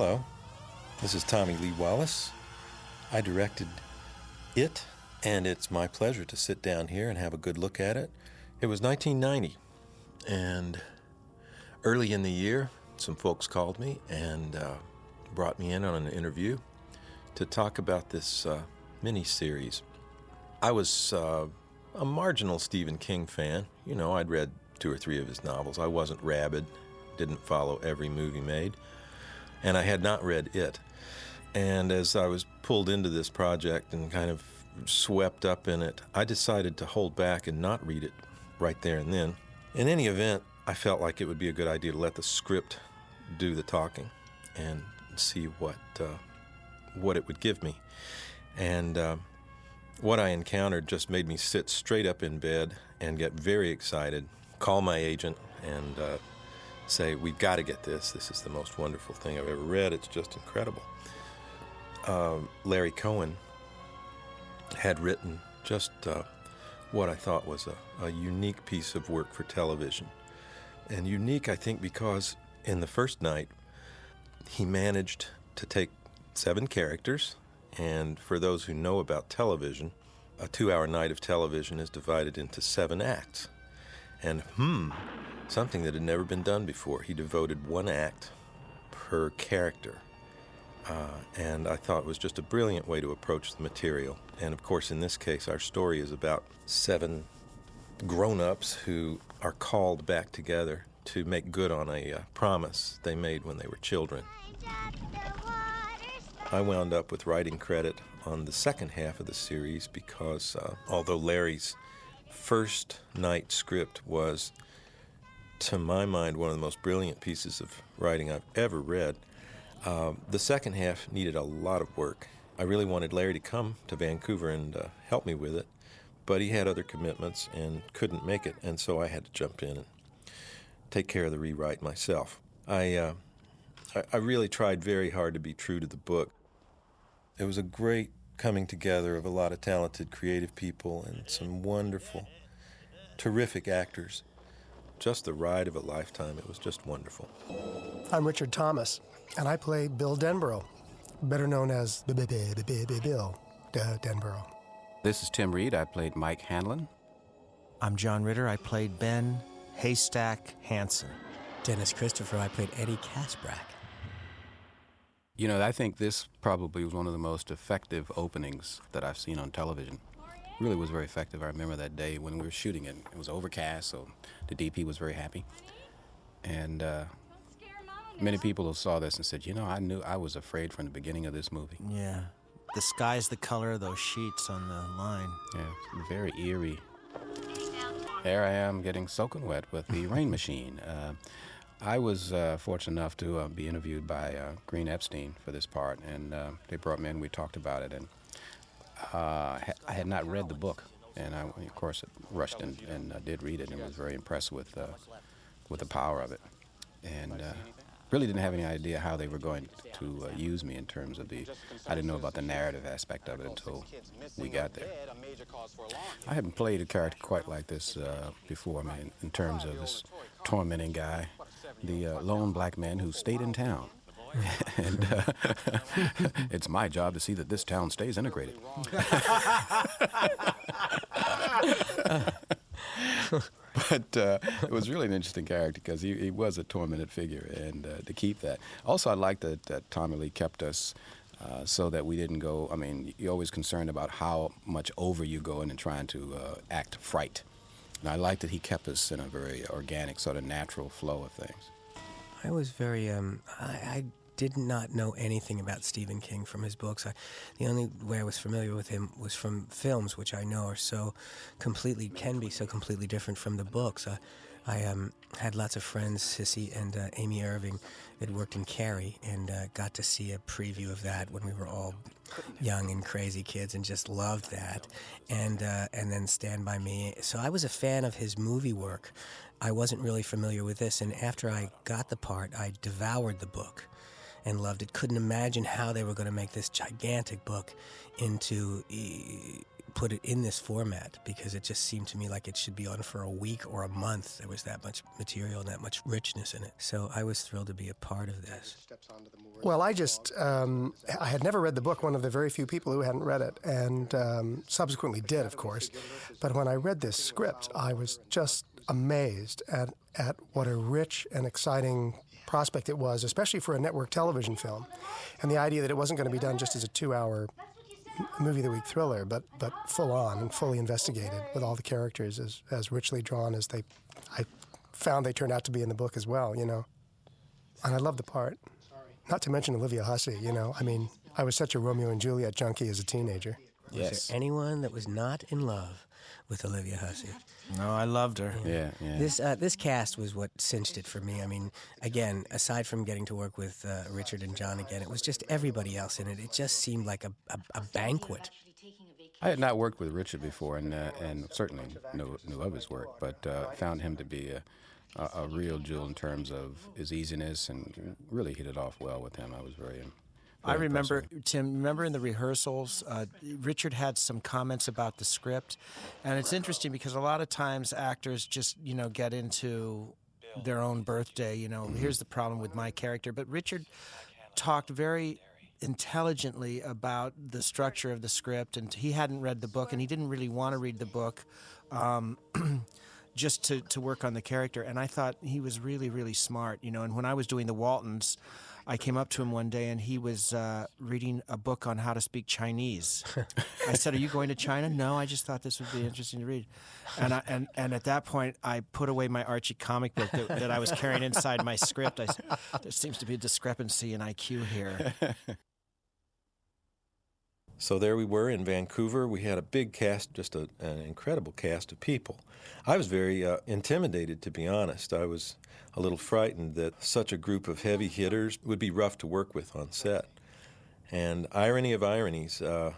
Hello, this is Tommy Lee Wallace. I directed It, and it's my pleasure to sit down here and have a good look at it. It was 1990, and early in the year, some folks called me and uh, brought me in on an interview to talk about this uh, mini series. I was uh, a marginal Stephen King fan. You know, I'd read two or three of his novels. I wasn't rabid, didn't follow every movie made, and I had not read it. And as I was pulled into this project and kind of swept up in it, I decided to hold back and not read it right there and then. In any event, I felt like it would be a good idea to let the script do the talking and see what uh, what it would give me. And uh, what I encountered just made me sit straight up in bed and get very excited. Call my agent and uh, say, "We've got to get this. This is the most wonderful thing I've ever read. It's just incredible." Uh, Larry Cohen had written just uh, what I thought was a, a unique piece of work for television. And unique, I think, because in the first night, he managed to take seven characters, and for those who know about television, a two hour night of television is divided into seven acts. And hmm, something that had never been done before. He devoted one act per character. Uh, and I thought it was just a brilliant way to approach the material. And of course, in this case, our story is about seven grown ups who are called back together to make good on a uh, promise they made when they were children. I wound up with writing credit on the second half of the series because uh, although Larry's first night script was, to my mind, one of the most brilliant pieces of writing I've ever read, uh, the second half needed a lot of work. I really wanted Larry to come to Vancouver and uh, help me with it, but he had other commitments and couldn't make it, and so I had to jump in and take care of the rewrite myself. I, uh, I, I really tried very hard to be true to the book. It was a great coming together of a lot of talented, creative people and some wonderful, terrific actors. Just the ride of a lifetime. It was just wonderful. I'm Richard Thomas, and I play Bill Denborough, better known as Bill Denborough. This is Tim Reid. I played Mike Hanlon. I'm John Ritter. I played Ben Haystack Hanscom. Dennis Christopher. I played Eddie Kaspbrak. You know, I think this probably was one of the most effective openings that I've seen on television. Really was very effective. I remember that day when we were shooting it. It was overcast, so the DP was very happy. And uh, many people saw this and said, you know, I knew I was afraid from the beginning of this movie. Yeah. The sky's the color of those sheets on the line. Yeah, very eerie. There I am getting soaking wet with the rain machine. Uh, I was uh, fortunate enough to uh, be interviewed by uh, Green Epstein for this part, and uh, they brought me in. We talked about it, and uh, I had not read the book, and I, of course, rushed in and uh, did read it, and was very impressed with with the power of it, and really didn't have any idea how they were going to uh, use me in terms of the. I didn't know about the narrative aspect of it until we got there. I hadn't played a character quite like this uh, before. I mean, in terms of this tormenting guy the uh, lone black man who stayed in town. and uh, it's my job to see that this town stays integrated. but uh, it was really an interesting character because he, he, was a tormented figure, and uh, to keep that. Also, I liked that, that Tommy Lee kept us uh, so that we didn't go. I mean, you're always concerned about how much over you go in and trying to uh, act fright. And I like that he kept us in a very organic, sort of natural flow of things. I was very, um, I, I, did not know anything about Stephen King from his books. I, the only way I was familiar with him was from films, which I know are so completely, can be so completely different from the books. I um, had lots of friends, Sissy and uh, Amy Irving, that worked in Carrie, and uh, got to see a preview of that when we were all young and crazy kids, and just loved that. And uh, and then Stand by Me. So I was a fan of his movie work. I wasn't really familiar with this, and after I got the part, I devoured the book and loved it. Couldn't imagine how they were going to make this gigantic book into put it in this format because it just seemed to me like it should be on for a week or a month. There was that much material and that much richness in it. So I was thrilled to be a part of this. Well, I just, um, I had never read the book, one of the very few people who hadn't read it, and um, subsequently did, of course. But when I read this script, I was just amazed at, at what a rich and exciting prospect it was, especially for a network television film. And the idea that it wasn't going to be done just as a two hour movie of the week thriller, but but full on and fully investigated with all the characters as as richly drawn as they I found they turned out to be in the book as well. You know, and I love the part. Not to mention Olivia Hussey. You know, I mean, I was such a Romeo and Juliet junkie as a teenager. Yes. Was there anyone that was not in love with Olivia Hussey? No, I loved her. Yeah, yeah. This uh, this cast was what cinched it for me. I mean, again, aside from getting to work with uh, Richard and John again, it was just everybody else in it. It just seemed like a, a, a banquet. I had not worked with Richard before, and uh, and certainly knew knew of his work, but uh, found him to be a, a, a real jewel in terms of his easiness, and really hit it off well with him. I was very I remember, Tim, remember in the rehearsals, uh, Richard had some comments about the script. And it's interesting because a lot of times actors just, you know, get into their own birthday, you know, here's the problem with my character. But Richard talked very intelligently about the structure of the script. And he hadn't read the book and he didn't really want to read the book. Um, just to, to work on the character. And I thought he was really, really smart, you know. And when I was doing the Waltons, I came up to him one day and he was uh, reading a book on how to speak Chinese. I said, "Are you going to China?" No, I just thought this would be interesting to read. And I, and and at that point, I put away my Archie comic book that, that I was carrying inside my script. I said, "There seems to be a discrepancy in IQ here." So there we were in Vancouver. We had a big cast, just a, an incredible cast of people. I was very uh, intimidated, to be honest. I was a little frightened that such a group of heavy hitters would be rough to work with on set. And irony of ironies, uh,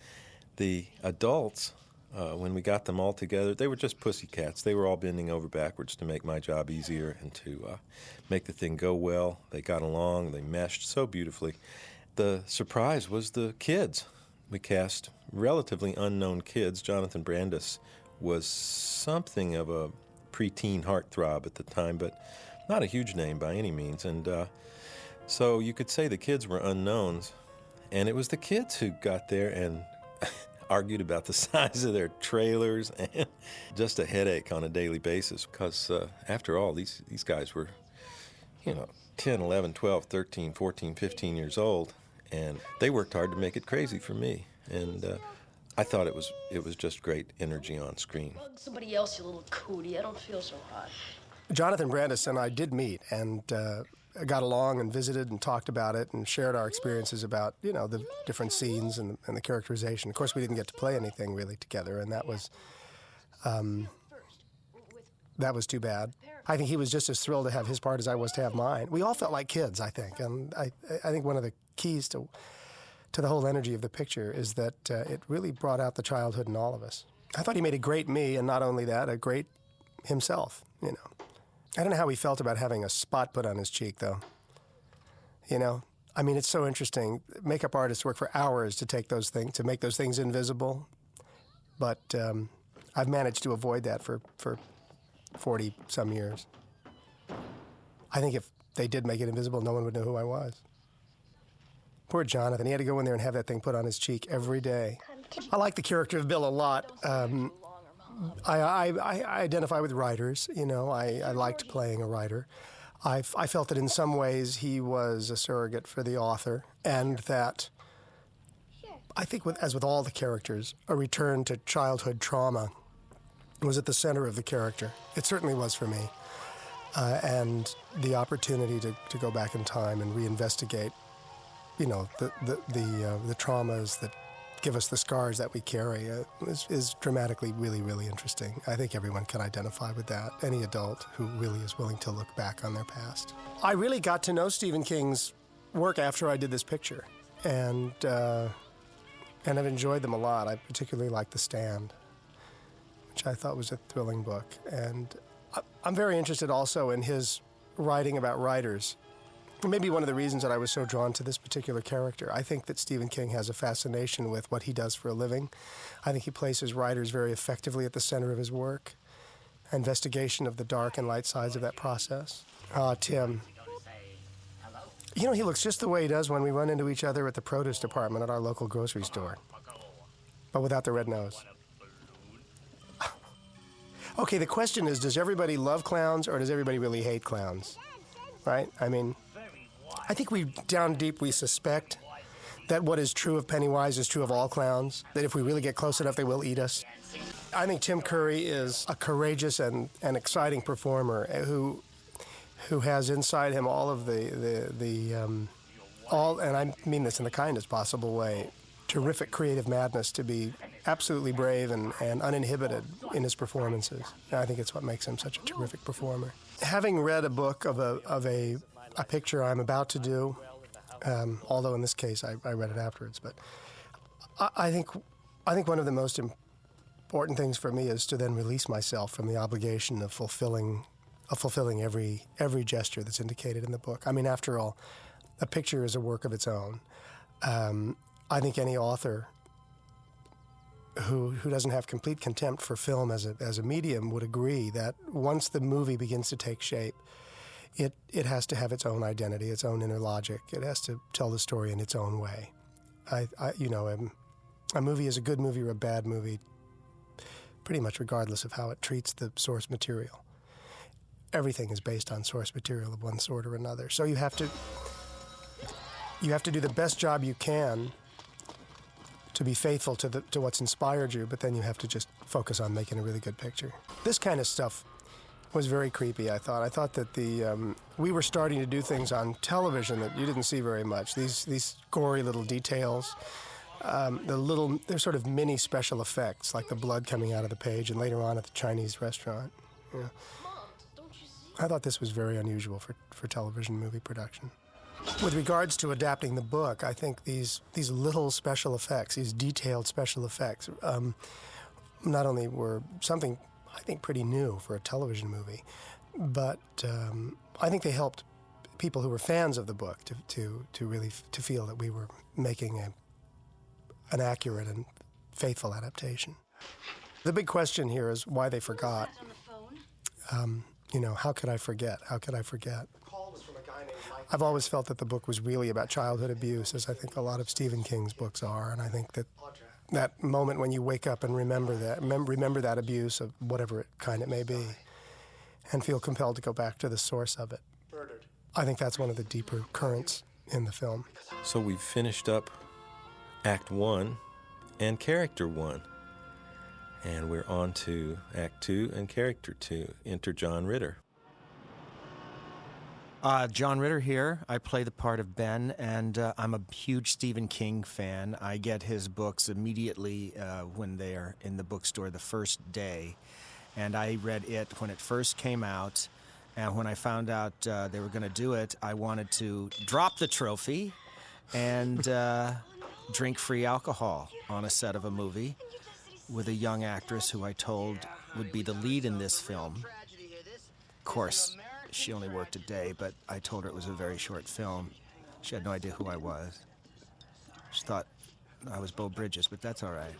the adults, uh, when we got them all together, they were just pussycats. They were all bending over backwards to make my job easier and to uh, make the thing go well. They got along, they meshed so beautifully. The surprise was the kids we cast relatively unknown kids. Jonathan Brandis was something of a preteen heartthrob at the time, but not a huge name by any means. And uh, so you could say the kids were unknowns. And it was the kids who got there and argued about the size of their trailers and just a headache on a daily basis because, uh, after all, these, these guys were, you know, 10, 11, 12, 13, 14, 15 years old and they worked hard to make it crazy for me. And uh, I thought it was it was just great energy on screen. Somebody else, you little cootie. I don't feel so hot. Jonathan Brandis and I did meet and uh, got along and visited and talked about it and shared our experiences about you know the different scenes and, and the characterization. Of course, we didn't get to play anything really together, and that was. Um, that was too bad. I think he was just as thrilled to have his part as I was to have mine. We all felt like kids, I think, and I, I think one of the keys to to the whole energy of the picture is that uh, it really brought out the childhood in all of us. I thought he made a great me, and not only that, a great himself. You know, I don't know how he felt about having a spot put on his cheek, though. You know, I mean, it's so interesting. Makeup artists work for hours to take those things, to make those things invisible, but um, I've managed to avoid that for for forty some years. I think if they did make it invisible, no one would know who I was. Poor Jonathan. He had to go in there and have that thing put on his cheek every day. I like the character of Bill a lot. Um, I, I, I, identify with writers. You know, I, I liked playing a writer. I, I felt that in some ways he was a surrogate for the author, and that I think, with, as with all the characters, a return to childhood trauma was at the center of the character. It certainly was for me. Uh, and the opportunity to, to go back in time and reinvestigate you know, the the the, uh, the traumas that give us the scars that we carry uh, is, is, dramatically really really interesting. I think everyone can identify with that. Any adult who really is willing to look back on their past. I really got to know Stephen King's work after I did this picture, and uh, and I've enjoyed them a lot. I particularly like The Stand, which I thought was a thrilling book, and I'm very interested also in his writing about writers maybe one of the reasons that I was so drawn to this particular character. I think that Stephen King has a fascination with what he does for a living. I think he places writers very effectively at the center of his work. Investigation of the dark and light sides of that process. Ah, Tim. You know, he looks just the way he does when we run into each other at the produce department at our local grocery store, but without the red nose. Okay, the question is does everybody love clowns or does everybody really hate clowns? Right? I mean, I think we, down deep, we suspect that what is true of Pennywise is true of all clowns, that if we really get close enough, they will eat us. I think Tim Curry is a courageous and, and exciting performer who who has inside him all of the the, the um, all and I mean this in the kindest possible way, terrific creative madness to be absolutely brave and, and uninhibited in his performances. And I think it's what makes him such a terrific performer. Having read a book of a of a, a picture I'm about to do, um, although in this case I, I read it afterwards, but I, I think I think one of the most important things for me is to then release myself from the obligation of fulfilling of fulfilling every every gesture that's indicated in the book. I mean, after all, a picture is a work of its own. Um, I think any author who who doesn't have complete contempt for film as a as a medium would agree that once the movie begins to take shape, it it has to have its own identity, its own inner logic. It has to tell the story in its own way. I, I you know, a, a movie is a good movie or a bad movie pretty much regardless of how it treats the source material. Everything is based on source material of one sort or another. So you have to you have to do the best job you can to be faithful to the, to what's inspired you, but then you have to just focus on making a really good picture. This kind of stuff was very creepy. I thought. I thought that the um, we were starting to do things on television that you didn't see very much. These these gory little details um, the little, they're sort of mini special effects, like the blood coming out of the page, and later on at the Chinese restaurant. Yeah. I thought this was very unusual for, for television movie production. With regards to adapting the book, I think these these little special effects, these detailed special effects, um, not only were something I think pretty new for a television movie, but um, I think they helped people who were fans of the book to, to, to really f- to feel that we were making a an accurate and faithful adaptation. The big question here is why they forgot. Um, you know, how could I forget? How could I forget? I've always felt that the book was really about childhood abuse, as I think a lot of Stephen King's books are, and I think that that moment when you wake up and remember that, remember that abuse of whatever kind it may be, and feel compelled to go back to the source of it. I think that's one of the deeper currents in the film. So we've finished up Act 1 and Character 1. And we're on to Act 2 and Character 2. Enter John Ritter. Uh, John Ritter here. I play the part of Ben, and uh, I'm a huge Stephen King fan. I get his books immediately uh, when they are in the bookstore the first day. And I read it when it first came out. And when I found out uh, they were going to do it, I wanted to drop the trophy and uh, drink free alcohol on a set of a movie with a young actress who I told would be the lead in this film. Of course, she only worked a day, but I told her it was a very short film. She had no idea who I was. She thought I was Beau Bridges, but that's all right.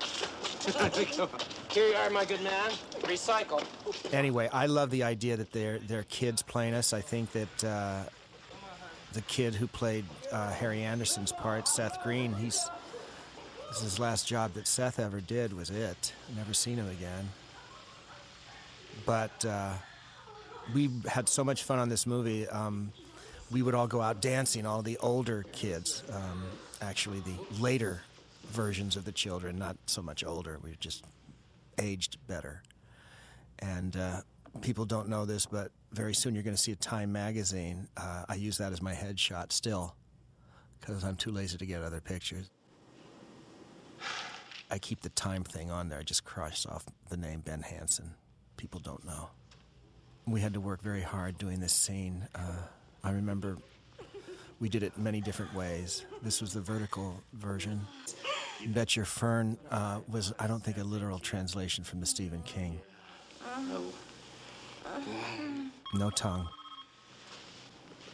Here you are, my good man. Recycle. Anyway, I love the idea that they're, they're kids playing us. I think that uh, the kid who played uh, Harry Anderson's part, Seth Green, he's this is his last job that Seth ever did was it. Never seen him again. But uh, we had so much fun on this movie. Um, we would all go out dancing. All the older kids, um, actually, the later versions of the children, not so much older. We just aged better. And uh, people don't know this, but very soon you're going to see a Time magazine. Uh, I use that as my headshot still because I'm too lazy to get other pictures. I keep the Time thing on there. I just cross off the name Ben Hanscom. People don't know. We had to work very hard doing this scene. Uh, I remember we did it many different ways. This was the vertical version. Bet Your Fern uh, was, I don't think, a literal translation from the Stephen King. No No tongue.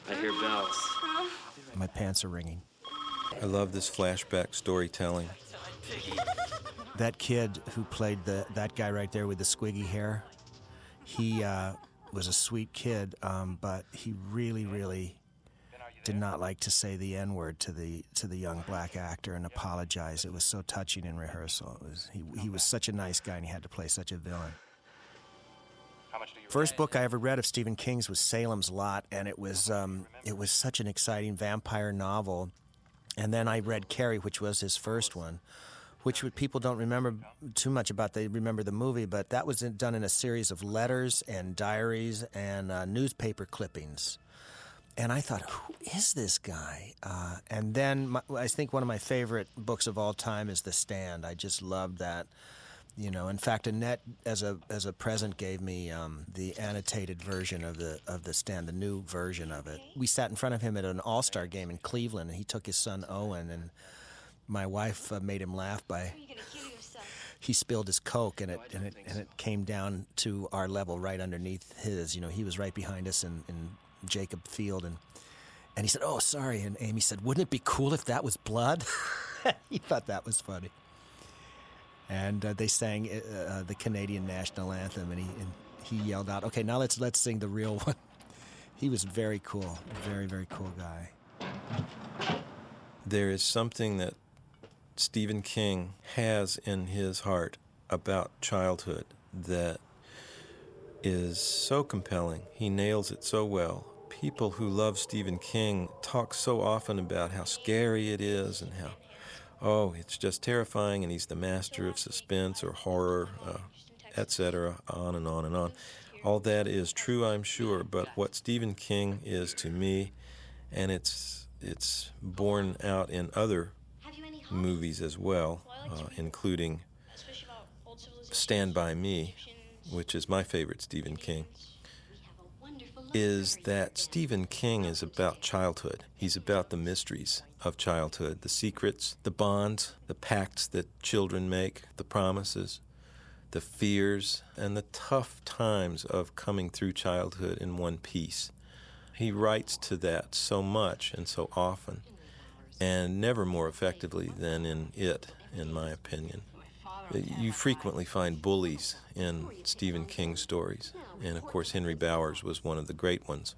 I hear bells. My pants are ringing. I love this flashback storytelling. That kid who played the that guy right there with the squiggy hair, he uh, was a sweet kid, um, but he really, really did not like to say the N word to the to the young black actor and apologize. It was so touching in rehearsal. It was, he he was such a nice guy, and he had to play such a villain. First book I ever read of Stephen King's was Salem's Lot, and it was um, it was such an exciting vampire novel. And then I read Carrie, which was his first one, which people don't remember too much about. They remember the movie, but that was done in a series of letters and diaries and uh, newspaper clippings. And I thought, who is this guy? Uh, and then my, I think one of my favorite books of all time is The Stand. I just loved that. You know, in fact, Annette, as a as a present, gave me um, the annotated version of the of the stand, the new version of it. We sat in front of him at an All Star game in Cleveland, and he took his son Owen, and my wife uh, made him laugh by he spilled his coke, and it and it and it came down to our level right underneath his. You know, he was right behind us in, in Jacobs Field, and and he said, "Oh, sorry." And Amy said, "Wouldn't it be cool if that was blood?" he thought that was funny and uh, they sang uh, uh, the Canadian national anthem, and he and he yelled out, "Okay, now let's let's sing the real one." he was very cool, very very cool guy. There is something that Stephen King has in his heart about childhood that is so compelling. He nails it so well. People who love Stephen King talk so often about how scary it is and how, oh, it's just terrifying and he's the master of suspense or horror, uh, etc., on and on and on. All that is true, I'm sure, but what Stephen King is to me, and it's it's borne out in other movies as well, uh, including Stand By Me, which is my favorite Stephen King, is that Stephen King is about childhood. He's about the mysteries of childhood, the secrets, the bonds, the pacts that children make, the promises, the fears, and the tough times of coming through childhood in one piece. He writes to that so much and so often, and never more effectively than in it, in my opinion. You frequently find bullies in Stephen King stories, and of course, Henry Bowers was one of the great ones.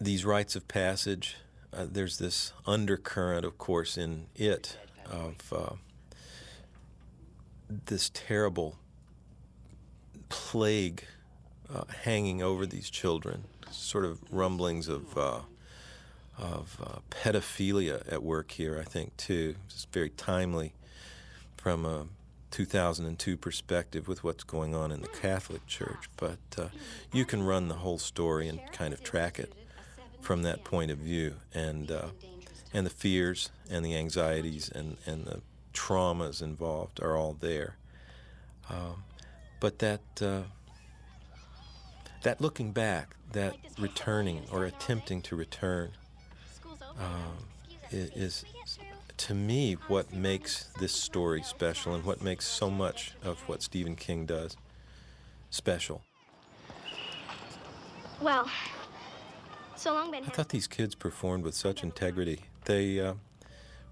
These rites of passage, uh, there's this undercurrent, of course, in it of uh, this terrible plague uh, hanging over these children, sort of rumblings of uh, of uh, pedophilia at work here. I think too. It's very timely from a 2002 perspective with what's going on in the Catholic Church, but uh, you can run the whole story and kind of track it from that point of view, and uh, and the fears and the anxieties and and the traumas involved are all there. Um, but that uh, that looking back, that returning or attempting to return, um, i- is to me what makes this story special and what makes so much of what Stephen King does special. Well, so long, Ben. I thought these kids performed with such integrity. They, uh,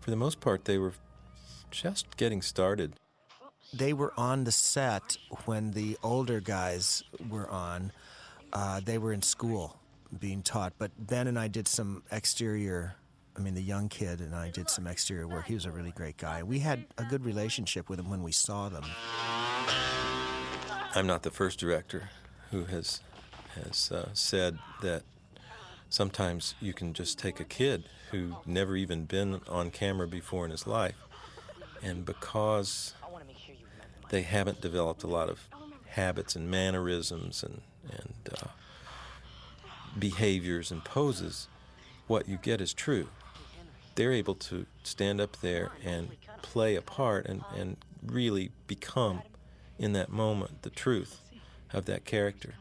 for the most part, they were just getting started. They were on the set when the older guys were on. Uh, they were in school being taught, but Ben and I did some exterior. I mean, the young kid and I did some exterior work. He was a really great guy. We had a good relationship with him when we saw them. I'm not the first director who has has uh, said that sometimes you can just take a kid who never even been on camera before in his life, and because they haven't developed a lot of habits and mannerisms and and uh, behaviors and poses, what you get is true. They're able to stand up there and play a part and, and really become, in that moment, the truth of that character.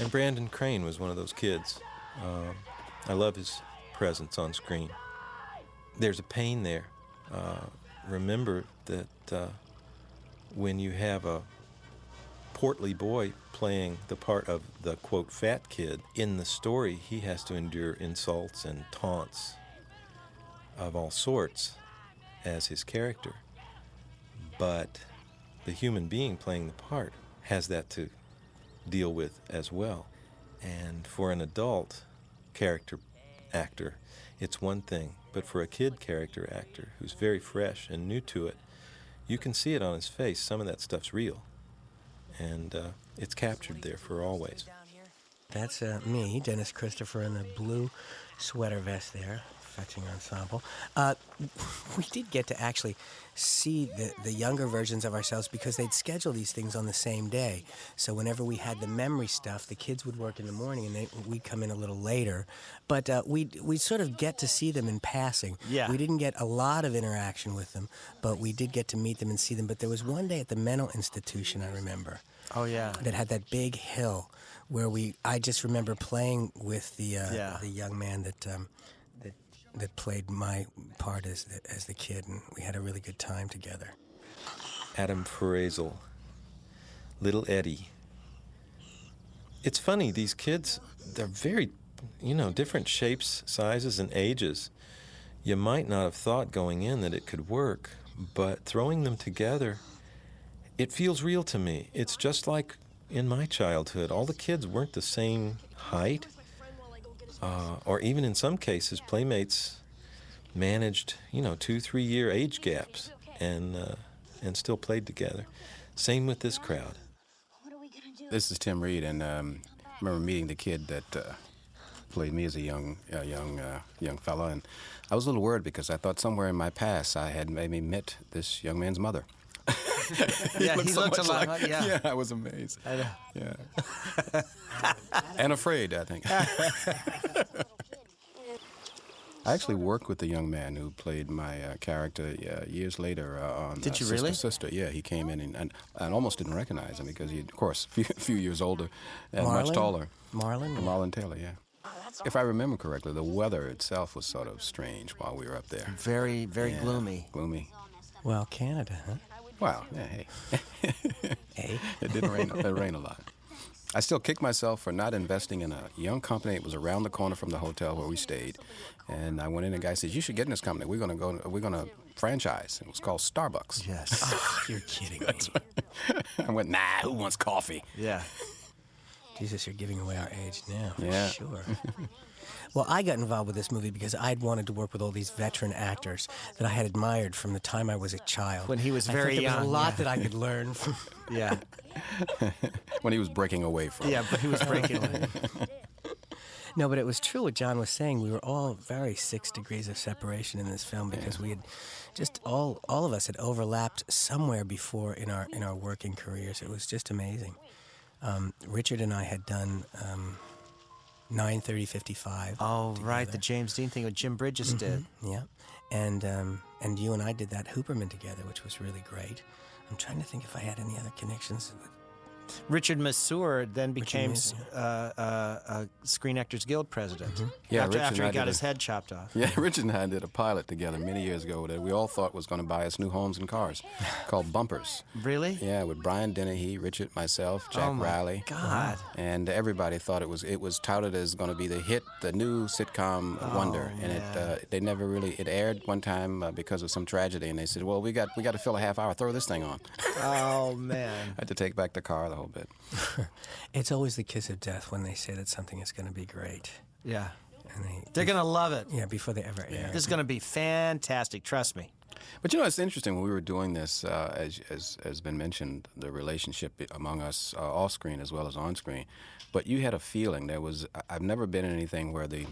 And Brandon Crane was one of those kids. Um, I love his presence on screen. There's a pain there. Uh, remember that uh, when you have a portly boy playing the part of the quote fat kid. In the story, he has to endure insults and taunts of all sorts as his character. But the human being playing the part has that to deal with as well. And for an adult character actor, it's one thing. But for a kid character actor who's very fresh and new to it, you can see it on his face. Some of that stuff's real. And uh, it's captured there for always. That's uh, me, Dennis Christopher, in the blue sweater vest there, fetching ensemble. Uh, we did get to actually see the, the younger versions of ourselves because they'd schedule these things on the same day. So whenever we had the memory stuff, the kids would work in the morning and they, we'd come in a little later. But uh, we'd, we'd sort of get to see them in passing. Yeah. We didn't get a lot of interaction with them, but we did get to meet them and see them. But there was one day at the mental institution, I remember Oh yeah. that had that big hill where we I just remember playing with the uh, Yeah. the young man that um, that played my part as the, as the kid and we had a really good time together. Adam Faraizl, Little Eddie. It's funny, these kids, they're very, you know, different shapes, sizes, and ages. You might not have thought going in that it could work, but throwing them together, it feels real to me. It's just like in my childhood. All the kids weren't the same height, uh, or even in some cases, playmates managed, you know, two, three year age gaps and, uh, and still played together. Same with this crowd. This is Tim Reid, and um, I remember meeting the kid that uh, played me as a young, uh, young, young fella, and I was a little worried because I thought somewhere in my past I had maybe met this young man's mother. Yeah, he so looked a much lot. like- yeah. yeah, I was amazed. I know. Yeah, and afraid, I think. I actually worked with the young man who played my uh, character uh, years later uh, on Did uh, you Sister, really? Sister. Yeah, he came in and, and, and almost didn't recognize him because he, of course, a few, few years older and much taller. Marlon? Marlon Taylor, yeah. If I remember correctly, the weather itself was sort of strange while we were up there. Very, very Yeah, gloomy. Gloomy. Well, Canada, huh? Well, yeah, hey. Hey. It didn't rain. It rained a lot. I still kick myself for not investing in a young company. It was around the corner from the hotel where we stayed, and I went in. and the guy says, "You should get in this company. We're gonna go. We're gonna franchise." It was called Starbucks. Yes. Oh, you're kidding me. I went, "Nah, who wants coffee?" yeah. Jesus, you're giving away our age now. for Yeah. Sure. Well, I got involved with this movie because I'd wanted to work with all these veteran actors that I had admired from the time I was a child. When he was I very thought there was young, a lot yeah. that I could learn from. Yeah. when he was breaking away from. Yeah, but he was breaking away. No, but it was true what John was saying. We were all very six degrees of separation in this film because we had just all all of us had overlapped somewhere before in our in our working careers. It was just amazing. Um, Richard and I had done um, nine thirty fifty five. Oh, right. The James Dean thing that Jim Bridges did. Yeah, and um, and you and I did that Hooperman together, which was really great. I'm trying to think if I had any other connections. Richard Masur then became uh, uh, Screen Actors Guild president. Yeah, after, Richard after he got his a- head chopped off. Yeah, Richard and I did a pilot together many years ago that we all thought was going to buy us new homes and cars, called Bumpers. Really? Yeah, with Brian Dennehy, Richard, myself, Jack oh my Riley. God. and everybody thought it was it was touted as going to be the hit, the new sitcom wonder, and it uh, they never really it aired one time uh, because of some tragedy, and they said, well, we got we got to fill a half hour, throw this thing on. Oh man. I had to take back the car the whole bit. It's always the kiss of death when they say that something is going to be great, Yeah. and they They're gonna love it. yeah before they ever air. This is gonna be fantastic. Trust me. But you know, it's interesting when we were doing this, uh, as, as has been mentioned, the relationship among us uh, off screen as well as on screen. But you had a feeling there was. I- I've never been in anything where the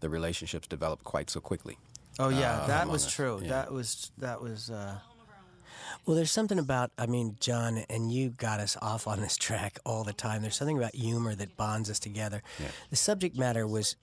the relationships developed quite so quickly. Oh yeah, uh, that was us. true. Yeah. That was that was. Uh, Well, there's something about, I mean, John, and you got us off on this track all the time. There's something about humor that bonds us together. The subject matter was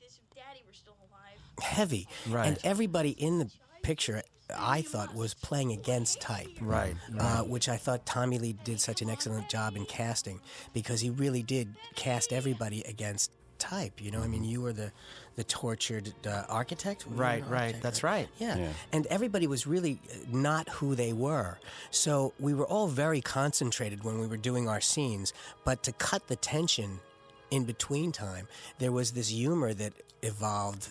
heavy. Right. And everybody in the picture, I thought, was playing against type. Right, Uh, which I thought Tommy Lee did such an excellent job in casting because he really did cast everybody against type. You know, I mean, you were the the tortured uh, architect. Right, right. architect, That's right. Yeah. Yeah. and everybody was really uh, not who they were. So we were all very concentrated when we were doing our scenes. But to cut the tension in between time, there was this humor that evolved.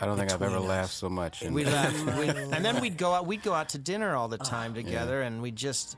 I don't think I've ever us. laughed so much. in- We laughed, and then we'd go out. We'd go out to dinner all the time together, and we'd just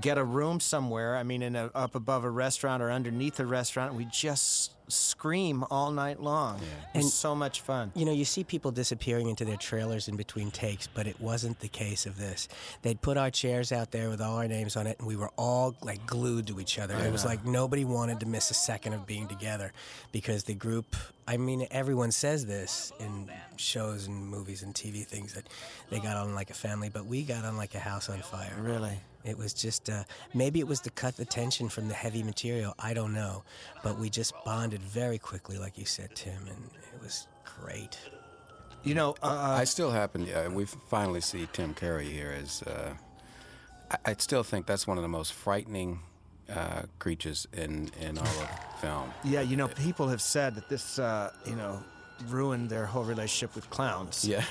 get a room somewhere. I mean, in a, up above a restaurant or underneath a restaurant. We just scream all night long. It was And- so much fun. You know, you see people disappearing into their trailers in between takes, but it wasn't the case of this. They'd put our chairs out there with all our names on it, and we were all like glued to each other. It was like nobody wanted to miss a second of being together because the group. I mean, everyone says this in shows and movies and TV things that they got on like a family, but we got on like a house on fire. Really. It was just uh, maybe it was to cut the tension from the heavy material. I don't know, but we just bonded very quickly, like you said, Tim, and it was great. You know, uh, I still happen. Uh, we finally see Tim Curry here as. Uh, I, I still think that's one of the most frightening uh, creatures in in all of film. yeah, you know, people have said that this, uh, you know, ruined their whole relationship with clowns. Yeah.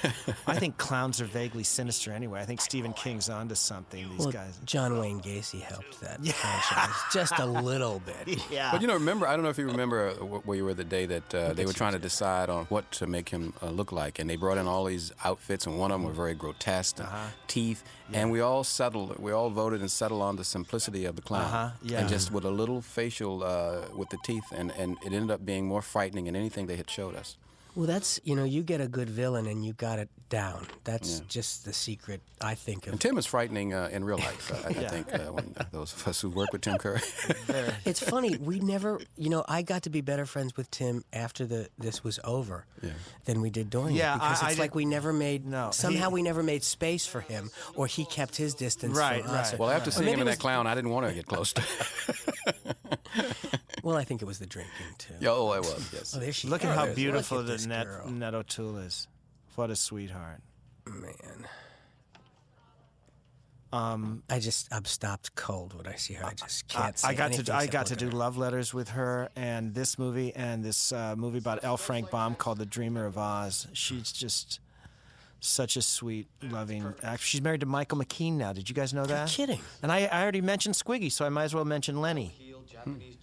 I think clowns are vaguely sinister anyway. I think Stephen King's onto something. These Well, guys. John Wayne Gacy helped that franchise just a little bit. Yeah. But you know, remember, I don't know if you remember uh, where you were the day that uh, they were trying to decide on what to make him uh, look like, and they brought in all these outfits, and one of them were very grotesque, and Uh-huh. teeth, and we all settled, we all voted and settled on the simplicity of the clown, Uh-huh, yeah. and just with a little facial uh, with the teeth, and, and it ended up being more frightening than anything they had showed us. Well, that's you know, you get a good villain and you got it down. That's just the secret, I think. Of And Tim is frightening uh, in real life. Uh, I, I think uh, when those of us who work with Tim Curry. it's funny. We never, you know, I got to be better friends with Tim after the this was over than we did during Yeah, it because I- I it's like we never made No, somehow he- we never made space for him, or he kept his distance Right, from us. well, after Or seeing maybe him in that clown, I didn't want to get close to. Well, I think it was the drinking too. yeah, oh, I was. Yes. Oh, there she Look at how beautiful at the this Net, girl. Net O'Toole is. What a sweetheart. Man. Um, I just I'm stopped cold when I see her. I just can't. say I got to I got to do her. love letters with her, and this movie and this uh, movie about L. Frank Baum called The Dreamer of Oz. She's just such a sweet, loving. Act. She's married to Michael McKean now. Did you guys know that? I'm kidding. And I, I already mentioned Squiggy, so I might as well mention Lenny.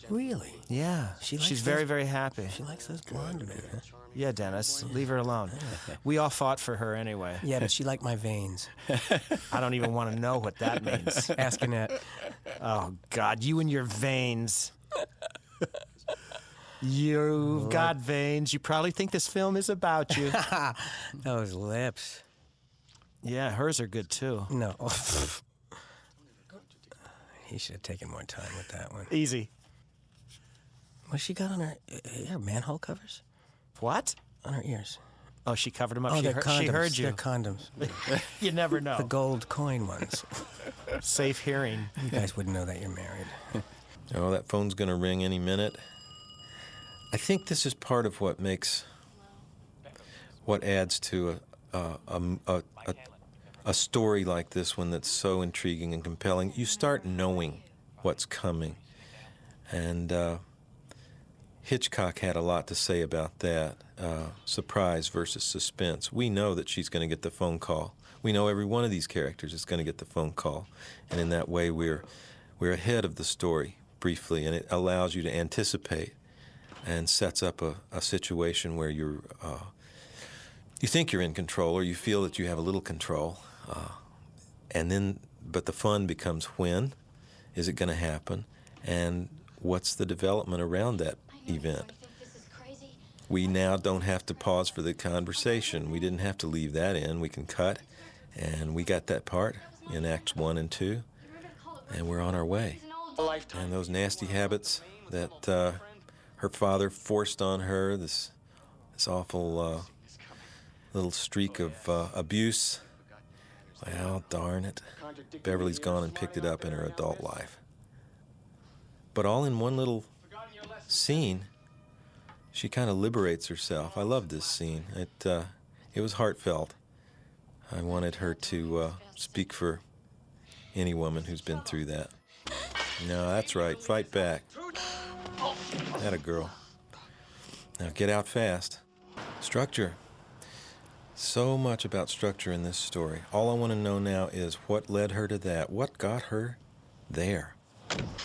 Really? Yeah, She likes she's very very happy. She likes those blonde men. Huh? Yeah, Dennis, leave her alone. We all fought for her anyway. Yeah, but she liked my veins. I don't even want to know what that means. Ask Annette. Oh God, you and your veins. You've got veins. You probably think this film is about you. Those lips. yeah, hers are good too. No. he should have taken more time with that one. Easy. What she got on her ear? Manhole covers What? on her ears. Oh, she covered them up. Oh, she, they're heard, condoms. she heard you. They're condoms. you never know. the gold coin ones. Safe hearing. You guys wouldn't know that you're married. Oh, that phone's going to ring any minute. I think this is part of what makes, what adds to a, a, a, a, a, a story like this one that's so intriguing and compelling. You start knowing what's coming. And uh, Hitchcock had a lot to say about that uh, surprise versus suspense. We know that she's going to get the phone call. We know every one of these characters is going to get the phone call. And in that way, we're, we're ahead of the story briefly, and it allows you to anticipate and sets up a, a situation where you're, uh, you think you're in control or you feel that you have a little control. Uh, and then, but the fun becomes when is it going to happen? And what's the development around that event? We now don't have to pause for the conversation. We didn't have to leave that in. We can cut, and we got that part in Acts 1 and 2, and we're on our way. And those nasty habits that uh, her father forced on her, this, this awful uh, little streak of uh, abuse, well, darn it. Beverly's gone and picked it up in her adult life. But all in one little scene, she kind of liberates herself. I love this scene. It uh, it was heartfelt. I wanted her to uh, speak for any woman who's been through that. No, that's right. Fight back. That a girl. Now get out fast. Structure. So much about structure in this story. All I want to know now is what led her to that? What got her there?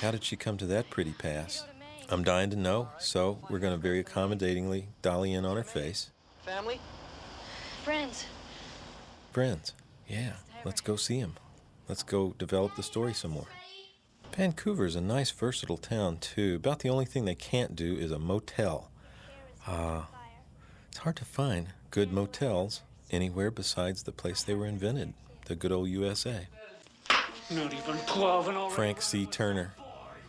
How did she come to that pretty pass? I'm dying to know, so we're going to very accommodatingly dolly in on her face. Family? Friends. Friends. Yeah, let's go see them. Let's go develop the story some more. Vancouver's a nice, versatile town, too. About the only thing they can't do is a motel. Uh, it's hard to find good motels anywhere besides the place they were invented, the good old USA. Not even 12 and already. Frank C. Turner.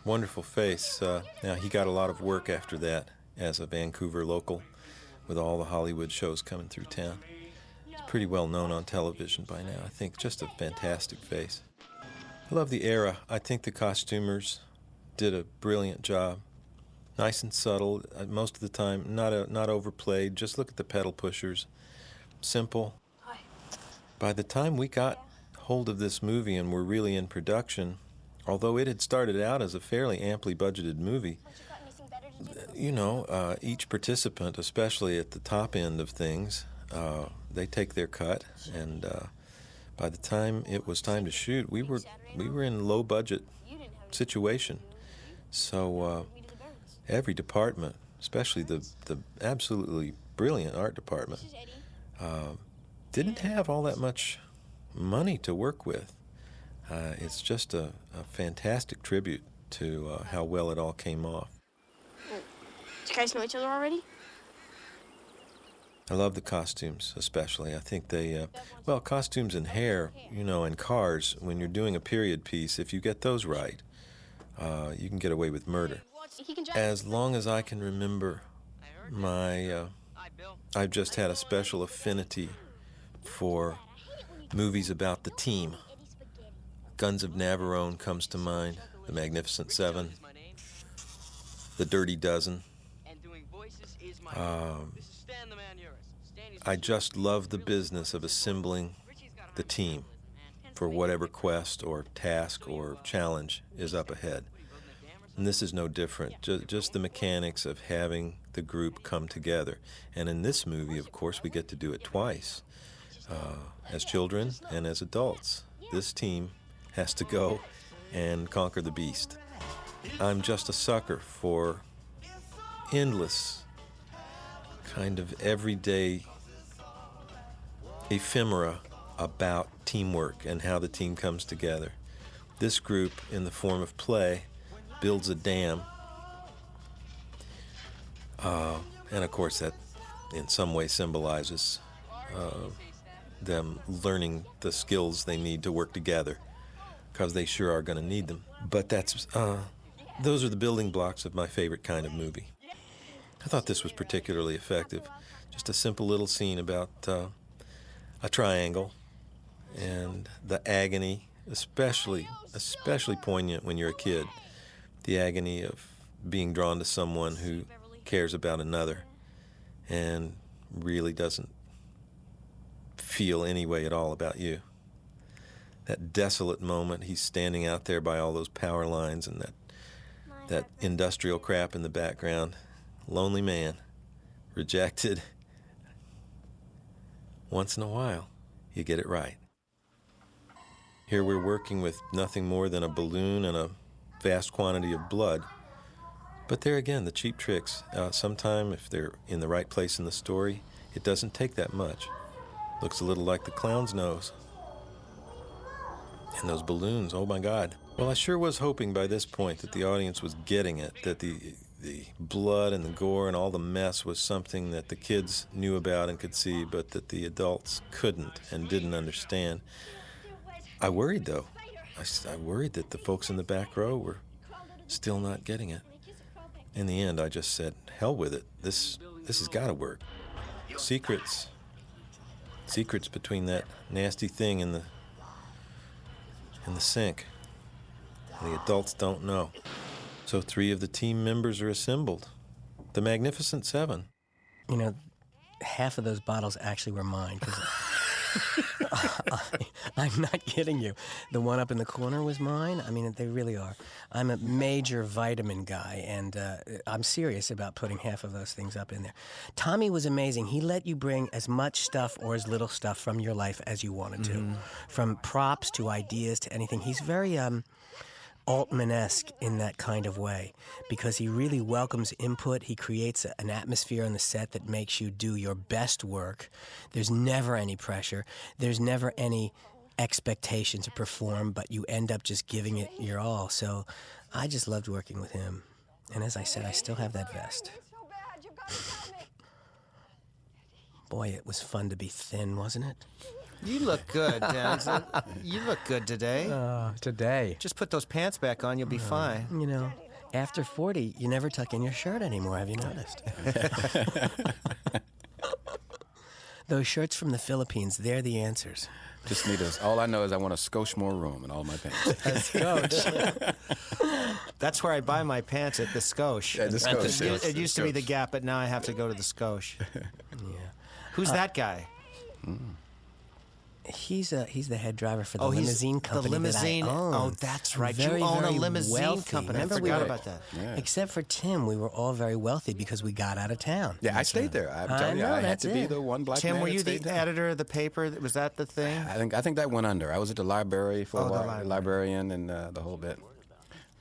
Wonderful face. Uh, now, he got a lot of work after that as a Vancouver local with all the Hollywood shows coming through town. He's pretty well known on television by now, I think. Just a fantastic face. I love the era. I think the costumers did a brilliant job. Nice and subtle, uh, most of the time, not, a, not overplayed. Just look at the pedal pushers. Simple. By the time we got hold of this movie and were really in production, although it had started out as a fairly amply budgeted movie, you know, uh, each participant, especially at the top end of things, uh, they take their cut, and uh, by the time it was time to shoot, we were we were in low budget situation. So uh, every department, especially the the absolutely brilliant art department, uh, didn't have all that much money to work with. Uh, it's just a, a fantastic tribute to uh, how well it all came off. Do you guys know each other already? I love the costumes, especially. I think they, uh, well, costumes and hair, you know, and cars, when you're doing a period piece, if you get those right, uh, you can get away with murder. He can drive. As long as I can remember, my, uh, I've just had a special affinity for movies about the team. Guns of Navarone comes to mind, The Magnificent Seven, The Dirty Dozen. Um, I just love the business of assembling the team for whatever quest or task or challenge is up ahead. And this is no different. Just, just the mechanics of having the group come together. And in this movie, of course, we get to do it twice uh, as children and as adults. This team has to go and conquer the beast. I'm just a sucker for endless, kind of everyday ephemera about teamwork and how the team comes together. This group, in the form of play, builds a dam. Uh, and of course, that in some way symbolizes uh, them learning the skills they need to work together because they sure are going to need them. But that's uh, those are the building blocks of my favorite kind of movie. I thought this was particularly effective. Just a simple little scene about uh, a triangle and the agony, especially especially poignant when you're a kid, the agony of being drawn to someone who cares about another and really doesn't feel any way at all about you. That desolate moment, he's standing out there by all those power lines and that that industrial crap in the background. Lonely man, rejected. Once in a while, you get it right. Here we're working with nothing more than a balloon and a vast quantity of blood. But there again, the cheap tricks. Uh, sometime, if they're in the right place in the story, it doesn't take that much. Looks a little like the clown's nose. And those balloons, oh my God. Well, I sure was hoping by this point that the audience was getting it, that the the blood and the gore and all the mess was something that the kids knew about and could see, but that the adults couldn't and didn't understand. I worried though. I worried that the folks in the back row were still not getting it. In the end, I just said, "Hell with it. This this has got to work." Secrets, secrets between that nasty thing and the in the sink. The adults don't know. So three of the team members are assembled. The Magnificent Seven. You know, half of those bottles actually were mine. I, am not kidding you. The one up in the corner was mine. I mean, they really are. I'm a major vitamin guy, and uh, I'm serious about putting half of those things up in there. Tommy was amazing. He let you bring as much stuff or as little stuff from your life as you wanted to, mm-hmm. from props to ideas to anything. He's very um, Altman esque in that kind of way because he really welcomes input. He creates an atmosphere on the set that makes you do your best work. There's never any pressure, there's never any expectation to perform, but you end up just giving it your all. So I just loved working with him. And as I said, I still have that vest. Boy, it was fun to be thin, wasn't it? You look good, Dan. you look good today. Uh, today. Just put those pants back on, you'll be uh, fine. You know, after 40, you never tuck in your shirt anymore, have you noticed? those shirts from the Philippines, they're the answers. Just need us. All I know is I want a skosh more room in all my pants. a skosh. That's where I buy my pants at the skosh. Yeah, the skosh. It, it, used to be the Gap, but now I have to go to the skosh. yeah. Who's uh, that guy? Mm. He's a he's the head driver for the oh, limousine company. The limousine. That I own. Oh, that's right. Very, you own a limousine wealthy. company. Remember I forgot we were, about that. Yeah. Except for Tim, we were all very wealthy because we got out of town. Yeah, I stayed there. I'm telling know, you, I had to it. be the one black Tim, man. were you the down. editor of the paper? Was that the thing? I think I think that went under. I was at the library for oh, a while, library. librarian and uh, the whole bit.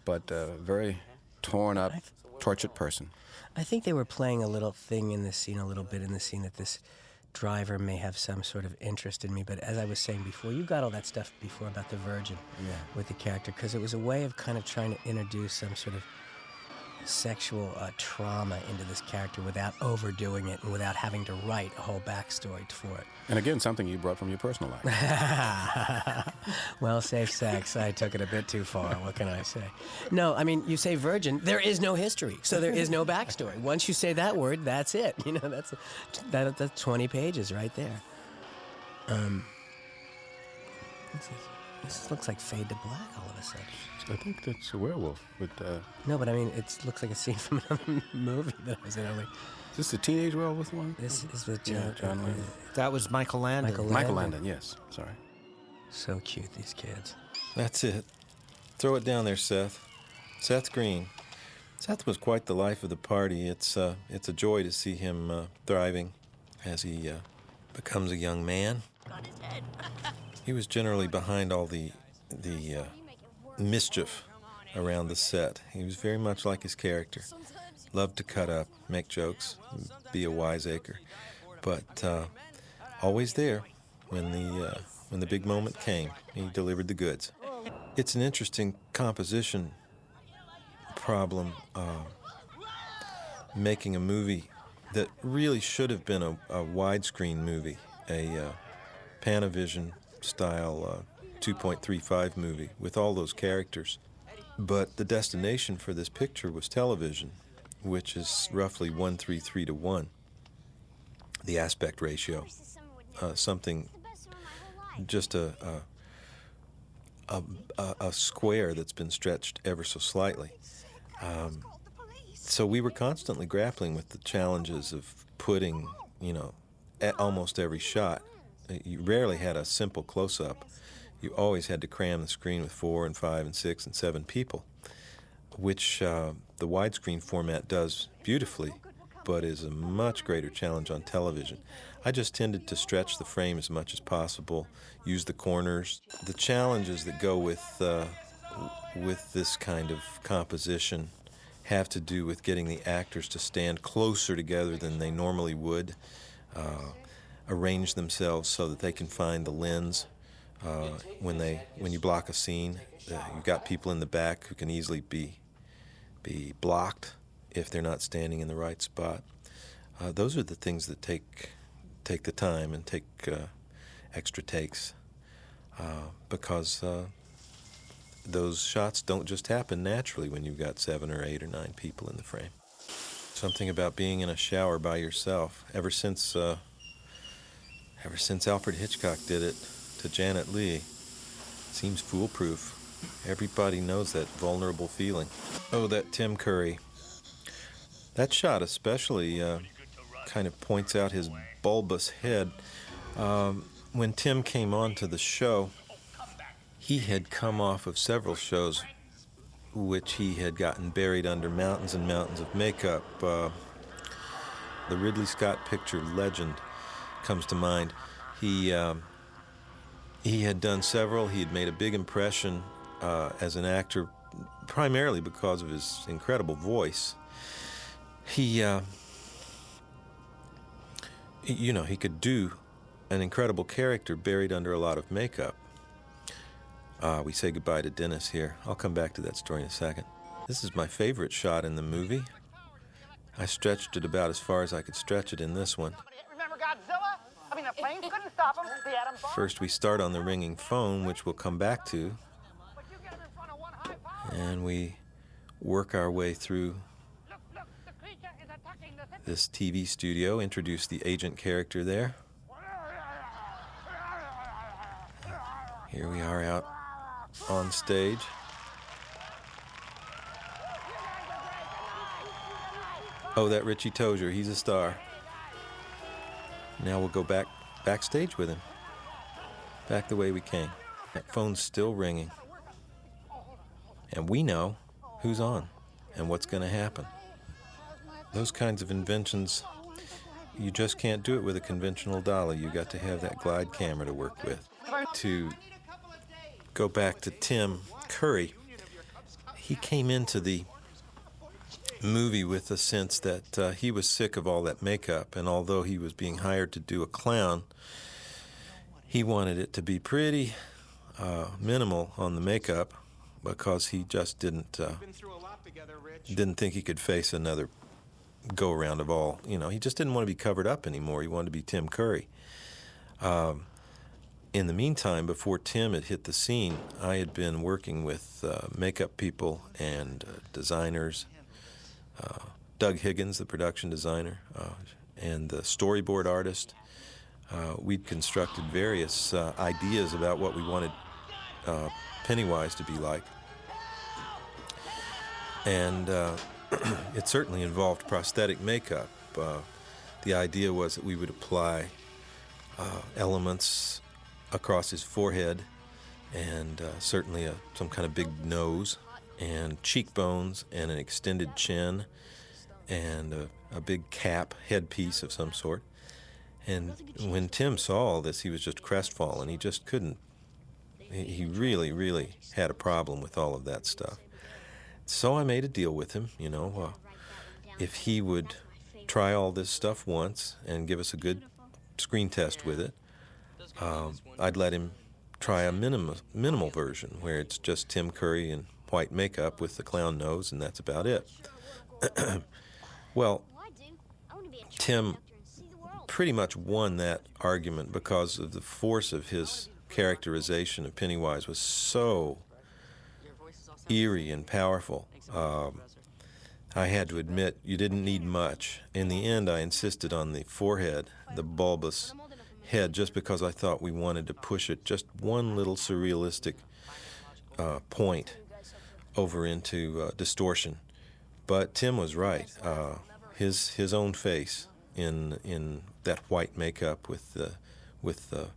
But uh, very torn up, tortured person. I think they were playing a little thing in this scene, a little bit in the scene that this driver may have some sort of interest in me. But as I was saying before, you got all that stuff before about the Virgin yeah. with the character because it was a way of kind of trying to introduce some sort of sexual uh, trauma into this character without overdoing it and without having to write a whole backstory for it. And again, something you brought from your personal life. well, safe sex. I took it a bit too far. What can I say? No, I mean, you say virgin, there is no history, so there is no backstory. Once you say that word, that's it. You know, that's that, that's 20 pages right there. Um, this looks like fade to black all of a sudden. I think that's a werewolf. But uh, no, but I mean, it looks like a scene from another movie that I was in. Only is this the teenage werewolf one? This is with John, yeah, John Landon. That was Michael Landon. Michael Landon. Michael Landon. Yes. Sorry. So cute, these kids. That's it. Throw it down there, Seth. Seth Green. Seth was quite the life of the party. It's uh, it's a joy to see him uh, thriving as he uh, becomes a young man. he was generally behind all the the uh, mischief around the set. He was very much like his character. Loved to cut up, make jokes, be a wiseacre, but uh, always there when the uh, when the big moment came. He delivered the goods. It's an interesting composition problem, uh, making a movie that really should have been a, a widescreen movie, a uh, Panavision style uh, 2.35 movie with all those characters. But the destination for this picture was television, which is roughly 133 to 1, the aspect ratio. Uh, something, just a, a, a, a, square that's been stretched ever so slightly. Um, so we were constantly grappling with the challenges of putting, you know, at almost every shot. You rarely had a simple close up you always had to cram the screen with four and five and six and seven people, which uh, the widescreen format does beautifully, but is a much greater challenge on television. I just tended to stretch the frame as much as possible, use the corners. The challenges that go with uh, with this kind of composition have to do with getting the actors to stand closer together than they normally would, uh, arrange themselves so that they can find the lens uh, when they when you block a scene, uh, you've got people in the back who can easily be be blocked if they're not standing in the right spot. Uh, those are the things that take take the time and take uh, extra takes uh, because uh, those shots don't just happen naturally when you've got seven or eight or nine people in the frame. Something about being in a shower by yourself. Ever since ever since Alfred Hitchcock did it to Janet Leigh seems foolproof. Everybody knows that vulnerable feeling. Oh, that Tim Curry. That shot especially uh, kind of points out his bulbous head. Um, when Tim came on to the show, he had come off of several shows which he had gotten buried under mountains and mountains of makeup. Uh, the Ridley Scott picture Legend comes to mind. He um, he had done several. He had made a big impression uh, as an actor, primarily because of his incredible voice. He, uh, you know, he could do an incredible character buried under a lot of makeup. Uh, we say goodbye to Dennis here. I'll come back to that story in a second. This is my favorite shot in the movie. I stretched it about as far as I could stretch it in this one. I mean, the planes couldn't stop him. The atom bomb. First, we start on the ringing phone, which we'll come back to, But you get him in front of one high power. and we work our way through Look, look, the creature is attacking the city. this TV studio, introduce the agent character there. Here we are out on stage. Oh, that Richie Tozier, he's a star. Now we'll go back backstage with him. Back the way we came. That phone's still ringing. And we know who's on and what's going to happen. Those kinds of inventions, you just can't do it with a conventional dolly. You got to have that glide camera to work with. To go back to Tim Curry, he came into the movie with the sense that uh, he was sick of all that makeup, and although he was being hired to do a clown, he wanted it to be pretty uh, minimal on the makeup because he just didn't uh, didn't think he could face another go around of all. You know, he just didn't want to be covered up anymore. He wanted to be Tim Curry. Um, in the meantime, before Tim had hit the scene, I had been working with uh, makeup people and uh, designers. Uh, Doug Higgins, the production designer, uh, and the storyboard artist. Uh, we'd constructed various ideas about what we wanted Pennywise to be like. And it certainly involved prosthetic makeup. the idea was that we would apply elements across his forehead and uh, certainly a, some kind of big nose and cheekbones and an extended chin and a, a big cap headpiece of some sort. And when Tim saw all this, he was just crestfallen. He just couldn't, he, really, really had a problem with all of that stuff. So I made a deal with him, you know, uh, if he would try all this stuff once and give us a good screen test with it, um, I'd let him try a minimal, minimal version where it's just Tim Curry in white makeup with the clown nose, and that's about it. well, Tim pretty much won that argument because of the force of his characterization of Pennywise was so eerie and powerful. Um, I had to admit you didn't need much. In the end, I insisted on the forehead, the bulbous head, just because I thought we wanted to push it just one little surrealistic uh, point over into uh, distortion. But Tim was right. Uh, his his own face in in that white makeup with the with the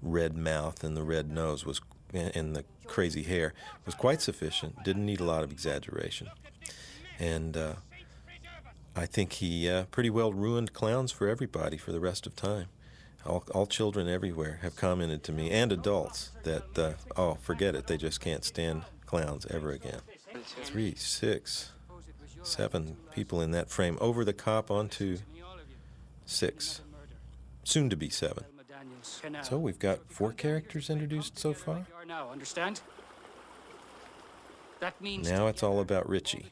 red mouth and the red nose was and the crazy hair was quite sufficient. Didn't need a lot of exaggeration, and uh, I think he uh, pretty well ruined clowns for everybody for the rest of time. All, all children everywhere have commented to me, and adults, that uh, oh, forget it, they just can't stand clowns ever again. Three, six, seven people in that frame, over the cop onto six, soon to be seven. So we've got four characters introduced so far. Now, understand? That means Now it's all about Richie.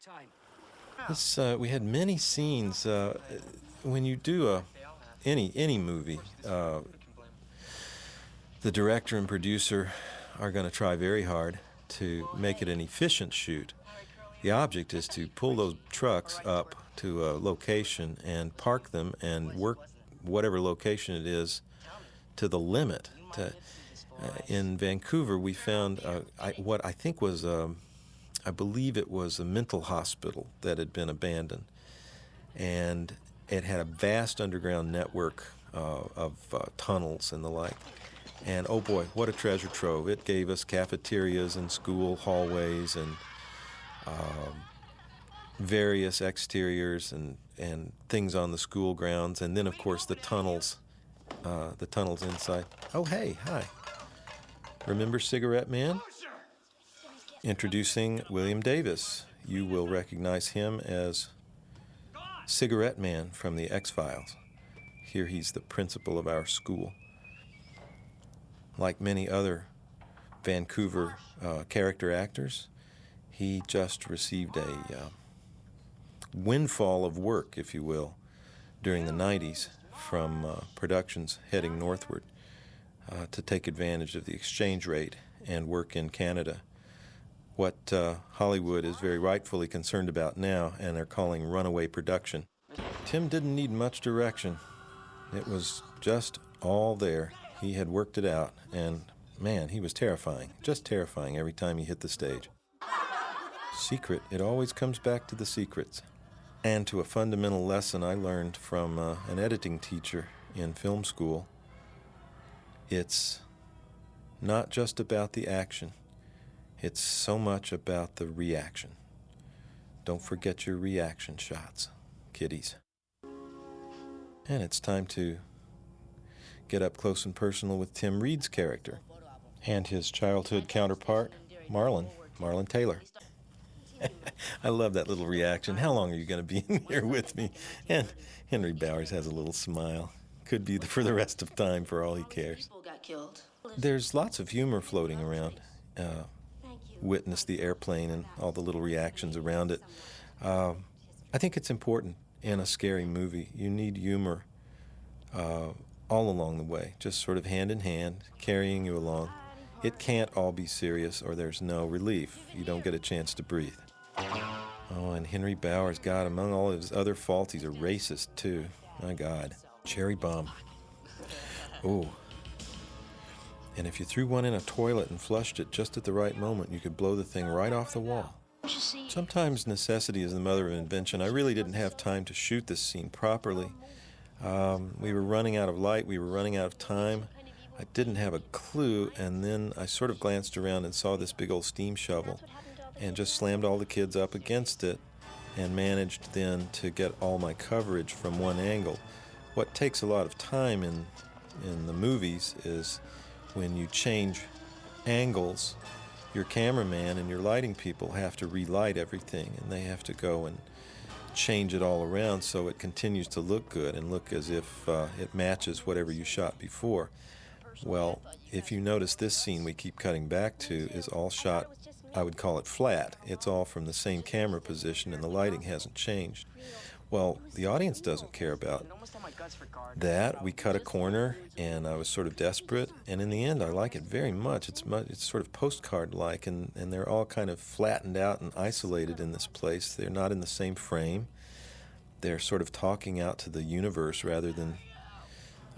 This, uh, we had many scenes. Uh, when you do a any any movie, uh, the director and producer are going to try very hard to make it an efficient shoot. The object is to pull those trucks up to a location and park them and work whatever location it is to the limit. To, uh, in Vancouver, we found uh, I, what I think was, um, I believe it was a mental hospital that had been abandoned. And it had a vast underground network uh, of uh, tunnels and the like. And oh boy, what a treasure trove. It gave us cafeterias and school hallways and um, various exteriors and, and things on the school grounds. And then, of course, the tunnels, uh, the tunnels inside. Oh, hey, hi. Remember Cigarette Man? Introducing William Davis. You will recognize him as Cigarette Man from the X Files. Here he's the principal of our school. Like many other Vancouver uh, character actors, he just received a uh, windfall of work, if you will, during the 90s from uh, productions heading northward uh, to take advantage of the exchange rate and work in Canada. What uh, Hollywood is very rightfully concerned about now, and they're calling runaway production. Tim didn't need much direction. It was just all there. He had worked it out, and man, he was terrifying, just terrifying every time he hit the stage. Secret, it always comes back to the secrets and to a fundamental lesson I learned from uh, an editing teacher in film school. It's not just about the action, it's so much about the reaction. Don't forget your reaction shots, kiddies. And it's time to get up close and personal with Tim Reid's character and his childhood counterpart, Marlon, Marlon Taylor. I love that little reaction. How long are you going to be in here with me? And Henry Bowers has a little smile. Could be for the rest of time for all he cares. There's lots of humor floating around. Uh, witness the airplane and all the little reactions around it. Uh, I think it's important in a scary movie. You need humor uh, all along the way, just sort of hand in hand, carrying you along. It can't all be serious or there's no relief. You don't get a chance to breathe. Oh, and Henry Bowers, God, among all his other faults, he's a racist too. My God. Cherry bomb. Oh. And if you threw one in a toilet and flushed it just at the right moment, you could blow the thing right off the wall. Sometimes necessity is the mother of invention. I really didn't have time to shoot this scene properly. Um, we were running out of light, we were running out of time. I didn't have a clue, and then I sort of glanced around and saw this big old steam shovel and just slammed all the kids up against it and managed then to get all my coverage from one angle. What takes a lot of time in in the movies is when you change angles, your cameraman and your lighting people have to relight everything and they have to go and change it all around so it continues to look good and look as if uh, it matches whatever you shot before. Well, if you notice this scene we keep cutting back to is all shot I would call it flat. It's all from the same camera position and the lighting hasn't changed. Well, the audience doesn't care about that. We cut a corner and I was sort of desperate. And in the end, I like it very much. It's, much, it's sort of postcard like, and, and they're all kind of flattened out and isolated in this place. They're not in the same frame. They're sort of talking out to the universe rather than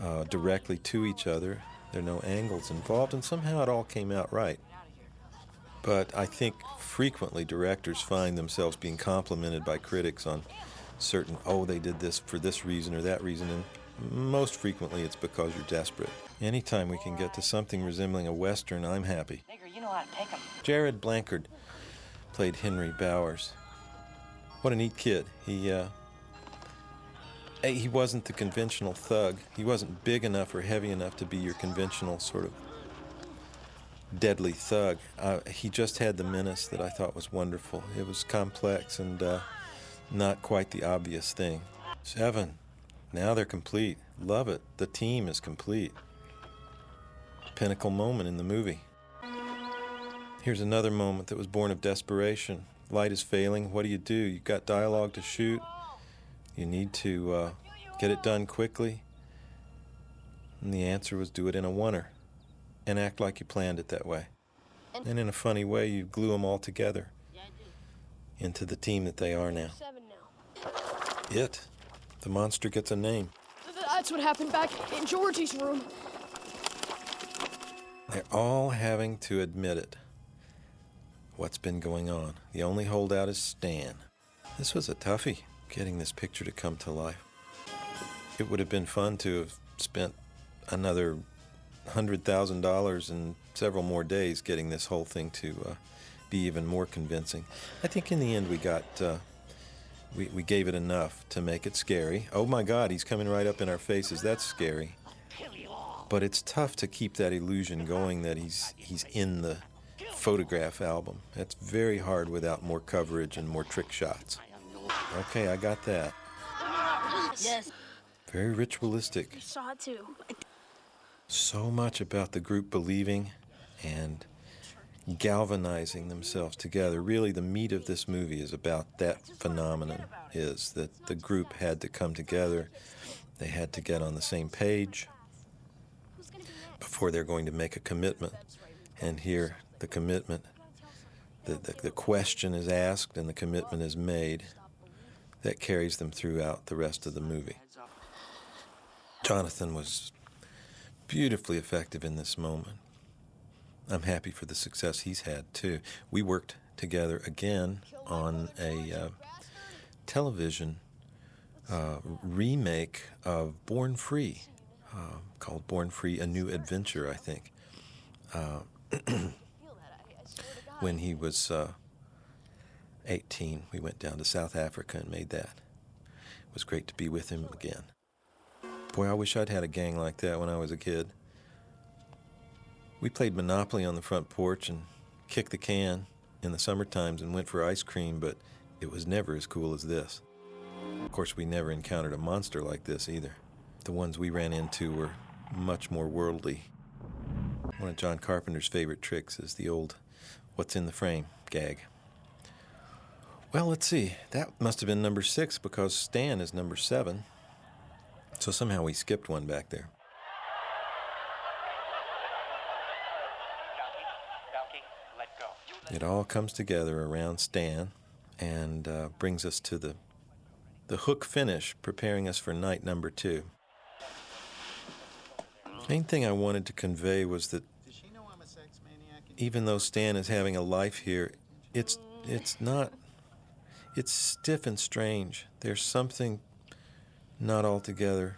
uh, directly to each other. There are no angles involved, and somehow it all came out right. But I think frequently directors find themselves being complimented by critics on certain, oh, they did this for this reason or that reason, and most frequently it's because you're desperate. Anytime we can get to something resembling a Western, I'm happy. you know how to 'em. Jarred Blancard played Henry Bowers. What a neat kid. He, uh, he wasn't the conventional thug. He wasn't big enough or heavy enough to be your conventional sort of deadly thug. Uh, he just had the menace that I thought was wonderful. It was complex and uh, not quite the obvious thing. Seven. Now they're complete. Love it. The team is complete. Pinnacle moment in the movie. Here's another moment that was born of desperation. Light is failing. What do you do? You've got dialogue to shoot. You need to uh, get it done quickly. And the answer was do it in a oneer and act like you planned it that way. And in a funny way, you glue them all together into the team that they are now. It. The monster gets a name. That's what happened back in Georgie's room. They're all having to admit it. What's been going on? The only holdout is Stan. This was a toughie, getting this picture to come to life. It would have been fun to have spent another $100,000 and several more days getting this whole thing to uh, be even more convincing. I think in the end we got, uh, we, we gave it enough to make it scary. Oh my God, he's coming right up in our faces. That's scary. But it's tough to keep that illusion going that he's, he's in the photograph album. That's very hard without more coverage and more trick shots. Okay, I got that. Yes. Very ritualistic. Saw it too. So much about the group believing and galvanizing themselves together. Really, the meat of this movie is about that phenomenon is that the group had to come together. They had to get on the same page before they're going to make a commitment. And here, the commitment, the, the, the question is asked and the commitment is made that carries them throughout the rest of the movie. Jonathan was beautifully effective in this moment. I'm happy for the success he's had too. We worked together again on a uh, television uh, remake of Born Free, uh, called Born Free: A New Adventure, I think. Uh, when he was uh, 18, we went down to South Africa and made that. It was great to be with him again. Boy, I wish I'd had a gang like that when I was a kid. We played Monopoly on the front porch and kicked the can in the summer times and went for ice cream, but it was never as cool as this. Of course, we never encountered a monster like this either. The ones we ran into were much more worldly. One of John Carpenter's favorite tricks is the old what's in the frame gag. Well, let's see. That must have been number six because Stan is number seven. So somehow we skipped one back there. It all comes together around Stan and uh, brings us to the, the hook finish, preparing us for night number two. Main thing I wanted to convey was that even though Stan is having a life here, it's it's not it's stiff and strange. There's something not altogether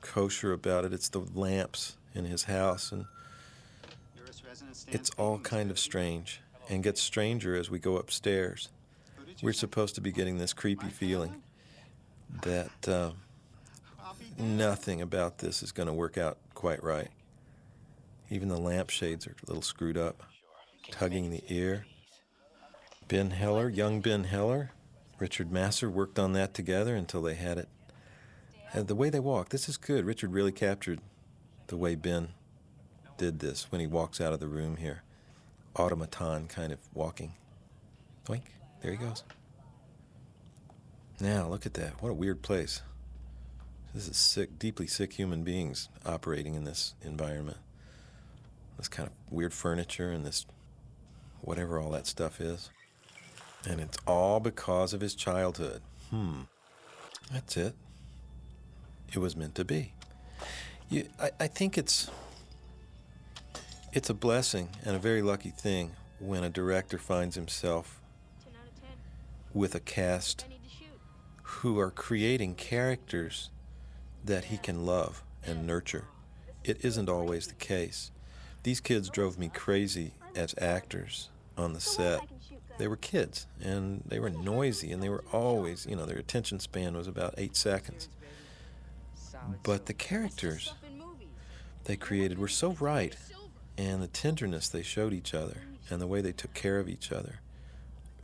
kosher about it. It's the lamps in his house and it's all kind of strange and gets stranger as we go upstairs. We're supposed to be getting this creepy feeling that uh, nothing about this is going to work out quite right. Even the lampshades are a little screwed up, tugging the ear. Ben Heller, young Ben Heller, Richard Masur worked on that together until they had it. And the way they walk, this is good. Richard really captured the way Ben did this when he walks out of the room here. Automaton kind of walking. Doink, there he goes. Now, look at that. What a weird place. This is sick, deeply sick human beings operating in this environment. This kind of weird furniture and this whatever all that stuff is. And it's all because of his childhood. Hmm. That's it. It was meant to be. You, I, I think it's it's a blessing and a very lucky thing when a director finds himself with a cast who are creating characters that he can love and nurture. It isn't always the case. These kids drove me crazy as actors on the set. They were kids and they were noisy and they were always, you know, their attention span was about eight seconds. But the characters they created were so right and the tenderness they showed each other and the way they took care of each other,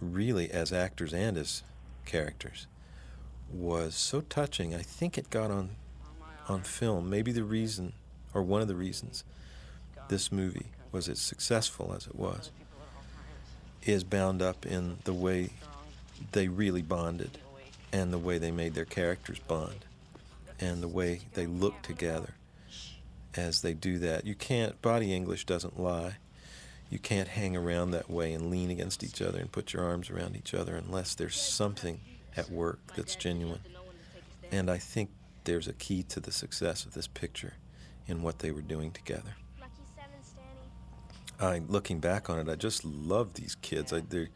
really as actors and as characters, was so touching. I think it got on on film. Maybe the reason, or one of the reasons, this movie was as successful as it was, is bound up in the way they really bonded, and the way they made their characters bond, and the way they looked together as they do that. You can't, body English doesn't lie. You can't hang around that way and lean against each other and put your arms around each other unless there's something at work that's genuine. And I think there's a key to the success of this picture in what they were doing together. I, looking back on it, I just love these kids. I, they're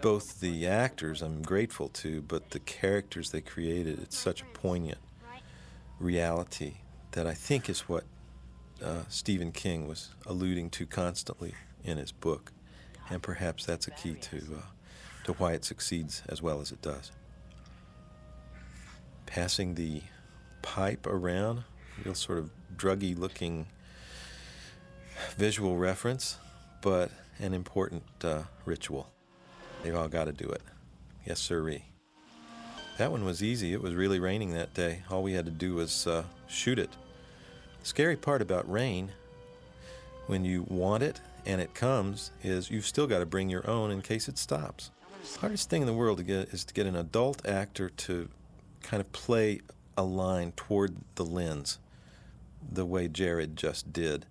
both the actors I'm grateful to, but the characters they created, it's such a poignant reality that I think is what uh, Stephen King was alluding to constantly in his book, and perhaps that's a key to uh, to why it succeeds as well as it does. Passing the pipe around, real sort of druggy looking visual reference, but an important uh, ritual. They've all got to do it. Yes, sirree. That one was easy. It was really raining that day. All we had to do was uh, shoot it. The scary part about rain, when you want it and it comes, is you've still got to bring your own in case it stops. The hardest thing in the world to get is to get an adult actor to kind of play a line toward the lens the way Jarred just did.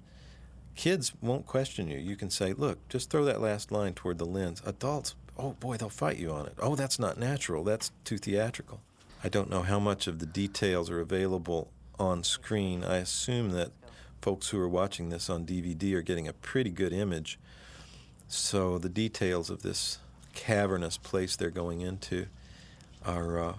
Kids won't question you. You can say, look, just throw that last line toward the lens. Adults, oh boy, they'll fight you on it. Oh, that's not natural. That's too theatrical. I don't know how much of the details are available on screen. I assume that folks who are watching this on DVD are getting a pretty good image. So the details of this cavernous place they're going into are uh,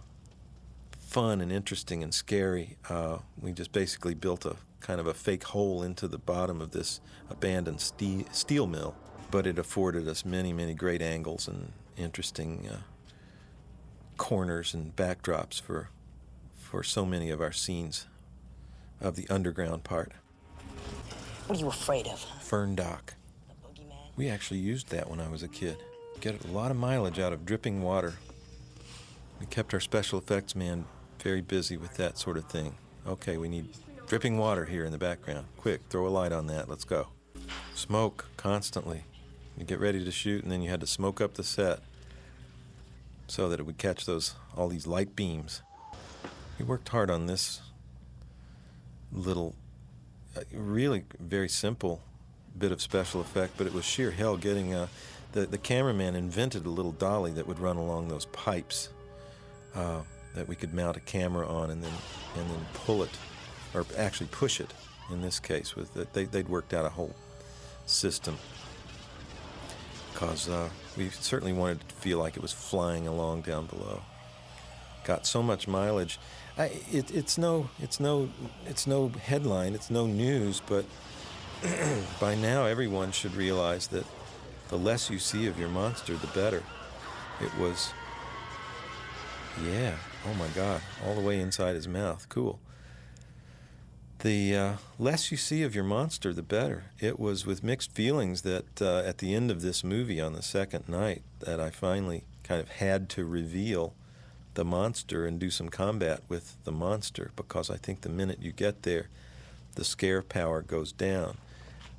fun and interesting and scary. Uh, we just basically built a kind of a fake hole into the bottom of this abandoned steel mill, but it afforded us many, many great angles and interesting uh, corners and backdrops for for so many of our scenes of the underground part. What are you afraid of? Fern Dock. We actually used that when I was a kid. Get a lot of mileage out of dripping water. We kept our special effects man very busy with that sort of thing. Okay, we need dripping water here in the background. Quick, throw a light on that. Let's go. Smoke constantly. You get ready to shoot, and then you had to smoke up the set so that it would catch those all these light beams. We worked hard on this little, uh, really very simple bit of special effect, but it was sheer hell getting. Uh, the the cameraman invented a little dolly that would run along those pipes. Uh, that we could mount a camera on and then and then pull it, or actually push it. In this case, with it, they they'd worked out a whole system because uh, we certainly wanted to feel like it was flying along down below. Got so much mileage. I, it, it's no it's no it's no headline. It's no news, but by now everyone should realize that the less you see of your monster, the better. It was yeah. Oh my God. All the way inside his mouth. Cool. The uh, less you see of your monster, the better. It was with mixed feelings that uh, at the end of this movie on the second night that I finally kind of had to reveal the monster and do some combat with the monster because I think the minute you get there, the scare power goes down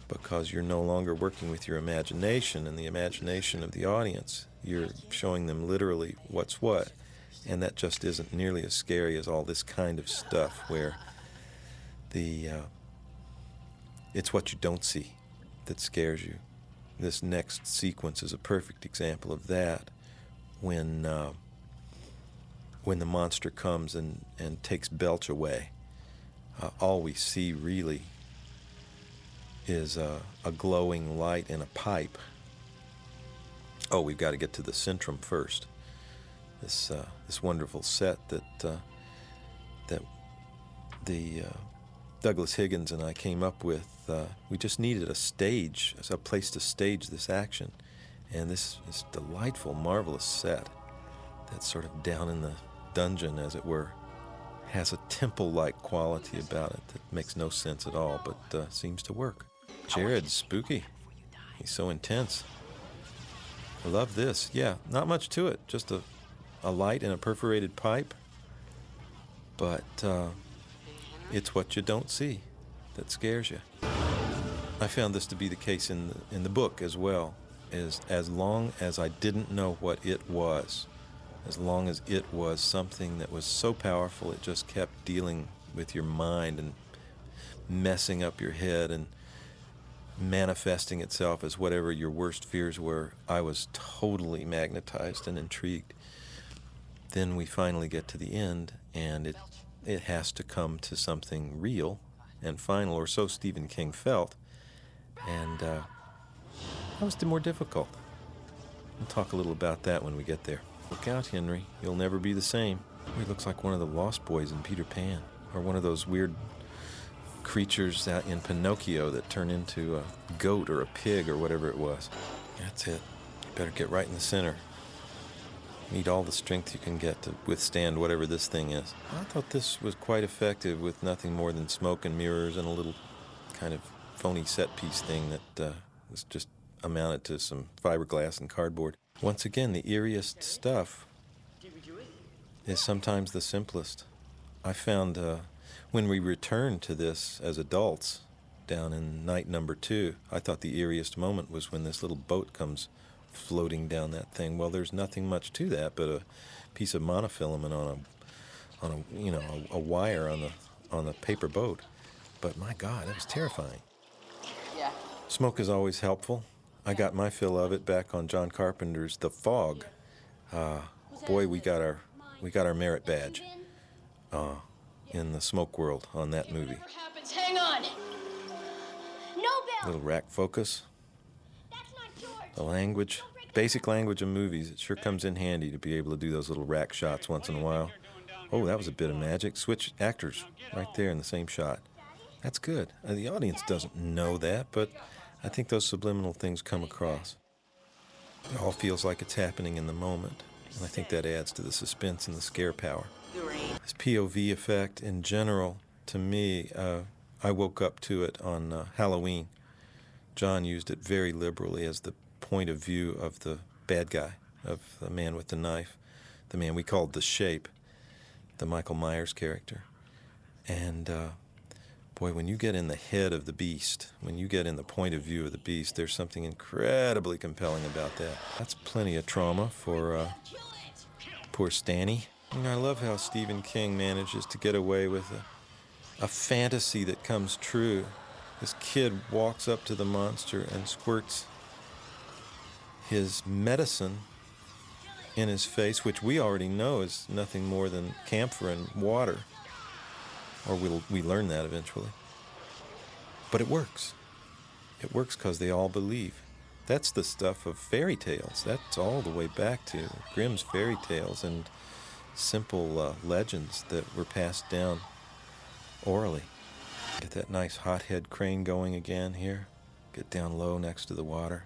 because you're no longer working with your imagination and the imagination of the audience. You're showing them literally what's what. And that just isn't nearly as scary as all this kind of stuff where the uh, it's what you don't see that scares you. This next sequence is a perfect example of that when uh, when the monster comes and, and takes Belch away. Uh, all we see really is a, a glowing light in a pipe. Oh, we've got to get to the centrum first this uh, this wonderful set that uh, that the uh, Douglas Higgins and I came up with. Uh, we just needed a stage, a place to stage this action, and this this delightful, marvelous set that's sort of down in the dungeon, as it were, has a temple-like quality about it that makes no sense at all, but uh, seems to work. Jarred's spooky. He's so intense. I love this. Yeah, not much to it. Just a a light and a perforated pipe, but uh, it's what you don't see that scares you. I found this to be the case in the, in the book as well. Is as long as I didn't know what it was, as long as it was something that was so powerful, it just kept dealing with your mind and messing up your head and manifesting itself as whatever your worst fears were. I was totally magnetized and intrigued then we finally get to the end, and it it has to come to something real and final, or so Stephen King felt, and uh, that was the more difficult. We'll talk a little about that when we get there. Look out, Henry! You'll never be the same. He looks like one of the Lost Boys in Peter Pan, or one of those weird creatures out in Pinocchio that turn into a goat or a pig or whatever it was. That's it. You better get right in the center. Need all the strength you can get to withstand whatever this thing is. I thought this was quite effective with nothing more than smoke and mirrors and a little kind of phony set piece thing that uh, was just amounted to some fiberglass and cardboard. Once again, the eeriest stuff is sometimes the simplest. I found uh, when we returned to this as adults down in night number two, I thought the eeriest moment was when this little boat comes floating down that thing. Well, there's nothing much to that but a piece of monofilament on a on a you know a, a wire on the on the paper boat. But my God, that was terrifying. Yeah. Smoke is always helpful. I got my fill of it back on John Carpenter's The Fog. Uh, boy, we got our we got our merit badge uh, in the smoke world on that movie. Hang on. No bell. Little rack focus. The language, basic language of movies, it sure comes in handy to be able to do those little rack shots once in a while. Oh, that was a bit of magic. Switch actors right there in the same shot. That's good. Uh, the audience doesn't know that, but I think those subliminal things come across. It all feels like it's happening in the moment, and I think that adds to the suspense and the scare power. This POV effect in general, to me, uh, I woke up to it on uh, Halloween. John used it very liberally as the point of view of the bad guy, of the man with the knife, the man we called the Shape, the Michael Myers character. And uh, boy, when you get in the head of the beast, when you get in the point of view of the beast, there's something incredibly compelling about that. That's plenty of trauma for uh, poor Stanny. I love how Stephen King manages to get away with a, a fantasy that comes true. This kid walks up to the monster and squirts his medicine in his face, which we already know is nothing more than camphor and water. Or we'll, we learn that eventually. But it works. It works because they all believe. That's the stuff of fairy tales. That's all the way back to Grimm's fairy tales and simple uh, legends that were passed down orally. Get that nice hothead crane going again here. Get down low next to the water.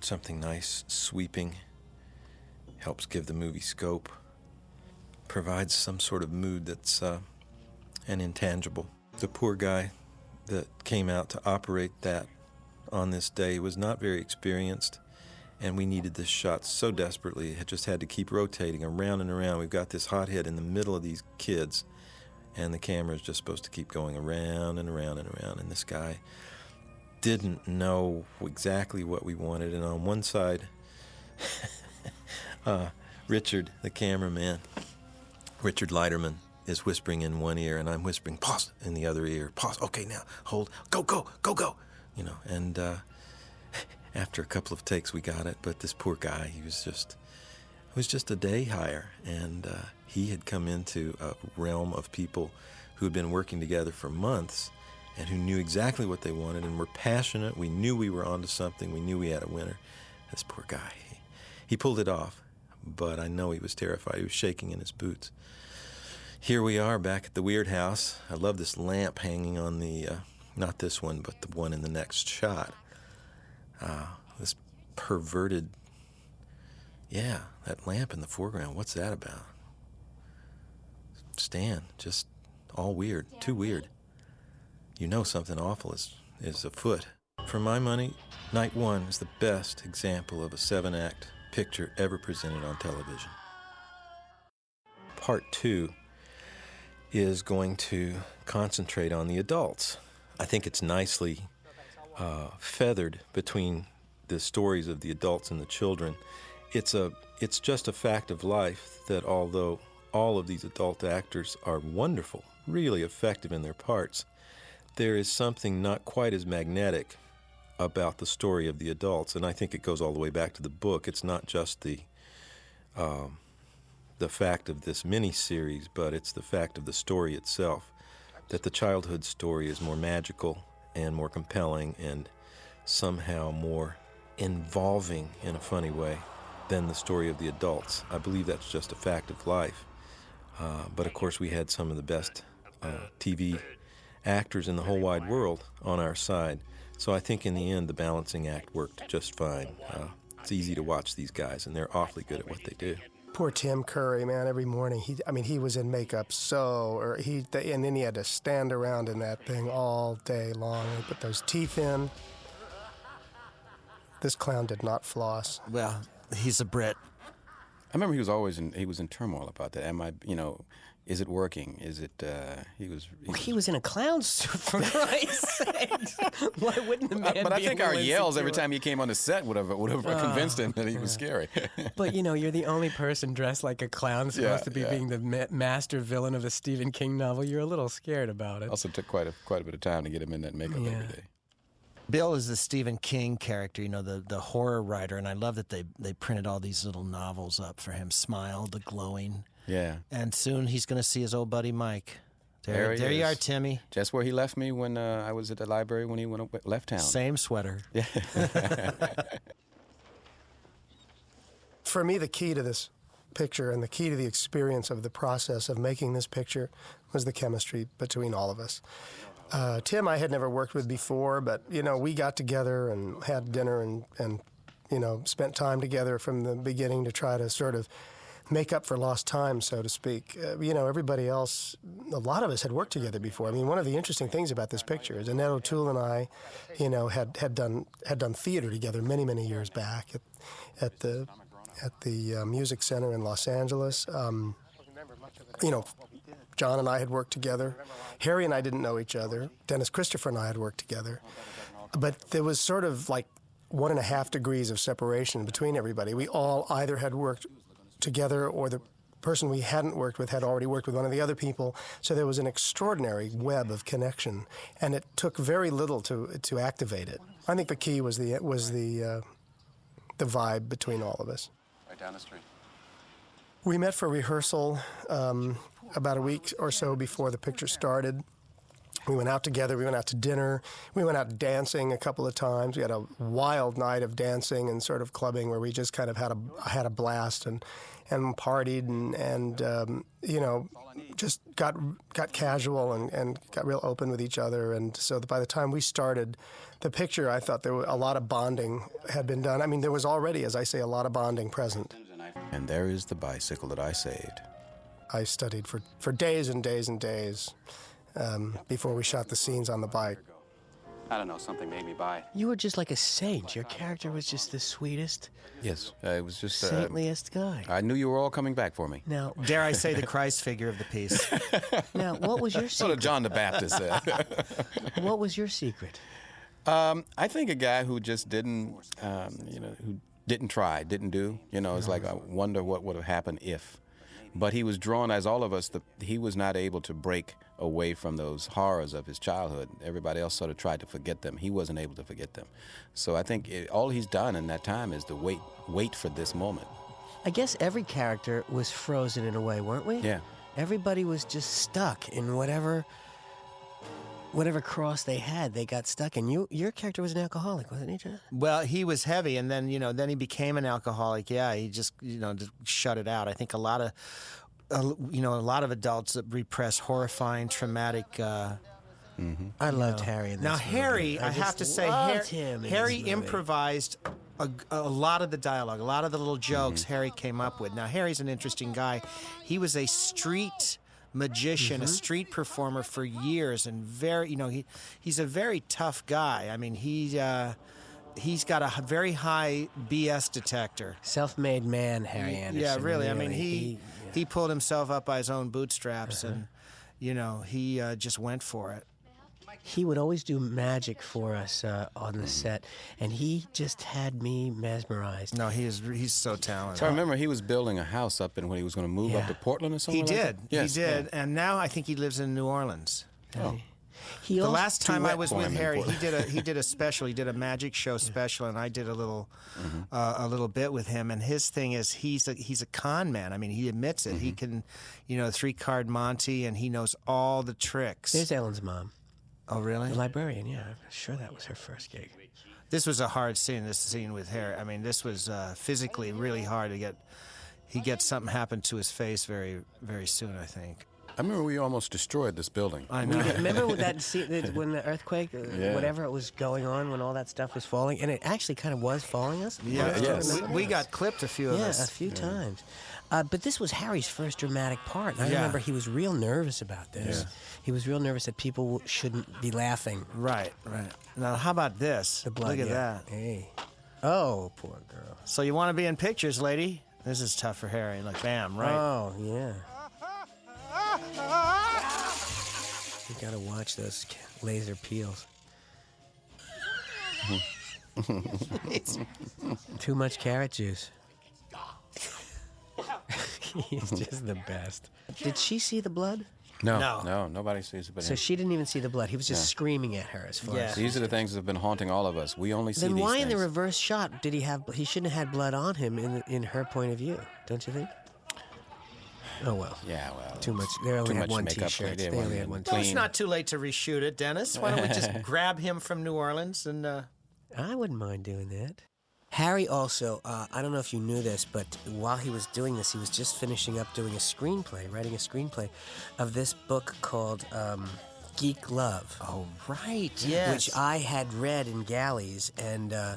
Something nice, sweeping. Helps give the movie scope. Provides some sort of mood that's uh, an intangible. The poor guy that came out to operate that on this day was not very experienced, and we needed this shot so desperately. It just had to keep rotating around and around. We've got this hothead in the middle of these kids, and the camera is just supposed to keep going around and around and around. And this guy didn't know exactly what we wanted. And on one side, uh, Richard, the cameraman, Richard Leiterman, is whispering in one ear, and I'm whispering, pause, in the other ear. Pause. Okay, now, hold. Go, go, go, go. You know, and uh, after a couple of takes, we got it. But this poor guy, he was just, it was just a day hire. And uh, he had come into a realm of people who had been working together for months and who knew exactly what they wanted and were passionate. We knew we were onto something. We knew we had a winner. This poor guy, he, he pulled it off, but I know he was terrified. He was shaking in his boots. Here we are back at the Weird House. I love this lamp hanging on the, uh, not this one, but the one in the next shot. Uh, this perverted, yeah, that lamp in the foreground. What's that about? Stan, just all weird, too weird. You know something awful is, is afoot. For my money, Night One is the best example of a seven act picture ever presented on television. Part two is going to concentrate on the adults. I think it's nicely uh, feathered between the stories of the adults and the children. It's a it's just a fact of life that although all of these adult actors are wonderful, really effective in their parts, there is something not quite as magnetic about the story of the adults, and I think it goes all the way back to the book. It's not just the um, the fact of this mini series, but it's the fact of the story itself. That the childhood story is more magical and more compelling and somehow more involving in a funny way than the story of the adults. I believe that's just a fact of life. Uh, but of course, we had some of the best uh, TV actors in the whole wide world on our side. So I think in the end, the balancing act worked just fine. Uh, it's easy to watch these guys, and they're awfully good at what they do. Poor Tim Curry, man. Every morning, he, I mean, he was in makeup so, or he, and then he had to stand around in that thing all day long and put those teeth in. This clown did not floss. Well, he's a Brit. I remember he was always in he was in turmoil about that. Am I, you know, is it working? Is it? Uh, he was. He, well, he was in a clown suit for Christ's sake. Why wouldn't the man? Be? But I think our yells every time he came on the set would have would have uh, convinced him that he was scary. but you know, you're the only person dressed like a clown supposed yeah, to be yeah. being the ma- master villain of a Stephen King novel. You're a little scared about it. Also took quite a quite a bit of time to get him in that makeup yeah. every day. Bill is the Stephen King character, you know, the, the horror writer, and I love that they they printed all these little novels up for him. Smile, the glowing. Yeah. And soon he's going to see his old buddy Mike. There, there, there you are, Timmy. Just where he left me when uh, I was at the library when he went left town. Same sweater. Yeah. for me, the key to this picture and the key to the experience of the process of making this picture was the chemistry between all of us. Uh, Tim, I had never worked with before, but you know, we got together and had dinner and and you know spent time together from the beginning to try to sort of make up for lost time, so to speak. Uh, you know, everybody else, a lot of us had worked together before. I mean, one of the interesting things about this picture is Annette O'Toole and I, you know, had, had done had done theater together many many years back at, at the at the uh, Music Center in Los Angeles. Um, you know, John and I had worked together. Harry and I didn't know each other. Dennis Christopher and I had worked together. But there was sort of like one and a half degrees of separation between everybody. We all either had worked together or the person we hadn't worked with had already worked with one of the other people. So there was an extraordinary web of connection, and it took very little to to activate it. I think the key was the was the uh, the vibe between all of us. Right down the street. We met for rehearsal um, about a week or so before the picture started. We went out together. We went out to dinner. We went out dancing a couple of times. We had a wild night of dancing and sort of clubbing where we just kind of had a had a blast and and partied and and um, you know just got got casual and, and got real open with each other. And so by the time we started the picture, I thought there were a lot of bonding had been done. I mean, there was already, as I say, a lot of bonding present. And there is the bicycle that I saved. I studied for, for days and days and days um, before we shot the scenes on the bike. I don't know, something made me buy. You were just like a saint. Your character was just the sweetest. Yes, uh, it was just uh, saintliest guy. I knew you were all coming back for me. Now, dare I say, the Christ figure of the piece. now, what was your secret? Sort of John the Baptist said. what was your secret? Um, I think a guy who just didn't, um, you know, who didn't try, didn't do. You know, it's like I wonder what would have happened if. But he was drawn, as all of us, the, he was not able to break away from those horrors of his childhood. Everybody else sort of tried to forget them. He wasn't able to forget them. So I think it, all he's done in that time is to wait, wait for this moment. I guess every character was frozen in a way, weren't we? Yeah. Everybody was just stuck in whatever whatever cross they had, they got stuck in. You, your character was an alcoholic, wasn't he, John? Well, he was heavy, and then you know, then he became an alcoholic. Yeah, he just you know just shut it out. I think a lot of, uh, you know, a lot of adults that repress horrifying, traumatic. Uh, mm-hmm. I loved know. Harry. now, movie. Harry, I, I have to say, Harry, Harry improvised a, a, lot of the dialogue, a lot of the little jokes mm-hmm. Harry came up with. Now, Harry's an interesting guy. He was a street magician, mm-hmm. a street performer for years, and very, you know, he he's a very tough guy. I mean, he. Uh, he's got a very high BS detector. Self-made man, Harry Anderson. Yeah, really. really. I mean, he he, yeah. he, pulled himself up by his own bootstraps, uh-huh. and you know, he uh, just went for it he would always do magic for us uh, on the set, and he just had me mesmerized. No, he is he's so talented. So I remember he was building a house up in when he was going to move yeah. up to Portland or something. He like did. Yes, he did, yeah. and now I think he lives in New Orleans. Oh. He the last time I was with Harry, he did a he did a special. He did a magic show special, and I did a little mm-hmm. uh, a little bit with him. And his thing is he's a he's a con man. I mean, he admits it. Mm-hmm. He can, you know, three card Monty, and he knows all the tricks. There's Ellen's mom. Oh, really? The librarian, yeah. I'm sure that was her first gig. This was a hard scene, this scene with Harry. I mean, this was uh, physically really hard to get. He gets something happen to his face very, very soon, I think. I remember we almost destroyed this building. I know. remember with that scene, that when the earthquake, uh, Yeah. whatever it was going on, when all that stuff was falling, and it actually kind of was falling us. Yeah, Do yes. we, remember? we got clipped a few of yeah, us. a few times. Uh, but this was Harry's first dramatic part. and I Yeah. remember he was real nervous about this. Yeah. He was real nervous that people w- shouldn't be laughing. Right, right. Now, how about this? The blood. Look at yeah. that. Hey. Oh, poor girl. So you want to be in pictures, lady? This is tough for Harry. Like, bam, right. Oh, yeah. You gotta watch those laser peels. Too much carrot juice. He's just the best. Did she see the blood? No, No. no, nobody sees it but So him. she didn't even see the blood. He was just Yeah. screaming at her as far Yeah. as. These are the things that have been haunting all of us. We only see Then these why things. in the reverse shot did he have? He shouldn't have had blood on him in in her point of view, don't you think? Oh well. Yeah, well, Too much. They only had one makeup. T-shirt. They They only had one Well, it's clean. not too late to reshoot it, Dennis. Why don't we just grab him from New Orleans and uh, I wouldn't mind doing that. Harry also, uh, I don't know if you knew this, but while he was doing this, he was just finishing up doing a screenplay, writing a screenplay of this book called um, Geek Love. Oh, right. Yes. Which I had read in Galleys, and uh,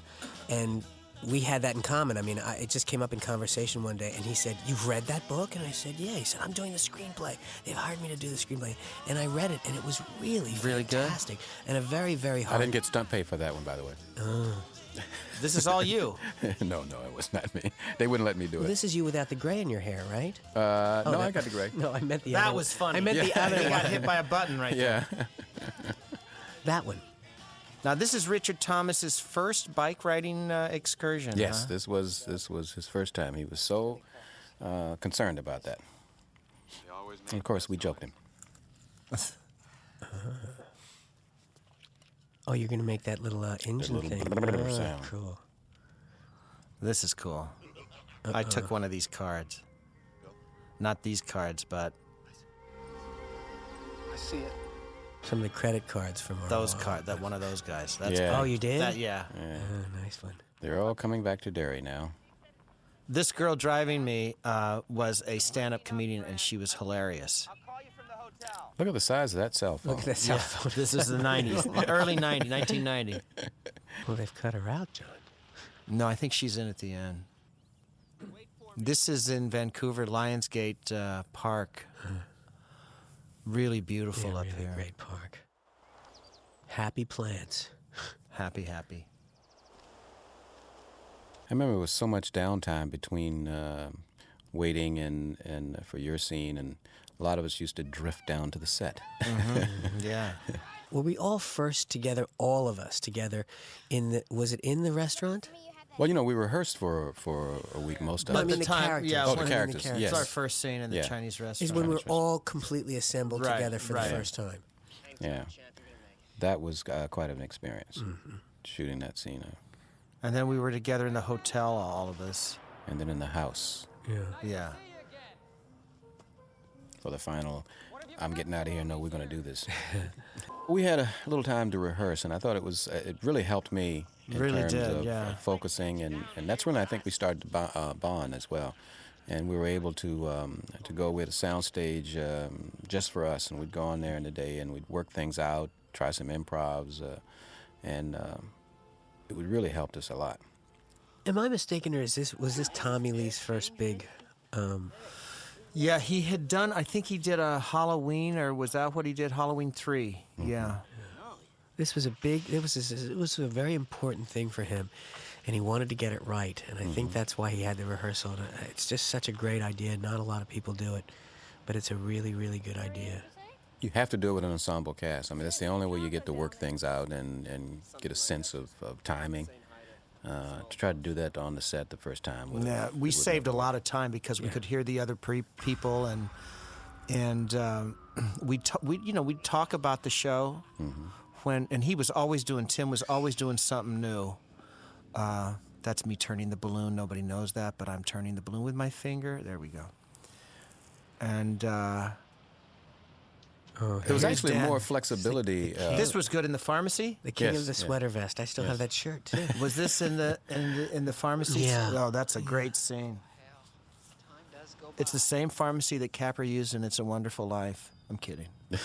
and we had that in common. I mean, I, it just came up in conversation one day, and he said, "You've read that book?" And I said, "Yeah." He said, "I'm doing the screenplay. They've hired me to do the screenplay," and I read it, and it was really, Really good? fantastic, and a very, very hard. I didn't get stunt pay for that one, by the way. this is all you. no, no, it was not me. They wouldn't let me do Well, it. this is you without the gray in your hair, right? Uh, Oh, no, that- I got the gray. No, I meant the that other was funny. I meant the other He one. got hit by a button right there. Yeah. That one. Now, this is Richard Thomas's first bike riding uh, excursion. yes, huh? this was this was his first time. He was so uh, concerned about that. And of course, we joked him. Oh, you're gonna make that little uh, engine little thing. brrrr Ah, sound. Cool. This is cool. I took one of these cards. Not these cards, but I see it. Some of the credit cards from our those uh, card. That one of those guys. That's Yeah. Oh, you did? That, yeah. Yeah. Oh, nice one. They're all coming back to Derry now. This girl driving me uh, was a stand-up comedian, and she was hilarious. I'll call you from the hotel. Look at the size of that cell phone. Look at that cell phone. This is the '90s, early '90s, 1990. Well, they've cut her out, John. No, I think she's in at the end. This is in Vancouver, Lionsgate uh, Park. Really beautiful Yeah, up really here. great park. Happy plants. Happy, happy. I remember it was so much downtime between uh, waiting and, and for your scene, and a lot of us used to drift down to the set. Yeah. Were we all first together, all of us together, in the? Was it in the restaurant? Well, you know, we rehearsed for for a week most of No, I us. mean the time- characters. yeah, Oh, one the of characters. characters. Yes. It's our first scene in the Yeah. Chinese restaurant. Is when we're all completely assembled Right, together for right. the first time. Yeah, that was uh, quite an experience Mm-hmm. shooting that scene, uh, And then we were together in the hotel, all of us. and then in the house Yeah. Yeah. for the final. I'm getting out of here. No, we're going to do this. we had a little time to rehearse, and I thought it was uh, it really helped me in Really terms did, of yeah. uh, focusing, and, and that's when I think we started to bo- uh, bond as well. And we were able to um, to go with a soundstage um, just for us, and we'd go on there in the day, and we'd work things out, try some improvs, uh, and um, it would really helped us a lot. Am I mistaken, or is this was this Tommy Lee's first big? Yeah, he had done, I think he did a Halloween, or was that what he did? Halloween 3. Mm-hmm. Yeah. this was a big. It was a, it was a very important thing for him, and he wanted to get it right. And I Mm-hmm. think that's why he had the rehearsal. Uh, It's just such a great idea. Not a lot of people do it, but it's a really, really good idea. You have to do it with an ensemble cast. I mean, that's the only way you get to work things out and, and get a sense of, of timing. Uh, to try to do that on the set the first time. would- Yeah, we saved a lot of time because we could hear the other pre- people and and um, we t- we you know we'd talk about the show Mm-hmm. when and he was always doing Tim was always doing something new. Uh, that's me turning the balloon. Nobody knows that, but I'm turning the balloon with my finger. There we go. And uh, Oh, There was actually Dan. more flexibility. Uh, this was good in the pharmacy. the king Yes, of the yeah. sweater vest. I still have that shirt too. Was this in the in the, in the pharmacy? Yeah. Oh, that's a great scene. Time does go It's the same pharmacy that Capra used in It's a Wonderful Life. I'm kidding.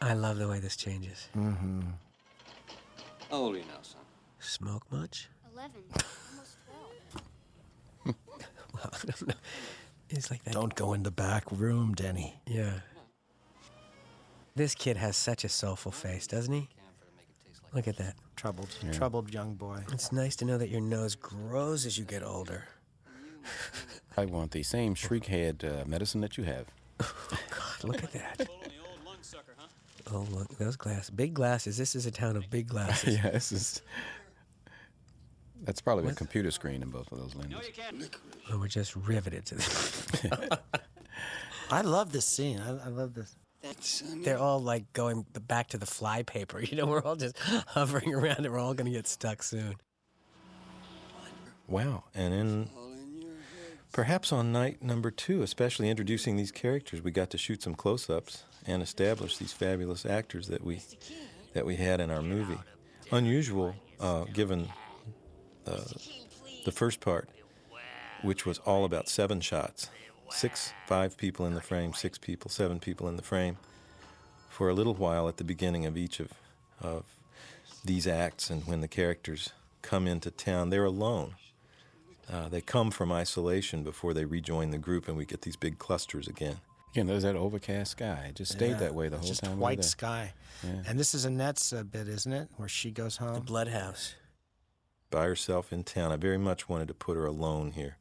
I love the way this changes. Mm-hmm. How old are you now, son? Smoke much? 11. Almost 12. well, I don't know. It's like that. Don't go in the back room, Denny. Yeah. This kid has such a soulful face, doesn't he? Look at that. Troubled, troubled young boy. It's nice to know that your nose grows as you get older. I want the same shriek head uh, medicine that you have. God, look at that. Oh, look, those glasses. Big glasses. This is a town of big glasses. yeah, this is. That's probably a computer screen in both of those lenses. Oh, we're just riveted to this. I love this scene. I, I love this. They're all like going back to the fly paper. You know, we're all just hovering around and we're all going to get stuck soon. Wow. And in perhaps on night number two, especially introducing these characters, we got to shoot some close-ups and establish these fabulous actors that we that we had in our movie. Unusual, uh, given uh, the first part, which was all about seven shots, six, five people in the frame, six people, seven people in the frame, for a little while at the beginning of each of of these acts, and when the characters come into town, they're alone. Uh, they come from isolation before they rejoin the group, and we get these big clusters again. Again, there's that overcast sky. It just stayed Yeah, that way the whole just time. we were white there. sky. Yeah. And this is Annette's uh, bit, isn't it? Where she goes home. The blood house. By herself in town. I very much wanted to put her alone here.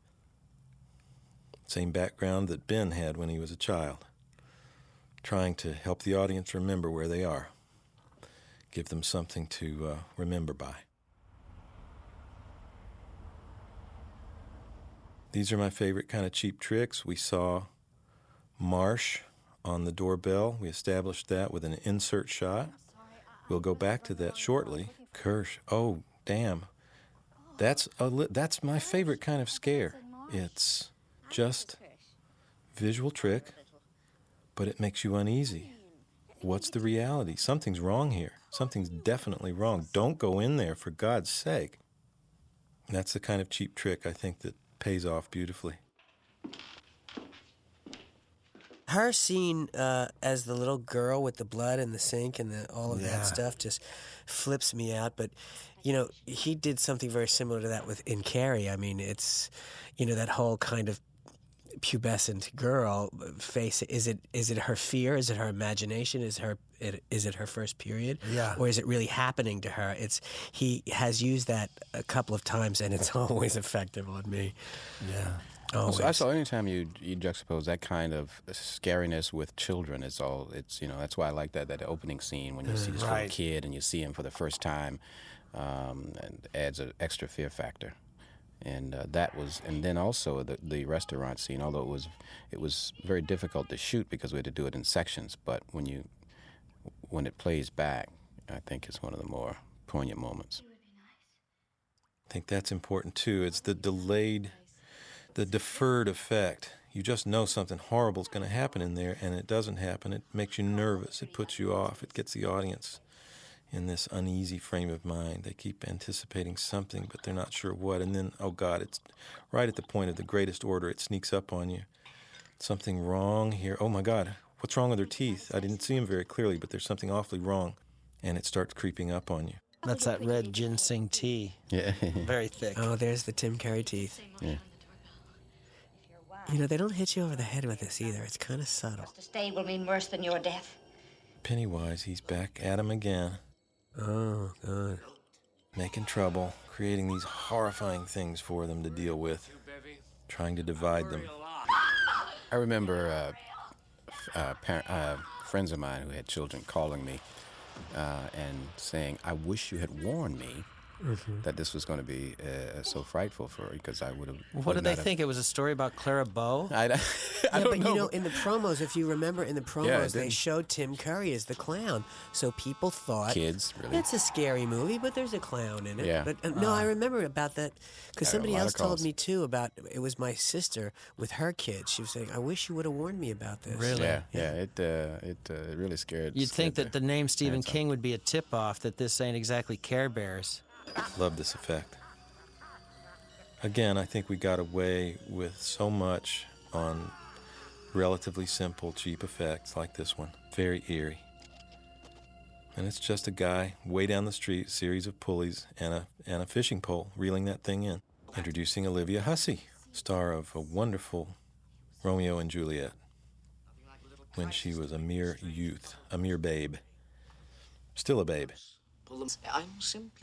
Same background that Ben had when he was a child. Trying to help the audience remember where they are, give them something to uh, remember by. These are my favorite kind of cheap tricks. We saw Marsh on the doorbell. We established that with an insert shot. We'll go back to that shortly. Kersh. Oh, damn. That's a li- that's my favorite kind of scare. It's just visual trick, but it makes you uneasy. What's the reality? Something's wrong here. Something's definitely wrong. Don't go in there for God's sake. That's the kind of cheap trick I think that pays off beautifully. Her scene uh, as the little girl with the blood in the sink and the, all of Yeah. that stuff just flips me out. But you know, he did something very similar to that with in Carrie. I mean, it's you know that whole kind of pubescent girl face. Is it is it her fear? Is it her imagination? Is her it, is it her first period? Yeah. Or is it really happening to her? It's he has used that a couple of times, and it's always effective on me. Yeah. Always. So I saw anytime you you juxtapose that kind of scariness with children, it's all it's you know that's why I like that that opening scene when you see this Right. little kid and you see him for the first time, um, and adds an extra fear factor, and uh, that was and then also the the restaurant scene, although it was it was very difficult to shoot because we had to do it in sections, but when you when it plays back, I think it's one of the more poignant moments. I think that's important too. It's the delayed, the deferred effect. You just know something horrible is going to happen in there, and it doesn't happen. It makes you nervous. It puts you off. It gets the audience in this uneasy frame of mind. They keep anticipating something, but they're not sure what. And then, oh God, it's right at the point of the greatest order. It sneaks up on you. Something wrong here. Oh my God, what's wrong with her teeth? I didn't see them very clearly, but there's something awfully wrong. And it starts creeping up on you. That's that red ginseng tea. Yeah. Very thick. Oh, there's the Tim Curry teeth. Yeah. You know, they don't hit you over the head with this either. It's kind of subtle. To stay will mean worse than your death. Pennywise, he's back at him again. Oh, God. making trouble, creating these horrifying things for them to deal with, trying to divide them. I remember uh, uh, par- uh, friends of mine who had children calling me uh, and saying, "I wish you had warned me Mm-hmm. that this was going to be uh, so frightful for her because I would have." What did they not have- think? It was a story about Clara Bow? I, I yeah, don't but know. you know, in the promos, if you remember, in the it promos, they showed Tim Curry as the clown, so people thought Kids, really. it's a scary movie, but there's a clown in it. Yeah. But uh, no, I remember about that because I got a somebody else told me too about it was my sister with her kids. She was saying, "I wish you would have warned me about this." Really? Yeah, yeah. It uh, it uh, really scared. You'd think that the name Stephen parents off. King would be a tip off that this ain't exactly Care Bears. Love this effect. again, I think we got away with so much on relatively simple, cheap effects like this one. Very eerie. And it's just a guy way down the street, series of pulleys, and a, and a fishing pole reeling that thing in. Introducing Olivia Hussey, star of a wonderful Romeo and Juliet, when she was a mere youth, a mere babe. Still a babe.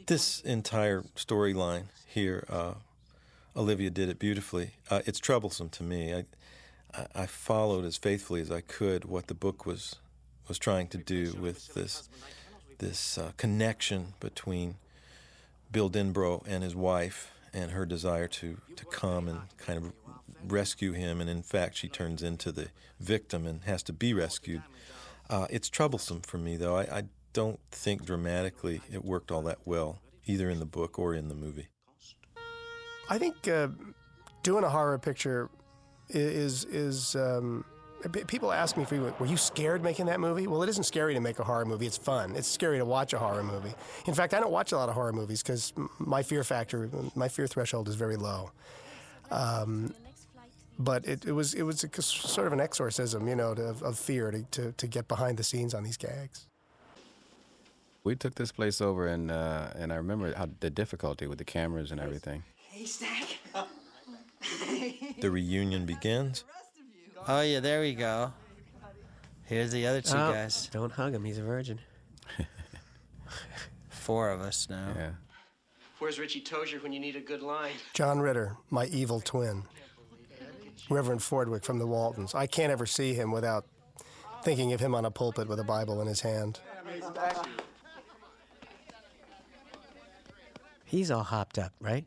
This entire storyline here, uh, Olivia did it beautifully. Uh, it's troublesome to me. I, I followed as faithfully as I could what the book was was trying to do with this this uh, connection between Bill Denbrough and his wife and her desire to, to come and kind of rescue him. And in fact, she turns into the victim and has to be rescued. Uh, it's troublesome for me, though. I, I, don't think dramatically it worked all that well, either in the book or in the movie. I think uh, doing a horror picture is is um, people ask me were you scared making that movie? Well, it isn't scary to make a horror movie. It's fun. It's scary to watch a horror movie. In fact, I don't watch a lot of horror movies because my fear factor, my fear threshold is very low. Um, but it, it, was it was a, sort of an exorcism, you know, to, of fear to, to, to, get behind the scenes on these gags. We took this place over, and uh, and I remember how the difficulty with the cameras and everything. Haystack. the reunion begins Oh yeah, there we go. Here's the other two oh, guys. Don't hug him. He's a virgin. Four of us now. Yeah. Where's Richie Tozier when you need a good line? John Ritter, my evil twin. Reverend Fordwick from the Waltons. I can't ever see him without thinking of him on a pulpit with a Bible in his hand. He's all hopped up, right?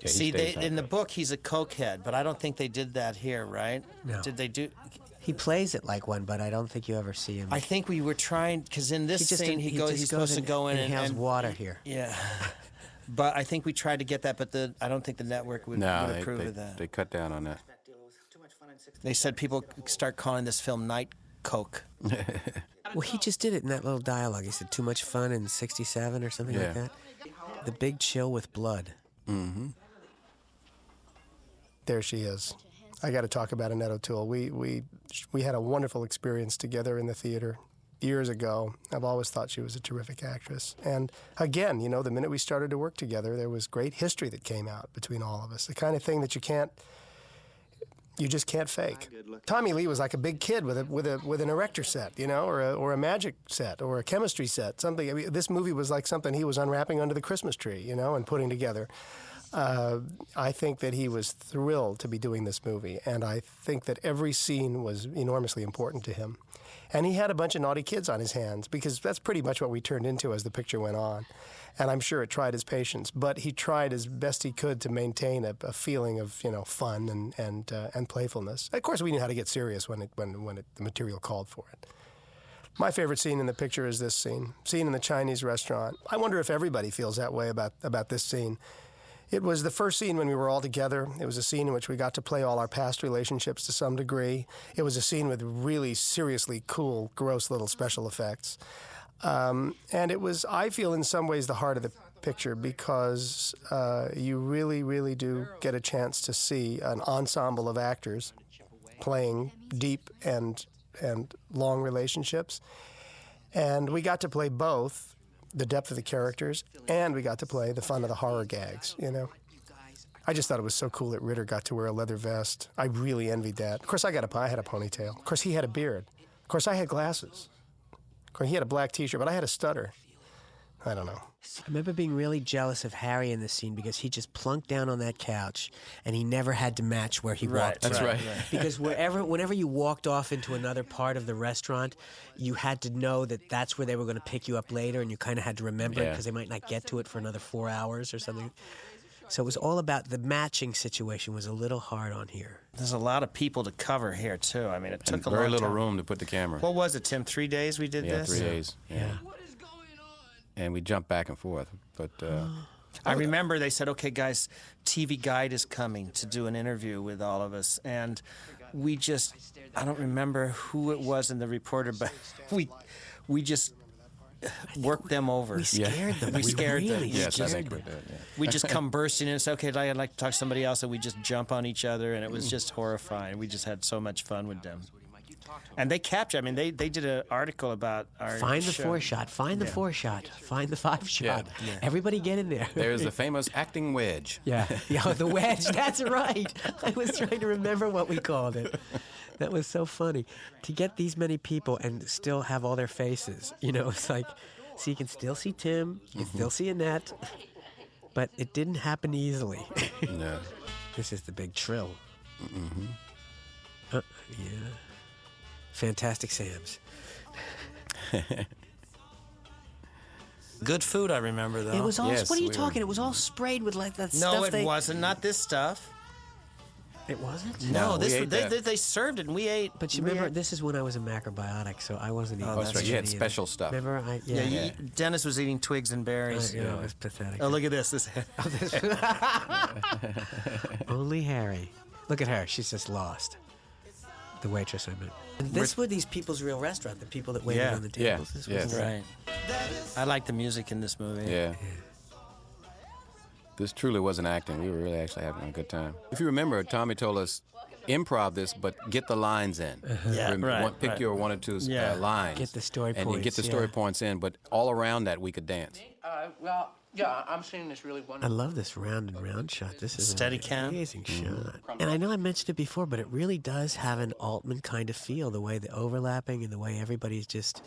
Yeah, See, they, in the book, he's a cokehead, but I don't think they did that here, right? No. Did they do? He plays it like one, but I don't think you ever see him. I think we were trying because in this he scene he, he goes, he's goes supposed to go in and, has water here. Yeah. but I think we tried to get that, but the I don't think the network would, no, would they, approve they, of that. They cut down on that. They said people start calling this film Night Coke. well, he just did it in that little dialogue. He said, "Too much fun in '67" or something yeah. like that. The Big Chill with Blood. Mm-hmm there she is. I got to talk about Annette O'Toole. We we we had a wonderful experience together in the theater years ago. I've always thought she was a terrific actress. And again, you know, the minute we started to work together, there was great history that came out between all of us. The kind of thing that you can't you just can't fake. Tommy Lee was like a big kid with a with a with an erector set, you know, or a, or a magic set or a chemistry set. Something. I mean, this movie was like something he was unwrapping under the Christmas tree, you know, and putting together. Uh, I think that he was thrilled to be doing this movie, and I think that every scene was enormously important to him. And he had a bunch of naughty kids on his hands because that's pretty much what we turned into as the picture went on. And I'm sure it tried his patience, but he tried as best he could to maintain a, a feeling of you know fun and and uh, and playfulness. Of course, we knew how to get serious when it when when it, the material called for it. My favorite scene in the picture is this scene, scene in the Chinese restaurant. I wonder if everybody feels that way about about this scene. It was the first scene when we were all together. It was a scene in which we got to play all our past relationships to some degree. It was a scene with really seriously cool, gross little special effects. Um, and it was, I feel, in some ways, the heart of the picture because uh, you really, really do get a chance to see an ensemble of actors playing deep and and long relationships. And we got to play both the depth of the characters, and we got to play the fun of the horror gags, you know. I just thought it was so cool that Ritter got to wear a leather vest. I really envied that. Of course, I got a I had a ponytail. Of course, he had a beard. Of course, I had glasses. Of course, he had a black T-shirt, but I had a stutter. I don't know. I remember being really jealous of Harry in this scene because he just plunked down on that couch and he never had to match where he right, walked. That's right. right. because wherever, whenever you walked off into another part of the restaurant, you had to know that that's where they were going to pick you up later, and you kind of had to remember yeah. because they might not get to it for another four hours or something. So it was all about the matching situation was a little hard on here. There's a lot of people to cover here too. I mean, it took and a very long little time. room to put the camera. What was it, Tim? Three days we did yeah, this. three days. Yeah. yeah. And we jumped back and forth, but. Uh, I remember they said, "Okay, guys, TV Guide is coming to do an interview with all of us," and we just—I don't remember who it was in the reporter, but we we just work them over. we scared them. We We scared them. really Yes, I scared think we them. did. Yeah. We just come bursting in and say, okay, I'd like to talk to somebody else, and we just jump on each other, and it was just horrifying. We just had so much fun with them. And they captured, I mean, they, they did an article about our Find the show. four shot. Find the Yeah. four shot. Find the five shot. Yeah. Everybody get in there. There's the famous acting wedge. Yeah, yeah, the wedge. That's right. I was trying to remember what we called it. That was so funny to get these many people and still have all their faces. You know, it's like, so you can still see Tim, you can still see Annette, but it didn't happen easily. No. this is the big trill. Mm-hmm. Uh, yeah. Fantastic Sam's. Good food, I remember, though. It was all. Yes, what are you we were- talking? It was all sprayed with like that stuff. No, it they, wasn't. Not this stuff. It wasn't. No, No, this we was- ate they, that. they, they served it, and we ate. But you we remember, ate- this is when I was a macrobiotic, so I wasn't eating. Oh, Oh, that's right. You had shit either. special stuff. Remember, I yeah, yeah. you, yeah. Dennis was eating twigs and berries. Uh, you know, it was pathetic. Oh, look at this. This. Only Harry. Look at her. She's just lost. The waitress, I meant. And this were these people's real restaurant. The people that waited Yeah. on the Yeah, tables. This yes. was the- right. I like the music in this movie. Yeah. This truly wasn't acting. We were really actually having a good time. If you remember, Tommy told us, improv this, but get the lines in. Yeah, Rem- right, one- pick right. your one or two Yeah. uh, lines. Get the story and you get points, the story yeah. points in, but all around that we could dance. Uh, well, yeah, I'm seeing this really wonderful. I wonderful. love this round and round shot. This is Steady an cam. amazing mm-hmm. shot. And I know I mentioned it before, but it really does have an Altman kind of feel. The way the overlapping and the way everybody's just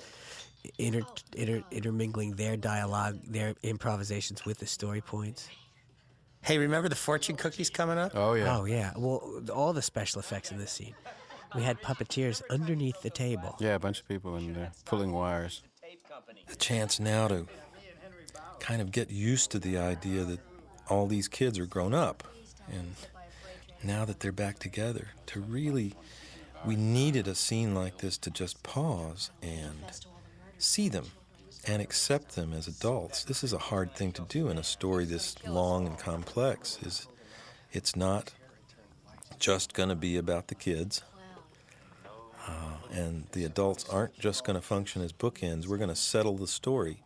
inter, oh, inter, intermingling their dialogue, their improvisations with the story points. Hey, remember the fortune cookies coming up? Oh, yeah. Oh yeah. Well, all the special effects in this scene. We had puppeteers underneath the table. Yeah, a bunch of people in there pulling wires. a chance now to kind of get used to the idea that all these kids are grown up and now that they're back together to really we needed a scene like this to just pause and see them and accept them as adults this is a hard thing to do in a story this long and complex is it's not just going to be about the kids uh, and the adults aren't just going to function as bookends. We're going to settle the story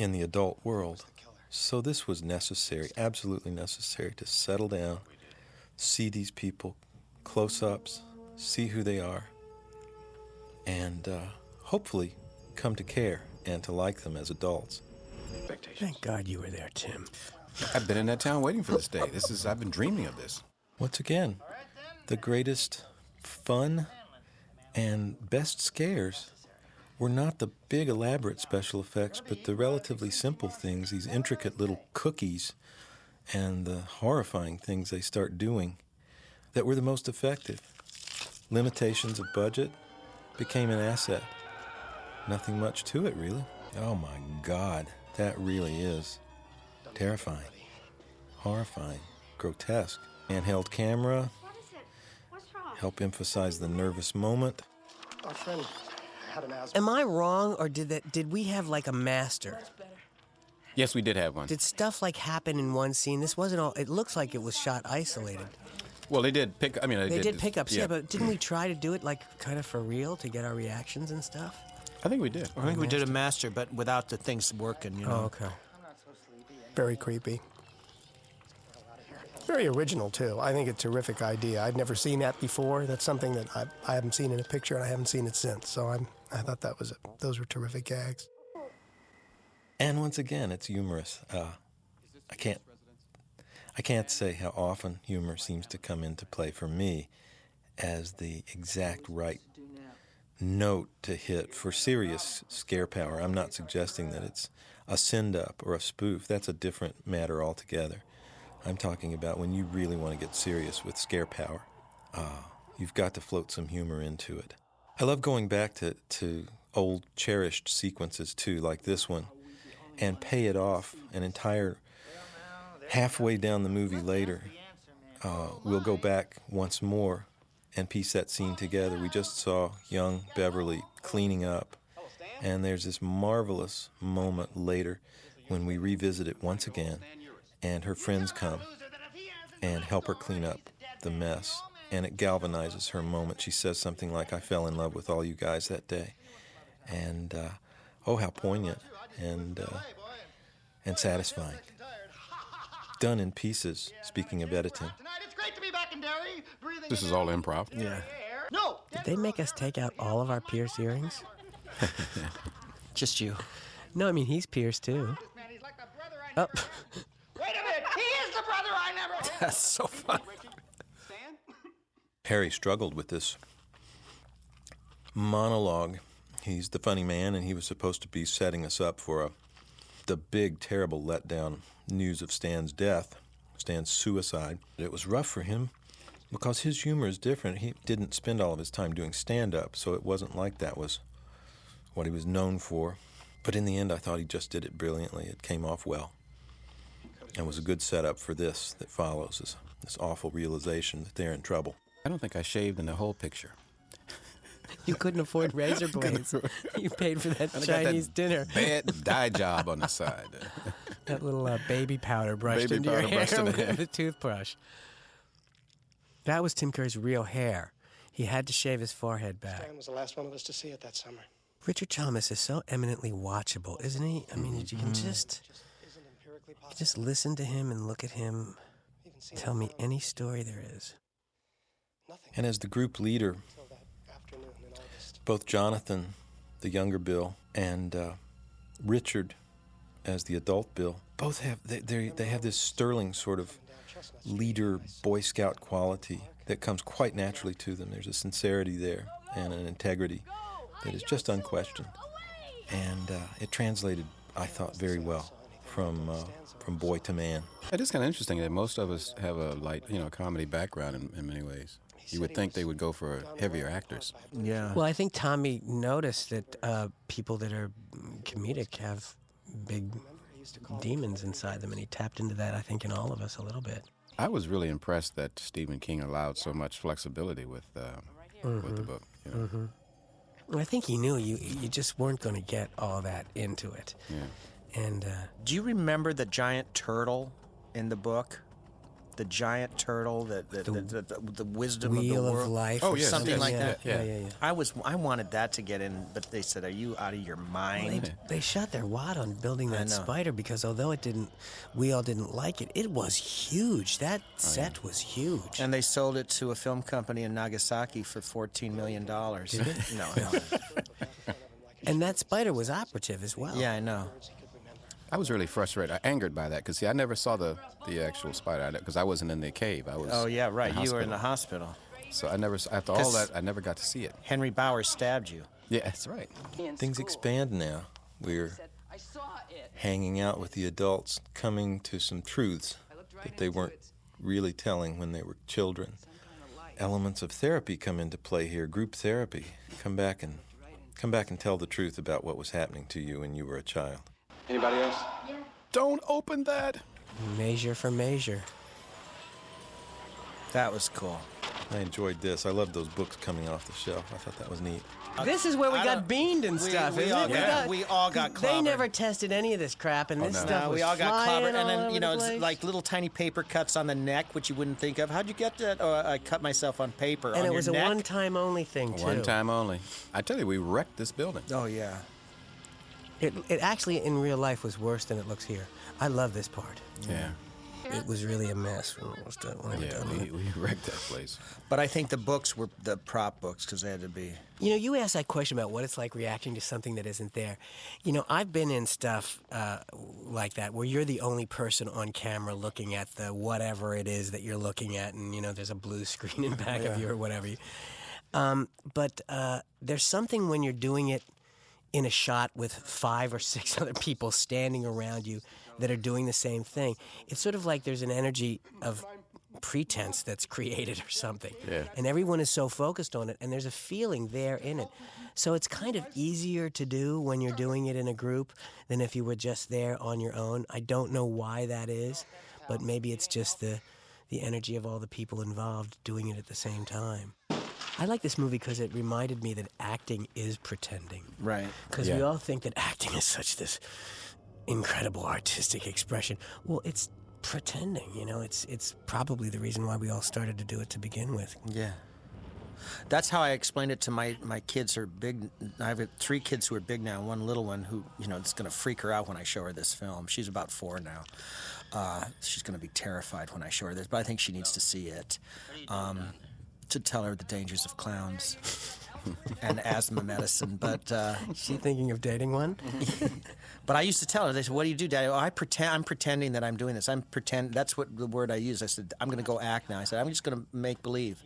in the adult world. So this was necessary, absolutely necessary, to settle down, see these people, close ups, see who they are, and uh, hopefully come to care and to like them as adults. Thank God you were there, Tim. I've been in that town waiting for this day. This is I've been dreaming of this. Once again, the greatest fun and best scares were not the big elaborate special effects, but the relatively simple things, these intricate little cookies and the horrifying things they start doing that were the most effective. Limitations of budget became an asset. Nothing much to it, really. Oh my God, that really is terrifying, horrifying, grotesque. Handheld camera, help emphasize the nervous moment. Our friend had an asthma. Am I wrong, or did that? Did we have like a master? Yes, we did have one. Did stuff like happen in one scene? This wasn't all. It looks like it was shot isolated. Well, they did pick. I mean, they, They did this- pickups, yeah. but didn't we try to do it like kind of for real to get our reactions and stuff? I think we did. I think we did a master, but without the things working. You know. Oh, okay. Very creepy. Very original, too. I think a terrific idea. I'd never seen that before. That's something that I, I haven't seen in a picture, and I haven't seen it since. So I'm, I thought that was a, those were terrific gags. And once again, it's humorous. Uh, I can't, I can't say how often humor seems to come into play for me as the exact right note to hit for serious scare power. I'm not suggesting that it's a send up or a spoof. That's a different matter altogether. I'm talking about when you really want to get serious with scare power. Uh, you've got to float some humor into it. I love going back to, to old cherished sequences too, like this one, and pay it off an entire halfway down the movie later. Uh, we'll go back once more and piece that scene together. We just saw young Beverly cleaning up, and there's this marvelous moment later when we revisit it once again, and her friends come and help her clean up the mess. And it galvanizes her moment. She says something like, I fell in love with all you guys that day. And uh, oh, how poignant and uh, and satisfying. Done in pieces. Speaking of editing, It's great to be back in Derry, breathing This is all improv. Yeah. No, Did they make us take out all of our Pierce earrings? Just you. No, I mean he's Pierce too. Oh, wait a minute. He is the brother I never. That's so funny. Harry struggled with this monologue. He's the funny man, and he was supposed to be setting us up for a the big, terrible letdown news of Stan's death, Stan's suicide. It was rough for him because his humor is different. He didn't spend all of his time doing stand up, so it wasn't like that was what he was known for. But in the end, I thought he just did it brilliantly. It came off well and was a good setup for this that follows this, this awful realization that they're in trouble. I don't think I shaved in the whole picture. you couldn't afford razor blades. you paid for that And I got that Chinese dinner. Bad dye job on the side. that little uh, baby powder brushed Baby into powder your hair brushed in the with hair. a toothbrush. That was Tim Curry's real hair. He had to shave his forehead back. Stan was the last one of us to see it that summer. Richard Thomas is so eminently watchable, isn't he? I mean, you can just just listen to him and look at him. Tell me any story there is. And as the group leader, both Jonathan, the younger Bill, and uh, Richard, as the adult Bill, both have they they they have this sterling sort of leader Boy Scout quality that comes quite naturally to them. There's a sincerity there and an integrity that is just unquestioned, and uh, it translated, I thought, very well from uh, from boy to man. It is kind of interesting that most of us have a light, you know, comedy background in, in many ways. You would think they would go for heavier actors. Yeah. Well, I think Tommy noticed that uh, people that are comedic have big demons inside them, and he tapped into that. I think in all of us a little bit. I was really impressed that Stephen King allowed so much flexibility with uh, with the Mhm. book. You know? hmm I think he knew you. You just weren't going to get all that into it. Yeah. And uh, Do you remember the giant turtle in the book? The giant turtle, that the, the, the, the, the wisdom Wheel of of the world. of Life Oh, or yes, something yes, like yeah, that. yeah. yeah, yeah. I was I wanted that to get in, but they said, "Are you out of your Well, mind?" they, they shot their wad on building that know. spider because although it didn't, we all didn't like it. It was huge. That Oh, set was huge. And they sold it to a film company in Nagasaki for fourteen million dollars. No, no. And that spider was operative as well. Yeah, I know. I was really frustrated, I angered by that because see, I never saw the the actual spider because I wasn't in the cave. I was. Oh yeah, right. You were in the hospital. hospital. So I never, after all 'Cause- that, I never got to see it. Henry Bowers stabbed you. Yeah, that's right. Things expand now. We're hanging out with the adults, coming to some truths that they weren't really telling when they were children. Elements of therapy come into play here, group therapy. Come back and come back and tell the truth about what was happening to you when you were a child. Anybody else? Don't open that. Measure for measure. That was cool. I enjoyed this. I loved those books coming off the shelf. I thought that was neat. Uh, this is where we I got don't- beamed and we- stuff. we isn't all it? got- we all got They never tested any of this crap, and Oh, this no. stuff No, was we all got flying clobbered, and then you know, the it's like little tiny paper cuts on the neck, which you wouldn't think of. How'd you get that? Oh, I cut myself on paper. and on it your was a one-time only thing too. One time only. I tell you, we wrecked this building. Oh yeah. It, it actually in real life was worse than it looks here. I love this part. Yeah. It was really a mess when it was done. When it was Yeah, done with we, we wrecked that place. But I think the books were the prop books because they had to be. You know, you asked that question about what it's like reacting to something that isn't there. You know, I've been in stuff uh, like that where you're the only person on camera looking at the whatever it is that you're looking at, and you know, there's a blue screen in back of you or whatever. You, um, but uh, there's something when you're doing it in a shot with five or six other people standing around you that are doing the same thing. It's sort of like there's an energy of pretense that's created or something. Yeah. And everyone is so focused on it, and there's a feeling there in it. So it's kind of easier to do when you're doing it in a group than if you were just there on your own. I don't know why that is, but maybe it's just the the energy of all the people involved doing it at the same time. I like this movie because it reminded me that acting is pretending. Right. Because we all think that acting is such this incredible artistic expression. Well, it's pretending, you know. It's it's probably the reason why we all started to do it to begin with. Yeah. That's how I explained it to my my kids. Who are big. I have three kids who are big now. One little one who you know it's going to freak her out when I show her this film. She's about four now. Uh, she's going to be terrified when I show her this, but I think she needs to see it um, to tell her the dangers of clowns and asthma medicine. But uh, she thinking of dating one? but I used to tell her. They said, "What do you do, Daddy?" Oh, I pretend. I'm pretending that I'm doing this. I'm pretend. That's what the word I use. I said, "I'm going to go act now." I said, "I'm just going to make believe,"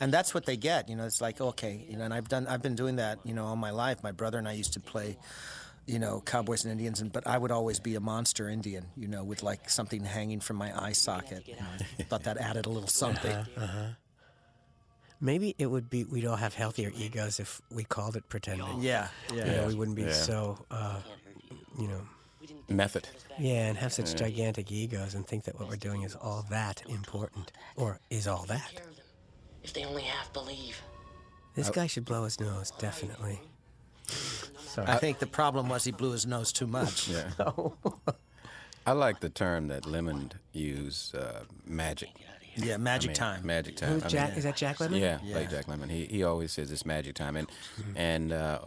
and that's what they get. You know, it's like okay, you know, and I've done. I've been doing that. You know, all my life. My brother and I used to play. You know, cowboys and Indians, and but I would always be a monster Indian. You know, with like something hanging from my eye socket. You know, I thought that added a little something. Uh-huh, uh-huh. Maybe it would be we'd all have healthier egos if we called it pretending. Yeah, yeah. You know, we wouldn't be Yeah. so, uh, you know, Method. yeah, and have such Yeah. gigantic egos and think that what we're doing is all that important, or is all that. If they only half believe. This guy should blow his nose, definitely. Sorry. I think the problem was he blew his nose too much. Yeah. I like the term that Lemmon used, uh, magic. Yeah, magic time. Magic time. Who's I mean- Jack? Is that Jack Lemmon? Yeah, Yeah. like Jack Lemmon. He he always says it's magic time, and and uh,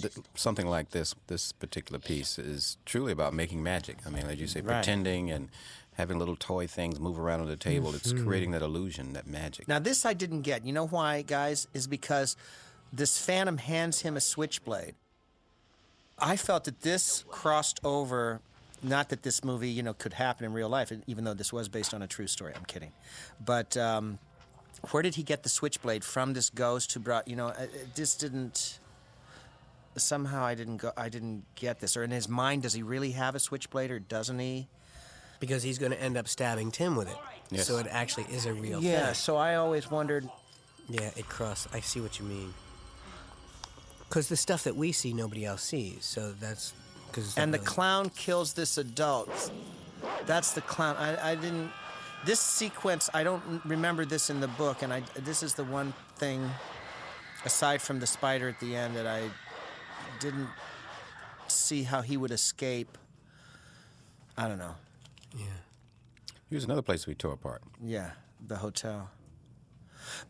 th- something like this this particular piece is truly about making magic. I mean, as you say, Right. pretending and having little toy things move around on the table. It's Mhm. creating that illusion, that magic. Now, this I didn't get. You know why, guys? Is because this Phantom hands him a switchblade. I felt that this crossed over. Not that this movie, you know, could happen in real life, even though this was based on a true story. I'm kidding, but um, where did he get the switchblade from? This ghost who brought, you know, uh, it this didn't. Somehow I didn't go. I didn't get this. Or in his mind, does he really have a switchblade, or doesn't he? Because he's going to end up stabbing Tim with it. Yes. So it actually is a real Yeah. thing. So I always wondered. Yeah, it cross. I see what you mean. Because the stuff that we see, nobody else sees. So that's because. And the uh, clown kills this adult. That's the clown. I, I didn't. This sequence, I don't remember this in the book, and I. This is the one thing, aside from the spider at the end, that I didn't see how he would escape. I don't know. Yeah. Here's another place we tore apart. Yeah, the hotel.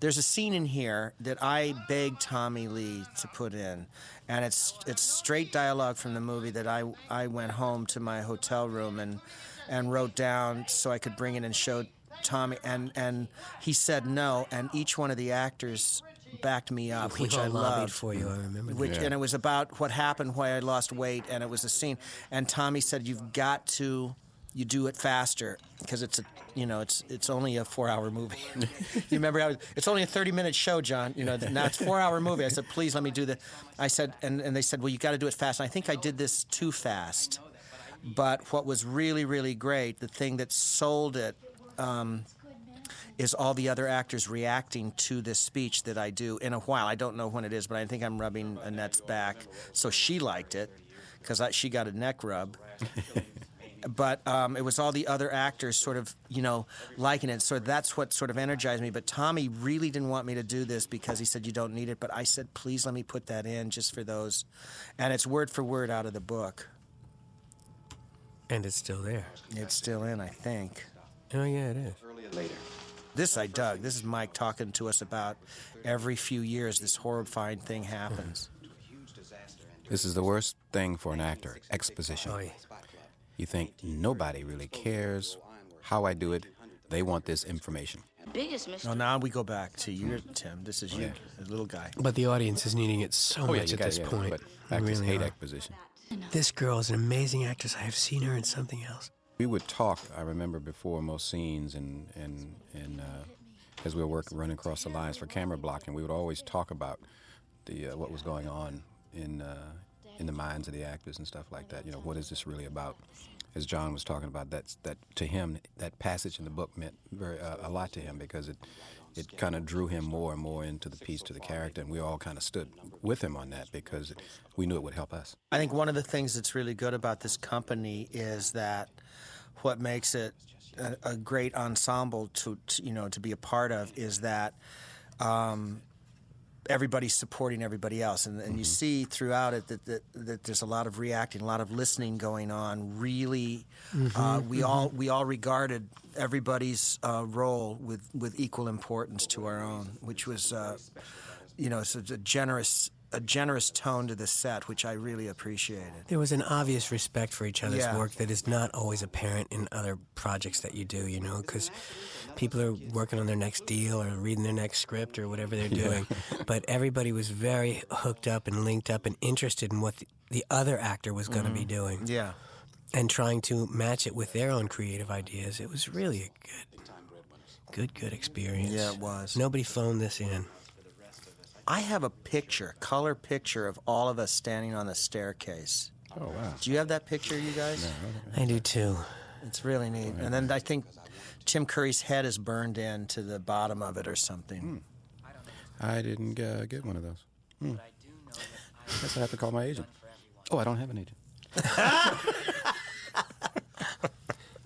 There's a scene in here that I begged Tommy Lee to put in, and it's it's straight dialogue from the movie that I I went home to my hotel room and and wrote down so I could bring it and show Tommy, and and he said no, and each one of the actors backed me up, We which I lobbied loved. for you, I remember. Which Yeah. and it was about what happened, why I lost weight, and it was a scene. And Tommy said, "You've got to." You do it faster because it's a, you know, it's it's only a four-hour movie. you remember, was, it's only a thirty-minute show, John. You know, now it's four-hour movie. I said, please let me do the. I said, and, and they said, well, you got to do it fast. And I think I did this too fast. But what was really, really great, the thing that sold it, um, is all the other actors reacting to this speech that I do in a while. I don't know when it is, but I think I'm rubbing Annette's back, so she liked it because she got a neck rub. But um, it was all the other actors sort of, you know, liking it. So that's what sort of energized me. But Tommy really didn't want me to do this because he said you don't need it. But I said, please let me put that in just for those, and it's word for word out of the book. And it's still there. It's still in, I think. Oh, yeah, it is. Later. This I dug. This is Mike talking to us about every few years this horrifying thing happens. This is the worst thing for an actor exposition. You think nobody really cares how I do it, they want this information. Biggest No, now we go back to you, Tim. This is you, the little guy. But the audience is needing it so Oh, much you at this yeah, point. but They actors really hate are. exposition. This girl is an amazing actress. I have seen her in something else. We would talk. I remember before most scenes, and and and uh, as we were working, running across the lines for camera blocking, we would always talk about the uh, what was going on in uh, in the minds of the actors and stuff like that. You know, what is this really about? As John was talking about, that's that to him that passage in the book meant very uh, a lot to him because it it kind of drew him more and more into the piece to the character, and we all kind of stood with him on that because we knew it would help us. I think one of the things that's really good about this company is that what makes it a, a great ensemble to, to you know to be a part of is that um, everybody's supporting everybody else, and, and you see throughout it that, that that there's a lot of reacting, a lot of listening going on. Really, uh, Mhm, we mhm. all we all regarded everybody's uh, role with with equal importance to our own, which was. Uh, you know, it's a generous a generous tone to the set, which I really appreciated. There was an obvious respect for each other's Yeah. work that is not always apparent in other projects that you do, you know, because people are working on their next deal or reading their next script or whatever they're Yeah. doing. but everybody was very hooked up and linked up and interested in what the, the other actor was going to be Mhm. doing. Yeah. And trying to match it with their own creative ideas. It was really a good, good, good experience. Yeah, it was. Nobody phoned this in. I have a picture, color picture of all of us standing on the staircase. Oh wow! Do you have that picture, you guys? I do too. It's really neat. And then I think Tim Curry's head is burned in to the bottom of it or something. I didn't uh, get one of those. Hmm. Guess I have to call my agent. Oh, I don't have an agent.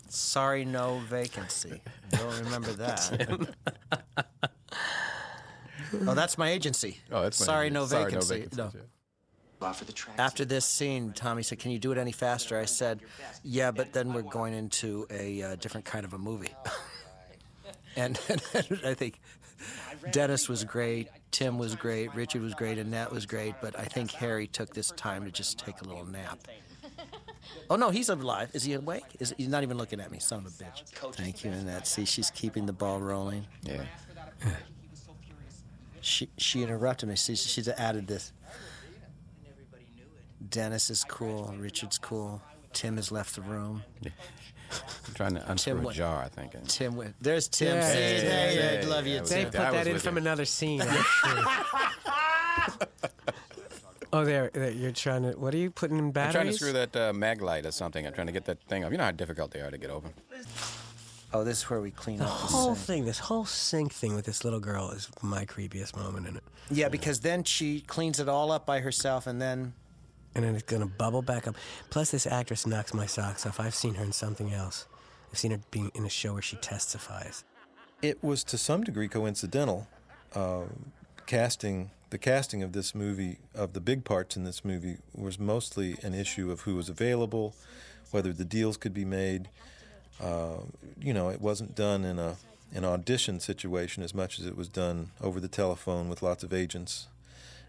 Sorry, no vacancy. Don't remember that. oh, that's my agency. Oh, that's my Sorry, agency. no Sorry, no vacancy. vacancies, No. Offer the track. After this scene, Tommy said, "Can you do it any faster?" I said, "Yeah, but then we're going into a uh, different kind of a movie." and, I think Dennis was great, Tim was great, Richard was great, and Annette was great, but I think Harry took this time to just take a little nap. Oh no, he's alive. Is he awake? Is he's not even looking at me, son of a bitch. Thank you, Annette. See, she's keeping the ball rolling. Yeah. She she interrupted me. She she's added this. Dennis is cool. Richard's cool. Tim has left the room. I'm trying to unscrew Tim a jar, I think. Tim went. There's Tim. Yeah, saying, yeah, hey, yeah, I love you, yeah, They Tim. put That that in with from you. another scene. Actually. oh, there, there. You're trying to. What are you putting in I'm batteries? trying to screw that uh, mag light or something. I'm trying to get that thing up. You know how difficult they are to get open. Oh, this is where we clean The up the whole sink. thing, this whole sink thing with this little girl is my creepiest moment in it. Yeah, because then she cleans it all up by herself, and then And then it's gonna bubble back up. Plus, this actress knocks my socks off. I've seen her in something else. I've seen her being in a show where she testifies. It was to some degree coincidental. Uh, casting the casting of this movie, of the big parts in this movie, was mostly an issue of who was available, whether the deals could be made. Uh, you know, it wasn't done in a an audition situation as much as it was done over the telephone with lots of agents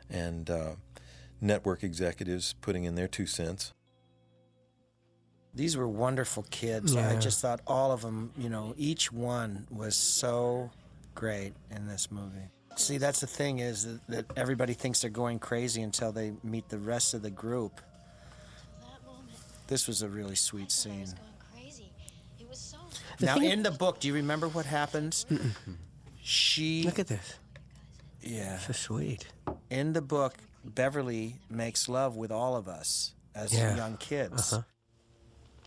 and uh, network executives putting in their two cents. these were wonderful kids. I just thought all of them, you know, each one was so great in this movie. See, that's the thing is that, that everybody thinks they're going crazy until they meet the rest of the group. This was a really sweet scene. The now, in the book, do you remember what happens? She. Look at this. Yeah. So sweet. In the book, Beverly makes love with all of us as Yeah. young kids. Uh-huh.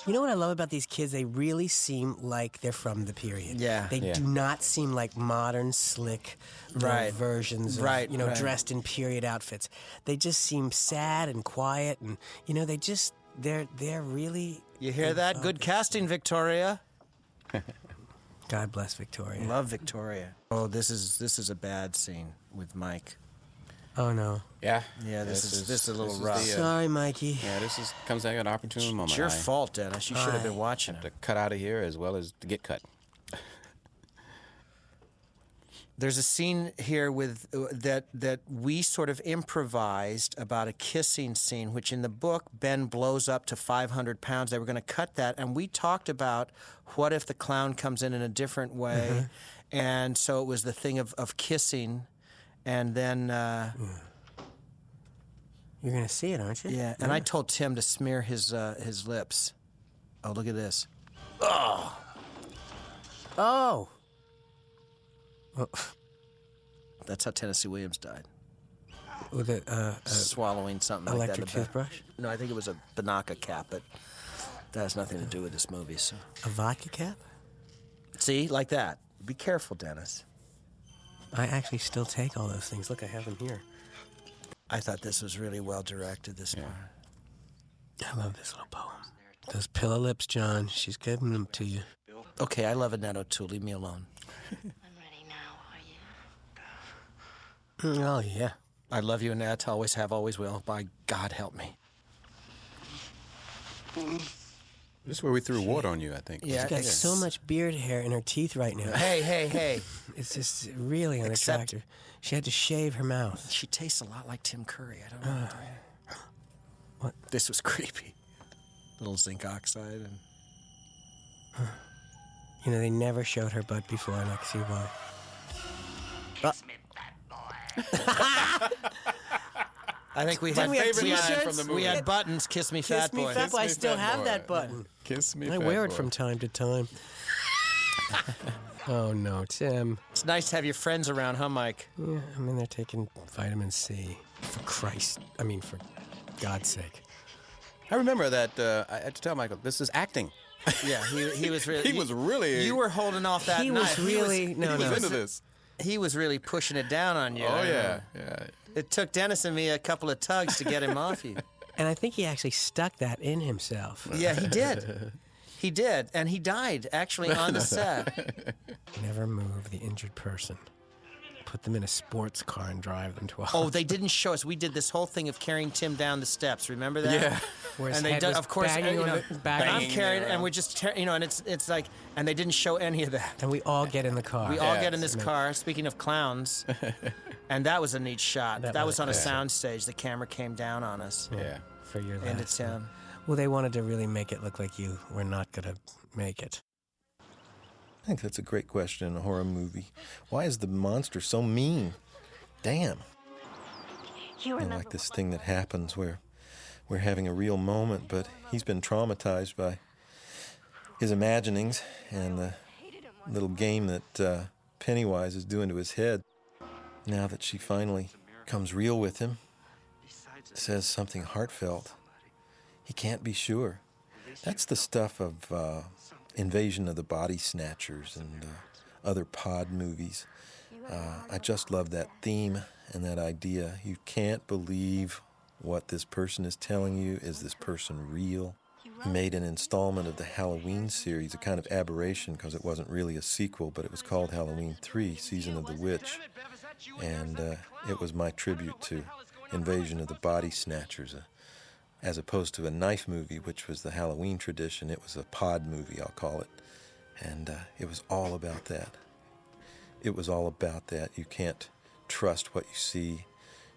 You know what I love about these kids? They really seem like they're from the period. Yeah. They Yeah. do not seem like modern, slick you Right. versions of, Right, you know, right. dressed in period outfits. They just seem sad and quiet and, you know, they just, they're, they're really. You hear that? Good casting, Victoria. God bless Victoria. Love Victoria. Oh, this is this is a bad scene with Mike. Oh, no. Yeah. Yeah, this is- this is a little rough. the, uh, Sorry, Mikey. Yeah, this is comes at an opportune moment. It's your I fault, Dennis. You should have been watching have it. to cut out of here as well as to get cut. There's a scene here with uh, that that we sort of improvised about a kissing scene, which in the book Ben blows up to 500 pounds. They were going to cut that, and we talked about what if the clown comes in in a different way, and so it was the thing of, of kissing, and then uh, You're going to see it, aren't you? yeah, and I told Tim to smear his uh, his lips. Oh, look at this. Oh. Oh. That's how Tennessee Williams died. With a, uh, a Swallowing something like that. electric the back. toothbrush? No, I think it was a Banaka cap, but that has nothing to do with this movie. So. A vodka cap? See, like that. Be careful, Dennis. I actually still take all those things. Look, I have them here. I thought this was really well directed. This part. I love this little poem. Those pillow lips, John. She's giving them to you. Okay, I love Annette O'Toole. Leave me alone. I'm ready now. Are you? Oh, yeah. I love you, Annette. Always have, always will. By God, help me. Mm. This is where we threw water on you, I think. Yeah, She's got it's- so much beard hair in her teeth right now. Hey, hey, hey. It's just really Except- unattractive. She had to shave her mouth. She tastes a lot like Tim Curry. I don't know. what? This was creepy. Little zinc oxide and. You know, they never showed her butt before, and I can see why. I think we Didn't had we have we had- t-shirts? from the We had buttons. Kiss me, Kiss fat me, boy. fat boy. I still have that button. Kiss me, I fat wear it boy. from time to time. oh no, Tim. It's nice to have your friends around, huh, Mike? Yeah, I mean they're taking vitamin C. For Christ, I mean for God's sake. I remember that. Uh, I had to tell Michael, this is acting. Yeah, he, he was really. He was really- You were holding off that He was knife. really- no, he was no. into this. He was really pushing it down on you. Oh yeah, yeah. It took Dennis and me a couple of tugs to get him off you. And I think he actually stuck that in himself. Yeah, he did. He did, and he died actually on the set. Never move the injured person. Put them in a sports car and drive them to a Oh, they didn't show us. We did this whole thing of carrying Tim down the steps. Remember that? Yeah. Where and they, do, of course, banging you know, the. I'm carried, and we're just, you know, and it's it's like, and they didn't show any of that. And we all get in the car. We all get in this car. Speaking of clowns, and that was a neat shot. That, That was was- on a yeah. sound stage. The camera came down on us, Yeah. for your and it's him. Well, they wanted to really make it look like you were not gonna make it. I think that's a great question in a horror movie. Why is the monster so mean? Damn. You And remember like this thing that happens where we're having a real moment, but he's been traumatized by his imaginings and the little game that uh, Pennywise is doing to his head. Now that she finally comes real with him, says something heartfelt, he can't be sure. That's the stuff of uh, Invasion of the Body Snatchers and uh, other pod movies. Uh, I just love that theme and that idea. You can't believe what this person is telling you. Is this person real? Made an installment of the Halloween series, a kind of aberration because it wasn't really a sequel, but it was called Halloween 3 Season of the Witch. And uh, it was my tribute to Invasion of the Body Snatchers. Uh, as opposed to a knife movie, which was the Halloween tradition, it was a pod movie, I'll call it. And uh, it was all about that. It was all about that. You can't trust what you see.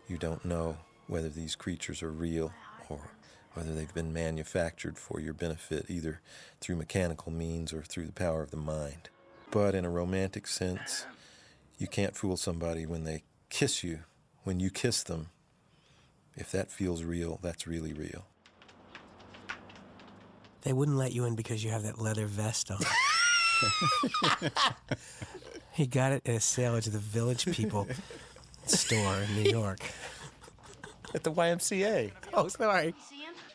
You don't know whether these creatures are real or whether they've been manufactured for your benefit, either through mechanical means or through the power of the mind. But in a romantic sense, you can't fool somebody when they kiss you, when you kiss them. If that feels real, that's really real. They wouldn't let you in because you have that leather vest on. he got it at a sale at the Village People store in New York. At the YMCA. Oh, sorry.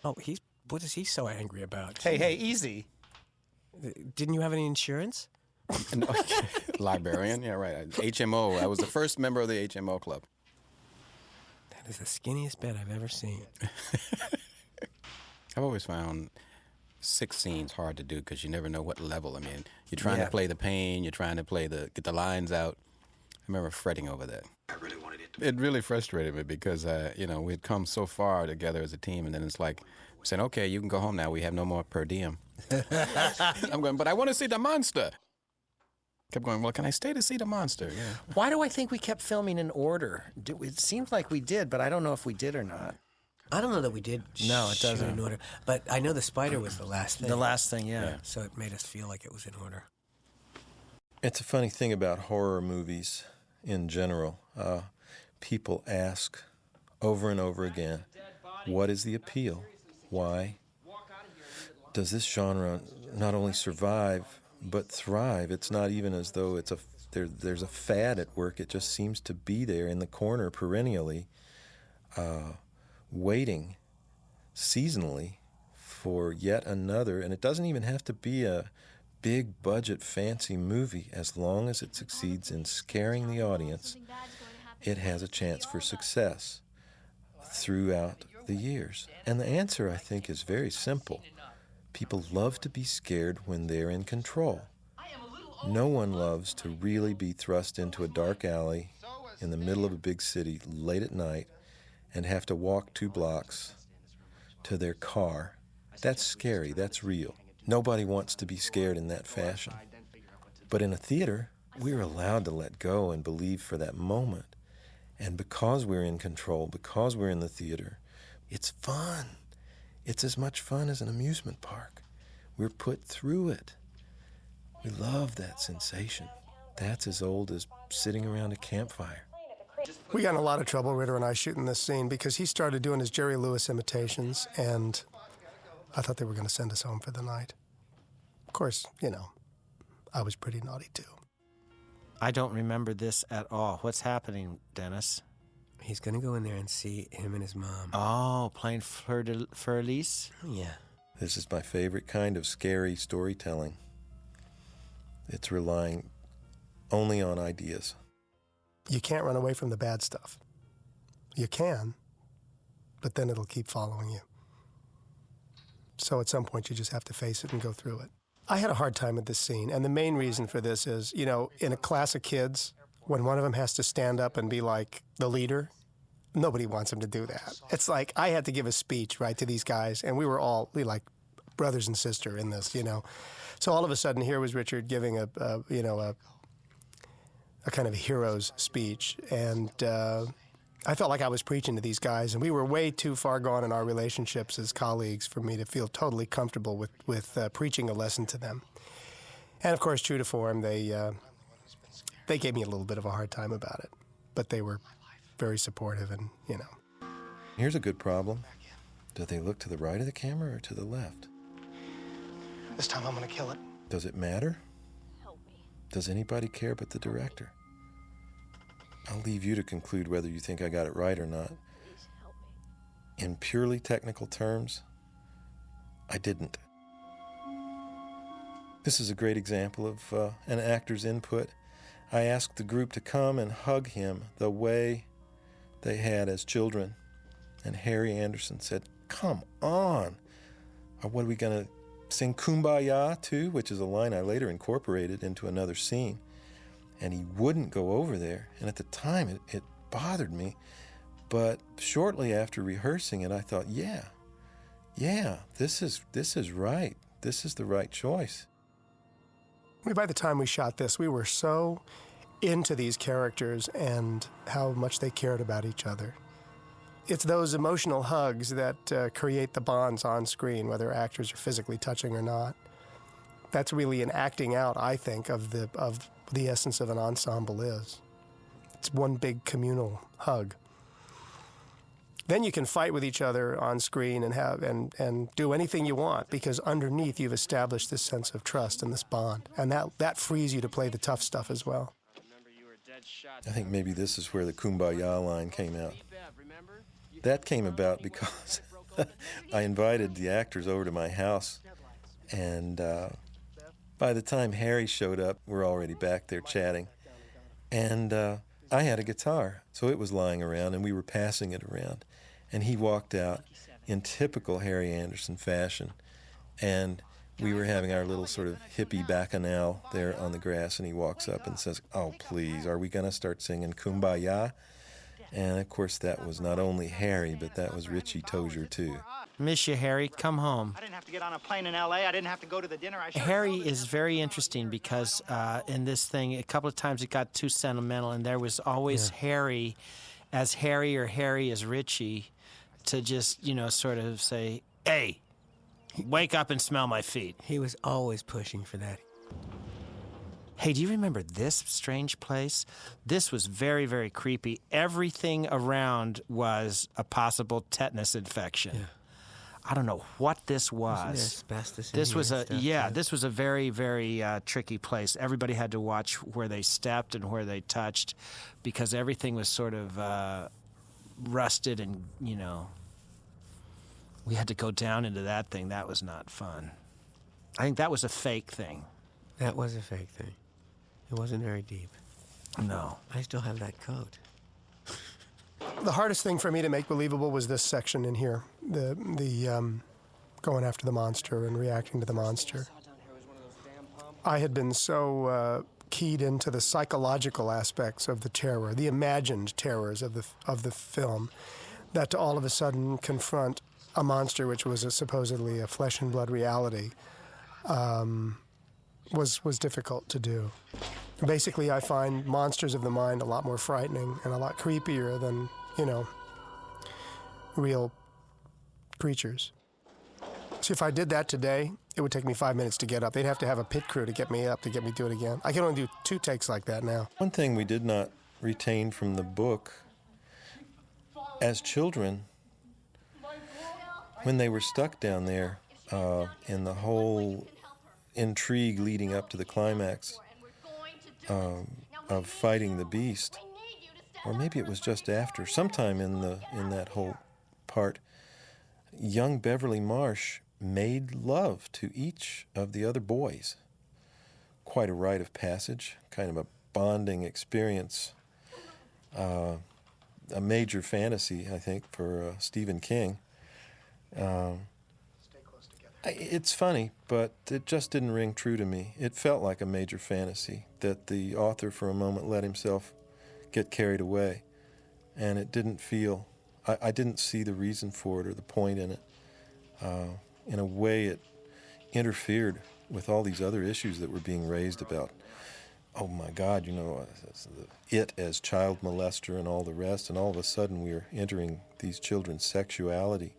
Oh, he's what is he so angry about? Hey, hey, easy. Uh, didn't you have any insurance? No, Librarian, yeah, right. HMO. I was the first member of the HMO club. That is the skinniest bed I've ever seen. I've always found six scenes hard to do because you never know what level. I mean, you're trying Yeah. to play the pain, you're trying to play the get the lines out. I remember fretting over that. I really wanted it It really frustrated me because uh, you know we'd come so far together as a team, and then it's like saying, "Okay, you can go home now. We have no more per diem." I'm going, but I want to see the monster. Kept going. Well, can I stay to see the monster? Yeah. Why do I think we kept filming in order? Do- It seems like we did, but I don't know if we did or not. I don't know that we did. No, it doesn't. in order, but I know the spider was the last thing. The last thing, yeah. So it made us feel like it was in order. It's a funny thing about horror movies in general. Uh, people ask over and over again, what is the appeal? Why does this genre not only survive but thrive? It's not even as though it's a there, there's a fad at work. It just seems to be there in the corner perennially, uh, waiting seasonally for yet another. And it doesn't even have to be a big budget fancy movie as long as it succeeds in scaring the audience it has a chance for success throughout the years and the answer i think is very simple people love to be scared when they're in control no one loves to really be thrust into a dark alley in the middle of a big city late at night and have to walk two blocks to their car that's scary that's real Nobody wants to be scared in that fashion. But in a theater, we're allowed to let go and believe for that moment. And because we're in control, because we're in the theater, it's fun. It's as much fun as an amusement park. We're put through it. We love that sensation. That's as old as sitting around a campfire. We got in a lot of trouble, Ritter and I, shooting this scene because he started doing his Jerry Lewis imitations, and I thought they were going to send us home for the night. Of course, you know, I was pretty naughty too. I don't remember this at all. What's happening, Dennis? He's going to go in there and see him and his mom. Oh, playing Fleur, de, Fleur Elise? Oh, yeah. This is my favorite kind of scary storytelling. It's relying only on ideas. You can't run away from the bad stuff. You can, but then it'll keep following you. So at some point, you just have to face it and go through it. I had a hard time with this scene, and the main reason for this is, you know, in a class of kids, when one of them has to stand up and be like the leader, nobody wants him to do that. It's like I had to give a speech, right, to these guys, and we were all we like brothers and sister in this, you know. So all of a sudden, here was Richard giving a, a you know, a, a kind of a hero's speech, and uh, I felt like I was preaching to these guys, and we were way too far gone in our relationships as colleagues for me to feel totally comfortable with with uh, preaching a lesson to them. And of course, true to form, they uh, they gave me a little bit of a hard time about it, but they were very supportive, and you know. Here's a good problem: Do they look to the right of the camera or to the left? This time I'm going to kill it. Does it matter? Does anybody care but the director? I'll leave you to conclude whether you think I got it right or not. In purely technical terms, I didn't. This is a great example of uh, an actor's input. I asked the group to come and hug him the way they had as children. And Harry Anderson said, Come on. Or what are we going to sing Kumbaya too, which is a line I later incorporated into another scene? And he wouldn't go over there. And at the time, it, it bothered me. But shortly after rehearsing it, I thought, yeah, yeah, this is this is right. This is the right choice. I mean, by the time we shot this, we were so into these characters and how much they cared about each other. It's those emotional hugs that uh, create the bonds on screen, whether actors are physically touching or not. That's really an acting out, I think, of the of the essence of an ensemble is. It's one big communal hug. Then you can fight with each other on screen and have and, and do anything you want because underneath you've established this sense of trust and this bond. And that, that frees you to play the tough stuff as well. I think maybe this is where the kumbaya line came out. That came about because I invited the actors over to my house, and uh, by the time Harry showed up, we're already back there chatting. And uh, I had a guitar, so it was lying around, and we were passing it around. And he walked out in typical Harry Anderson fashion, and we were having our little sort of hippie bacchanal there on the grass, and he walks up and says, Oh, please, are we going to start singing Kumbaya? And of course, that was not only Harry, but that was Richie Tozier, too. Miss you, Harry. Come home. I didn't have to get on a plane in L.A. I didn't have to go to the dinner. I should've Harry is very interesting because uh, in this thing, a couple of times it got too sentimental, and there was always Harry as Harry or Harry as Richie to just, you know, sort of say, hey, wake up and smell my feet. He was always pushing for that. Hey, do you remember this strange place? This was very, very creepy. Everything around was a possible tetanus infection. Yeah. I don't know what this Wasn't there was. asbestos This was a stuff? yeah. This was a very very uh, tricky place. Everybody had to watch where they stepped and where they touched, because everything was sort of uh, rusted and you know. We had to go down into that thing. That was not fun. I think that was a fake thing. That was a fake thing. It wasn't very deep. No. I still have that coat. The hardest thing for me to make believable was this section in here, the the um, going after the monster and reacting to the monster. I had been so uh, keyed into the psychological aspects of the terror, the imagined terrors of the of the film, that to all of a sudden confront a monster which was a, supposedly a flesh and blood reality. um, was was difficult to do. Basically, I find monsters of the mind a lot more frightening and a lot creepier than you know real creatures. See, if I did that today, it would take me five minutes to get up. They'd have to have a pit crew to get me up to get me do it again. I can only do two takes like that now. One thing we did not retain from the book as children, when they were stuck down there uh, in the whole intrigue leading up to the climax um, of fighting the beast, or maybe it was just after, sometime in the in that whole part, young Beverly Marsh made love to each of the other boys. Quite a rite of passage, kind of a bonding experience. Uh, a major fantasy, I think, for uh, Stephen King. Um, it's funny, but it just didn't ring true to me. It felt like a major fantasy that the author, for a moment, let himself get carried away, and it didn't feel. I, I didn't see the reason for it or the point in it. Uh, in a way, it interfered with all these other issues that were being raised about oh my God, you know, it as child molester and all the rest, and all of a sudden we are entering these children's sexuality.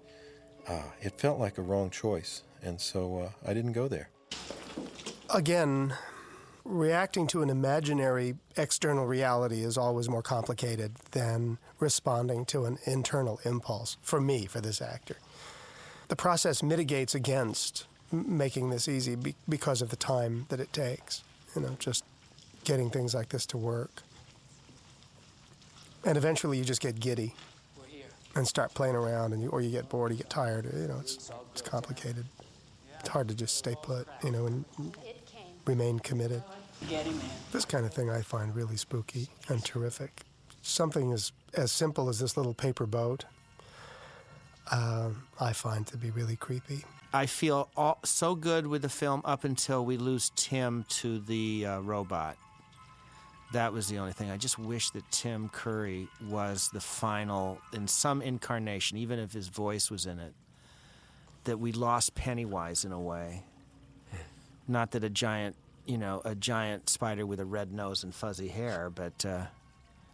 Uh, it felt like a wrong choice, and so uh, I didn't go there. Again, reacting to an imaginary external reality is always more complicated than responding to an internal impulse, for me, for this actor. The process mitigates against making this easy be- because of the time that it takes. You know, just getting things like this to work. And eventually you just get giddy and start playing around, and you, or you get bored, you get tired. You know, it's, it's complicated. It's hard to just stay put, you know, and remain committed. This kind of thing I find really spooky and terrific. Something as, as simple as this little paper boat, uh, I find to be really creepy. I feel all, so good with the film up until we lose Tim to the uh, robot. That was the only thing. I just wish that Tim Curry was the final, in some incarnation, even if his voice was in it, that we lost Pennywise in a way. Not that a giant, you know, a giant spider with a red nose and fuzzy hair, but uh,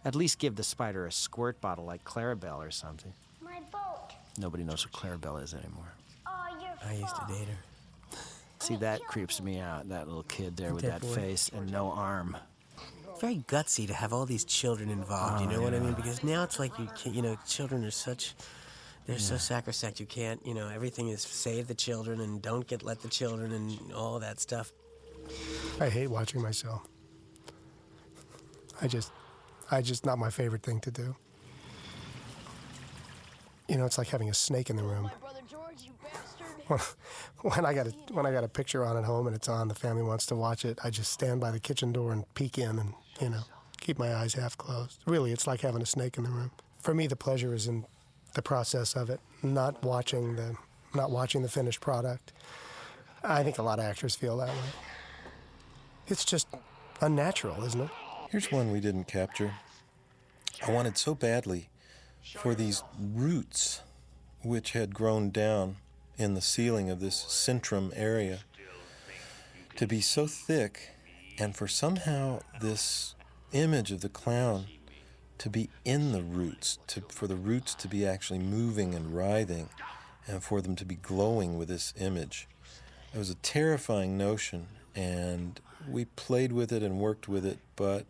at least give the spider a squirt bottle like Clarabelle or something. My boat. Nobody knows what Clarabelle is anymore. Oh, you're I used to date her. See, that creeps me out, that little kid there with That that face and no arm. Very gutsy to have all these children involved. you Oh, know what I mean? Because now it's like you can't, You know, children are such. They're so sacrosanct. You can't. You know, everything is save the children and don't get let the children and all that stuff. I hate watching myself. I just, I just not my favorite thing to do. You know, it's like having a snake in the room. Brother George, you. When, when I got a when I got a picture on at home and it's on, the family wants to watch it. I just stand by the kitchen door and peek in and you know keep my eyes half closed. Really, it's like having a snake in the room. For me, the pleasure is in the process of it, not watching the not watching the finished product. I think a lot of actors feel that way. It's just unnatural, isn't it? Here's one we didn't capture. I wanted so badly for these roots which had grown down in the ceiling of this centrum area to be so thick and for somehow this image of the clown to be in the roots, to, for the roots to be actually moving and writhing, and for them to be glowing with this image. It was a terrifying notion, and we played with it and worked with it, but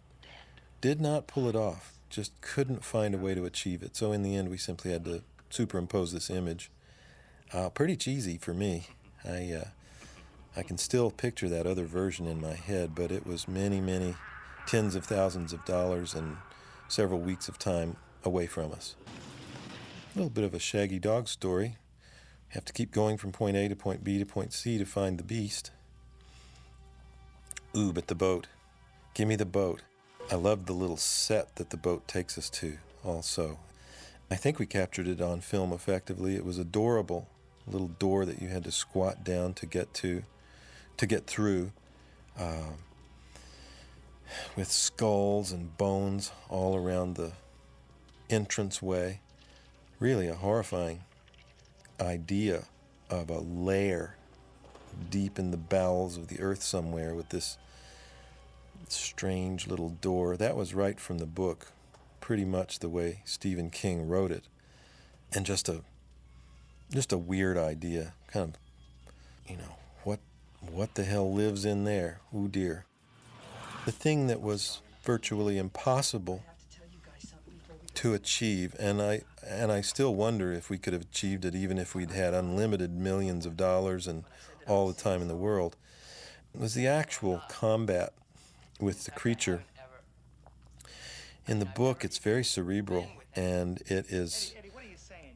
did not pull it off. Just couldn't find a way to achieve it. So in the end, we simply had to superimpose this image. Uh, pretty cheesy for me. I uh, I can still picture that other version in my head, but it was many, many tens of thousands of dollars and several weeks of time away from us. A little bit of a shaggy dog story. Have to keep going from point A to point B to point C to find the beast. Ooh, but the boat. Give me the boat. I love the little set that the boat takes us to, also. I think we captured it on film effectively. It was adorable. A little door that you had to squat down to get to, to get through, um, with skulls and bones all around the entranceway. Really a horrifying idea of a lair deep in the bowels of the earth somewhere with this strange little door. That was right from the book, pretty much the way Stephen King wrote it. And just a just a weird idea, kind of you know, what the hell lives in there? Oh dear. The thing that was virtually impossible to achieve, and I and I still wonder if we could have achieved it even if we'd had unlimited millions of dollars and all the time in the world, was the actual combat with the creature. In the book, it's very cerebral, and it is.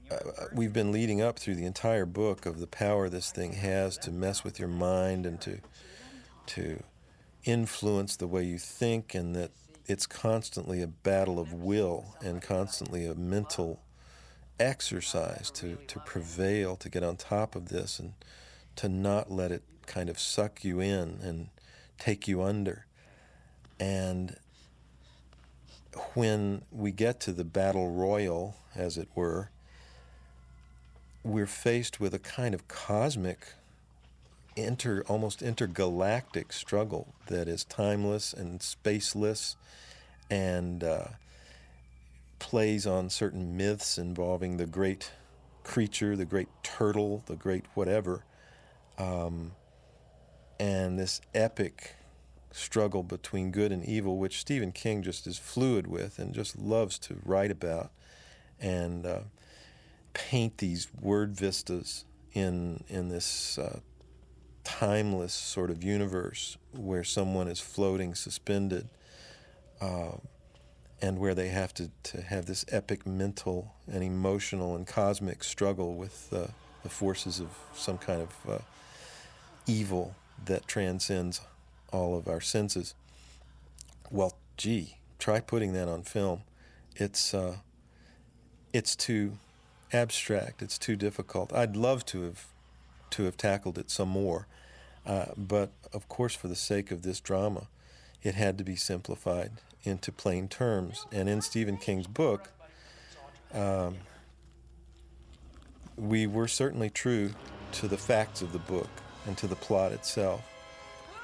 Uh, we've been leading up through the entire book of the power this thing has to mess with your mind and to to influence the way you think, and that it's constantly a battle of will and constantly a mental exercise to, to prevail, to get on top of this and to not let it kind of suck you in and take you under. And when we get to the battle royal, as it were, we're faced with a kind of cosmic, inter, almost intergalactic struggle that is timeless and spaceless and uh, plays on certain myths involving the great creature, the great turtle, the great whatever, um, and this epic struggle between good and evil, which Stephen King just is fluid with and just loves to write about. And uh, paint these word vistas in in this uh, timeless sort of universe where someone is floating suspended uh, and where they have to, to have this epic mental and emotional and cosmic struggle with uh, the forces of some kind of uh, evil that transcends all of our senses. Well, gee, try putting that on film. It's uh, it's too abstract. It's too difficult. I'd love to have to have tackled it some more, uh, but of course, for the sake of this drama, it had to be simplified into plain terms. And in Stephen King's book, um, we were certainly true to the facts of the book and to the plot itself.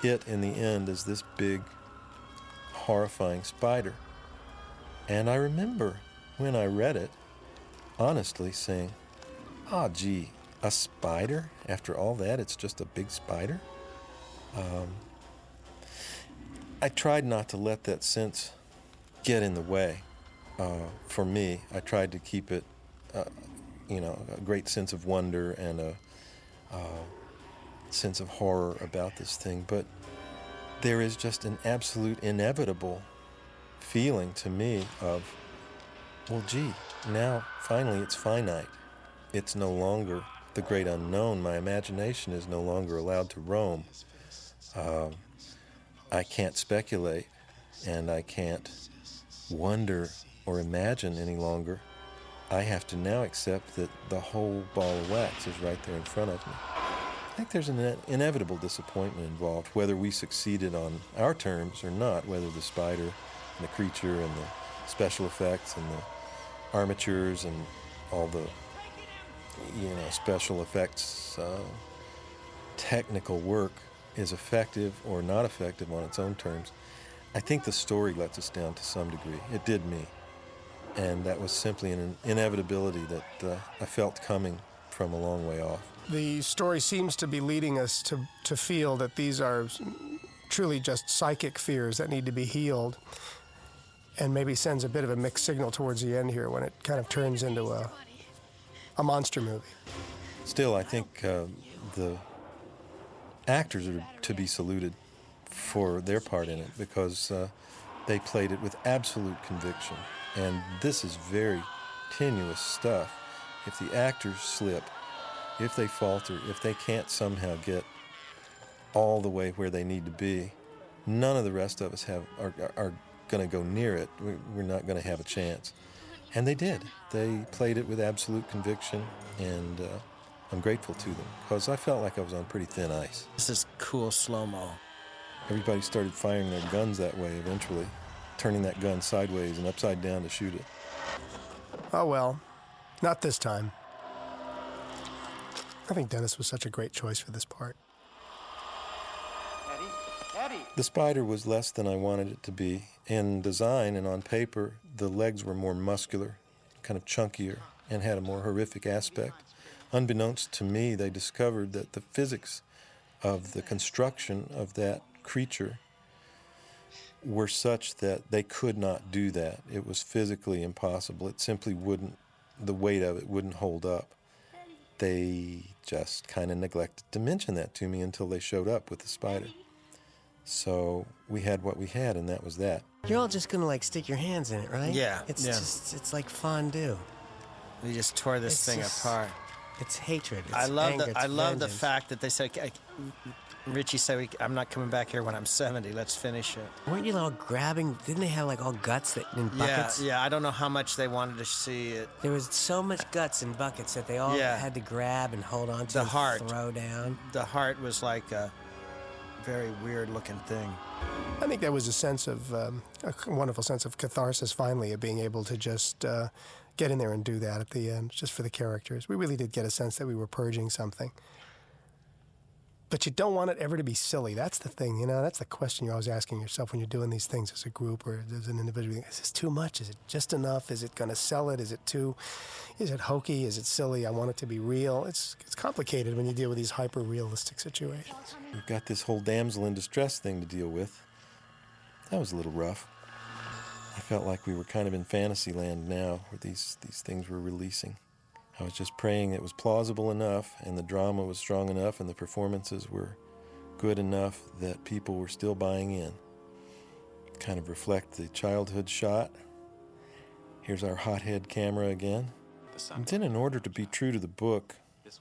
It, in the end, is this big, horrifying spider. And I remember when I read it, honestly saying, ah, oh, gee, a spider? After all that, it's just a big spider? Um, I tried not to let that sense get in the way. Uh, for me, I tried to keep it, uh, you know, a great sense of wonder and a uh, sense of horror about this thing. But there is just an absolute inevitable feeling to me of, well, gee, now finally it's finite. It's no longer the great unknown. My imagination is no longer allowed to roam. Um, I can't speculate and I can't wonder or imagine any longer. I have to now accept that the whole ball of wax is right there in front of me. I think there's an inevitable disappointment involved, whether we succeeded on our terms or not, whether the spider and the creature and the special effects and the armatures and all the you know special effects uh, technical work is effective or not effective on its own terms. I think the story lets us down to some degree. It did me. And that was simply an inevitability that uh, I felt coming from a long way off. The story seems to be leading us to, to feel that these are truly just psychic fears that need to be healed, and maybe sends a bit of a mixed signal towards the end here when it kind of turns into a, a monster movie. Still, I think uh, the actors are to be saluted for their part in it because uh, they played it with absolute conviction. And this is very tenuous stuff. If the actors slip, if they falter, if they can't somehow get all the way where they need to be, none of the rest of us have are, are going to go near it. We're not going to have a chance. And they did. They played it with absolute conviction, and uh, I'm grateful to them because I felt like I was on pretty thin ice. This is cool slow mo. Everybody started firing their guns that way eventually, turning that gun sideways and upside down to shoot it. Oh well, not this time. I think Dennis was such a great choice for this part. The spider was less than I wanted it to be. In design and on paper, the legs were more muscular, kind of chunkier, and had a more horrific aspect. Unbeknownst to me, they discovered that the physics of the construction of that creature were such that they could not do that. It was physically impossible. It simply wouldn't, the weight of it wouldn't hold up. They just kind of neglected to mention that to me until they showed up with the spider. So we had what we had, and that was that. You're all just gonna like stick your hands in it, right? Yeah, It's yeah. just it's like fondue. We just tore this It's thing just- apart. It's hatred. It's I love anger, the it's I love the fact that they said I- Richie said we, I'm not coming back here when I'm 70. Let's finish it. Weren't you all grabbing? Didn't they have like all guts that in buckets? Yeah, yeah. I don't know how much they wanted to see it. There was so much guts in buckets that they all Yeah. had to grab and hold on to The and heart. throw down. The heart was like a very weird looking thing. I think there was a sense of um, a wonderful sense of catharsis finally of being able to just uh, get in there and do that at the end, just for the characters. We really did get a sense that we were purging something. But you don't want it ever to be silly. That's the thing, you know. That's the question you're always asking yourself when you're doing these things as a group or as an individual. Is this too much? Is it just enough? Is it going to sell it? Is it too? Is it hokey? Is it silly? I want it to be real. It's it's complicated when you deal with these hyper realistic situations. We've got this whole damsel in distress thing to deal with. That was a little rough. I felt like we were kind of in fantasy land now, where these, these things were releasing. I was just praying it was plausible enough, and the drama was strong enough, and the performances were good enough that people were still buying in. Kind of reflect the childhood shot. Here's our hothead camera again. And then, in order to be true to the book,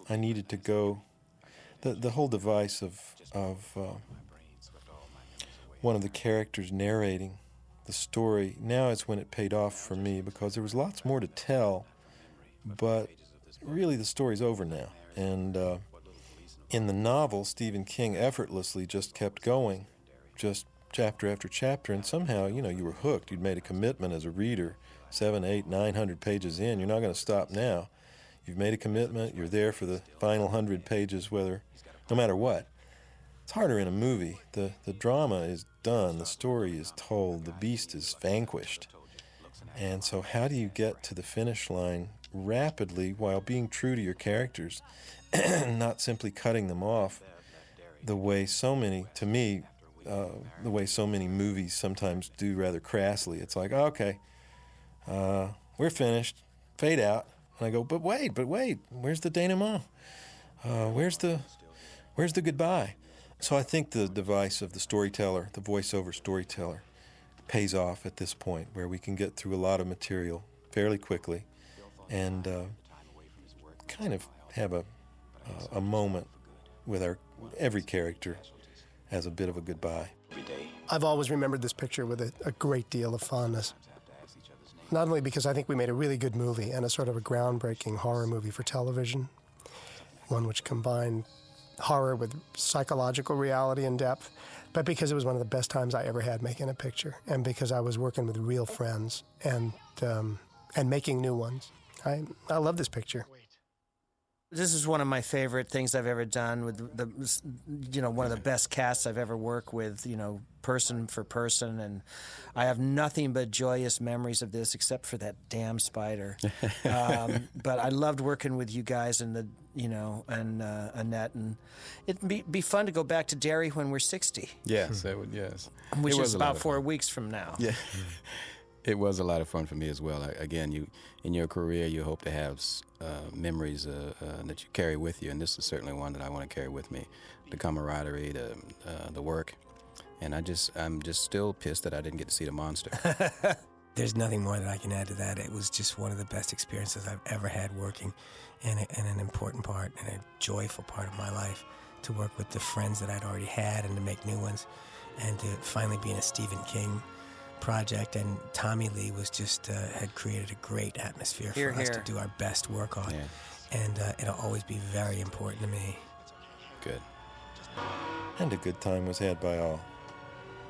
I needed to go. The, the whole device of, of uh, one of the characters narrating the story, now is when it paid off for me because there was lots more to tell, but really the story's over now. And uh, in the novel, Stephen King effortlessly just kept going, just chapter after chapter, and somehow, you know, you were hooked. You'd made a commitment as a reader, seven, eight, nine hundred pages in. You're not going to stop now. You've made a commitment. You're there for the final hundred pages, whether, no matter what. It's harder in a movie. The the drama is done. The story is told. The beast is vanquished. And so, how do you get to the finish line rapidly while being true to your characters, not simply cutting them off the way so many, to me, uh, the way so many movies sometimes do rather crassly? It's like, okay, uh, we're finished, fade out. And I go, but wait, but wait, where's the denouement? Uh, where's the, where's the goodbye? So I think the device of the storyteller, the voiceover storyteller, pays off at this point, where we can get through a lot of material fairly quickly, and uh, kind of have a a moment with our every character as a bit of a goodbye. I've always remembered this picture with a, a great deal of fondness. Not only because I think we made a really good movie and a sort of a groundbreaking horror movie for television, one which combined horror with psychological reality and depth, but because it was one of the best times I ever had making a picture, and because I was working with real friends and um, and making new ones. I I love this picture. This is one of my favorite things I've ever done with the, you know, one of the best casts I've ever worked with, you know, person for person. And I have nothing but joyous memories of this except for that damn spider. um, but I loved working with you guys and the, you know, and uh, Annette. And it'd be, be fun to go back to Derry when we're 60, Yes, that would, yes. which It was is about of four weeks from now. Yeah. It was a lot of fun for me as well. I, again, you in your career, you hope to have uh, memories uh, uh, that you carry with you, and this is certainly one that I want to carry with me: the camaraderie, the uh, the work, and I just I'm just still pissed that I didn't get to see the monster. There's nothing more that I can add to that. It was just one of the best experiences I've ever had working, and, and an important part and a joyful part of my life to work with the friends that I'd already had and to make new ones, and to finally be in a Stephen King project. And Tommy Lee was just uh, had created a great atmosphere Here, for us to do our best work on, Yeah. and uh, it'll always be very important to me. Good. And a good time was had by all.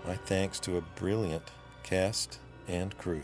My thanks to a brilliant cast and crew.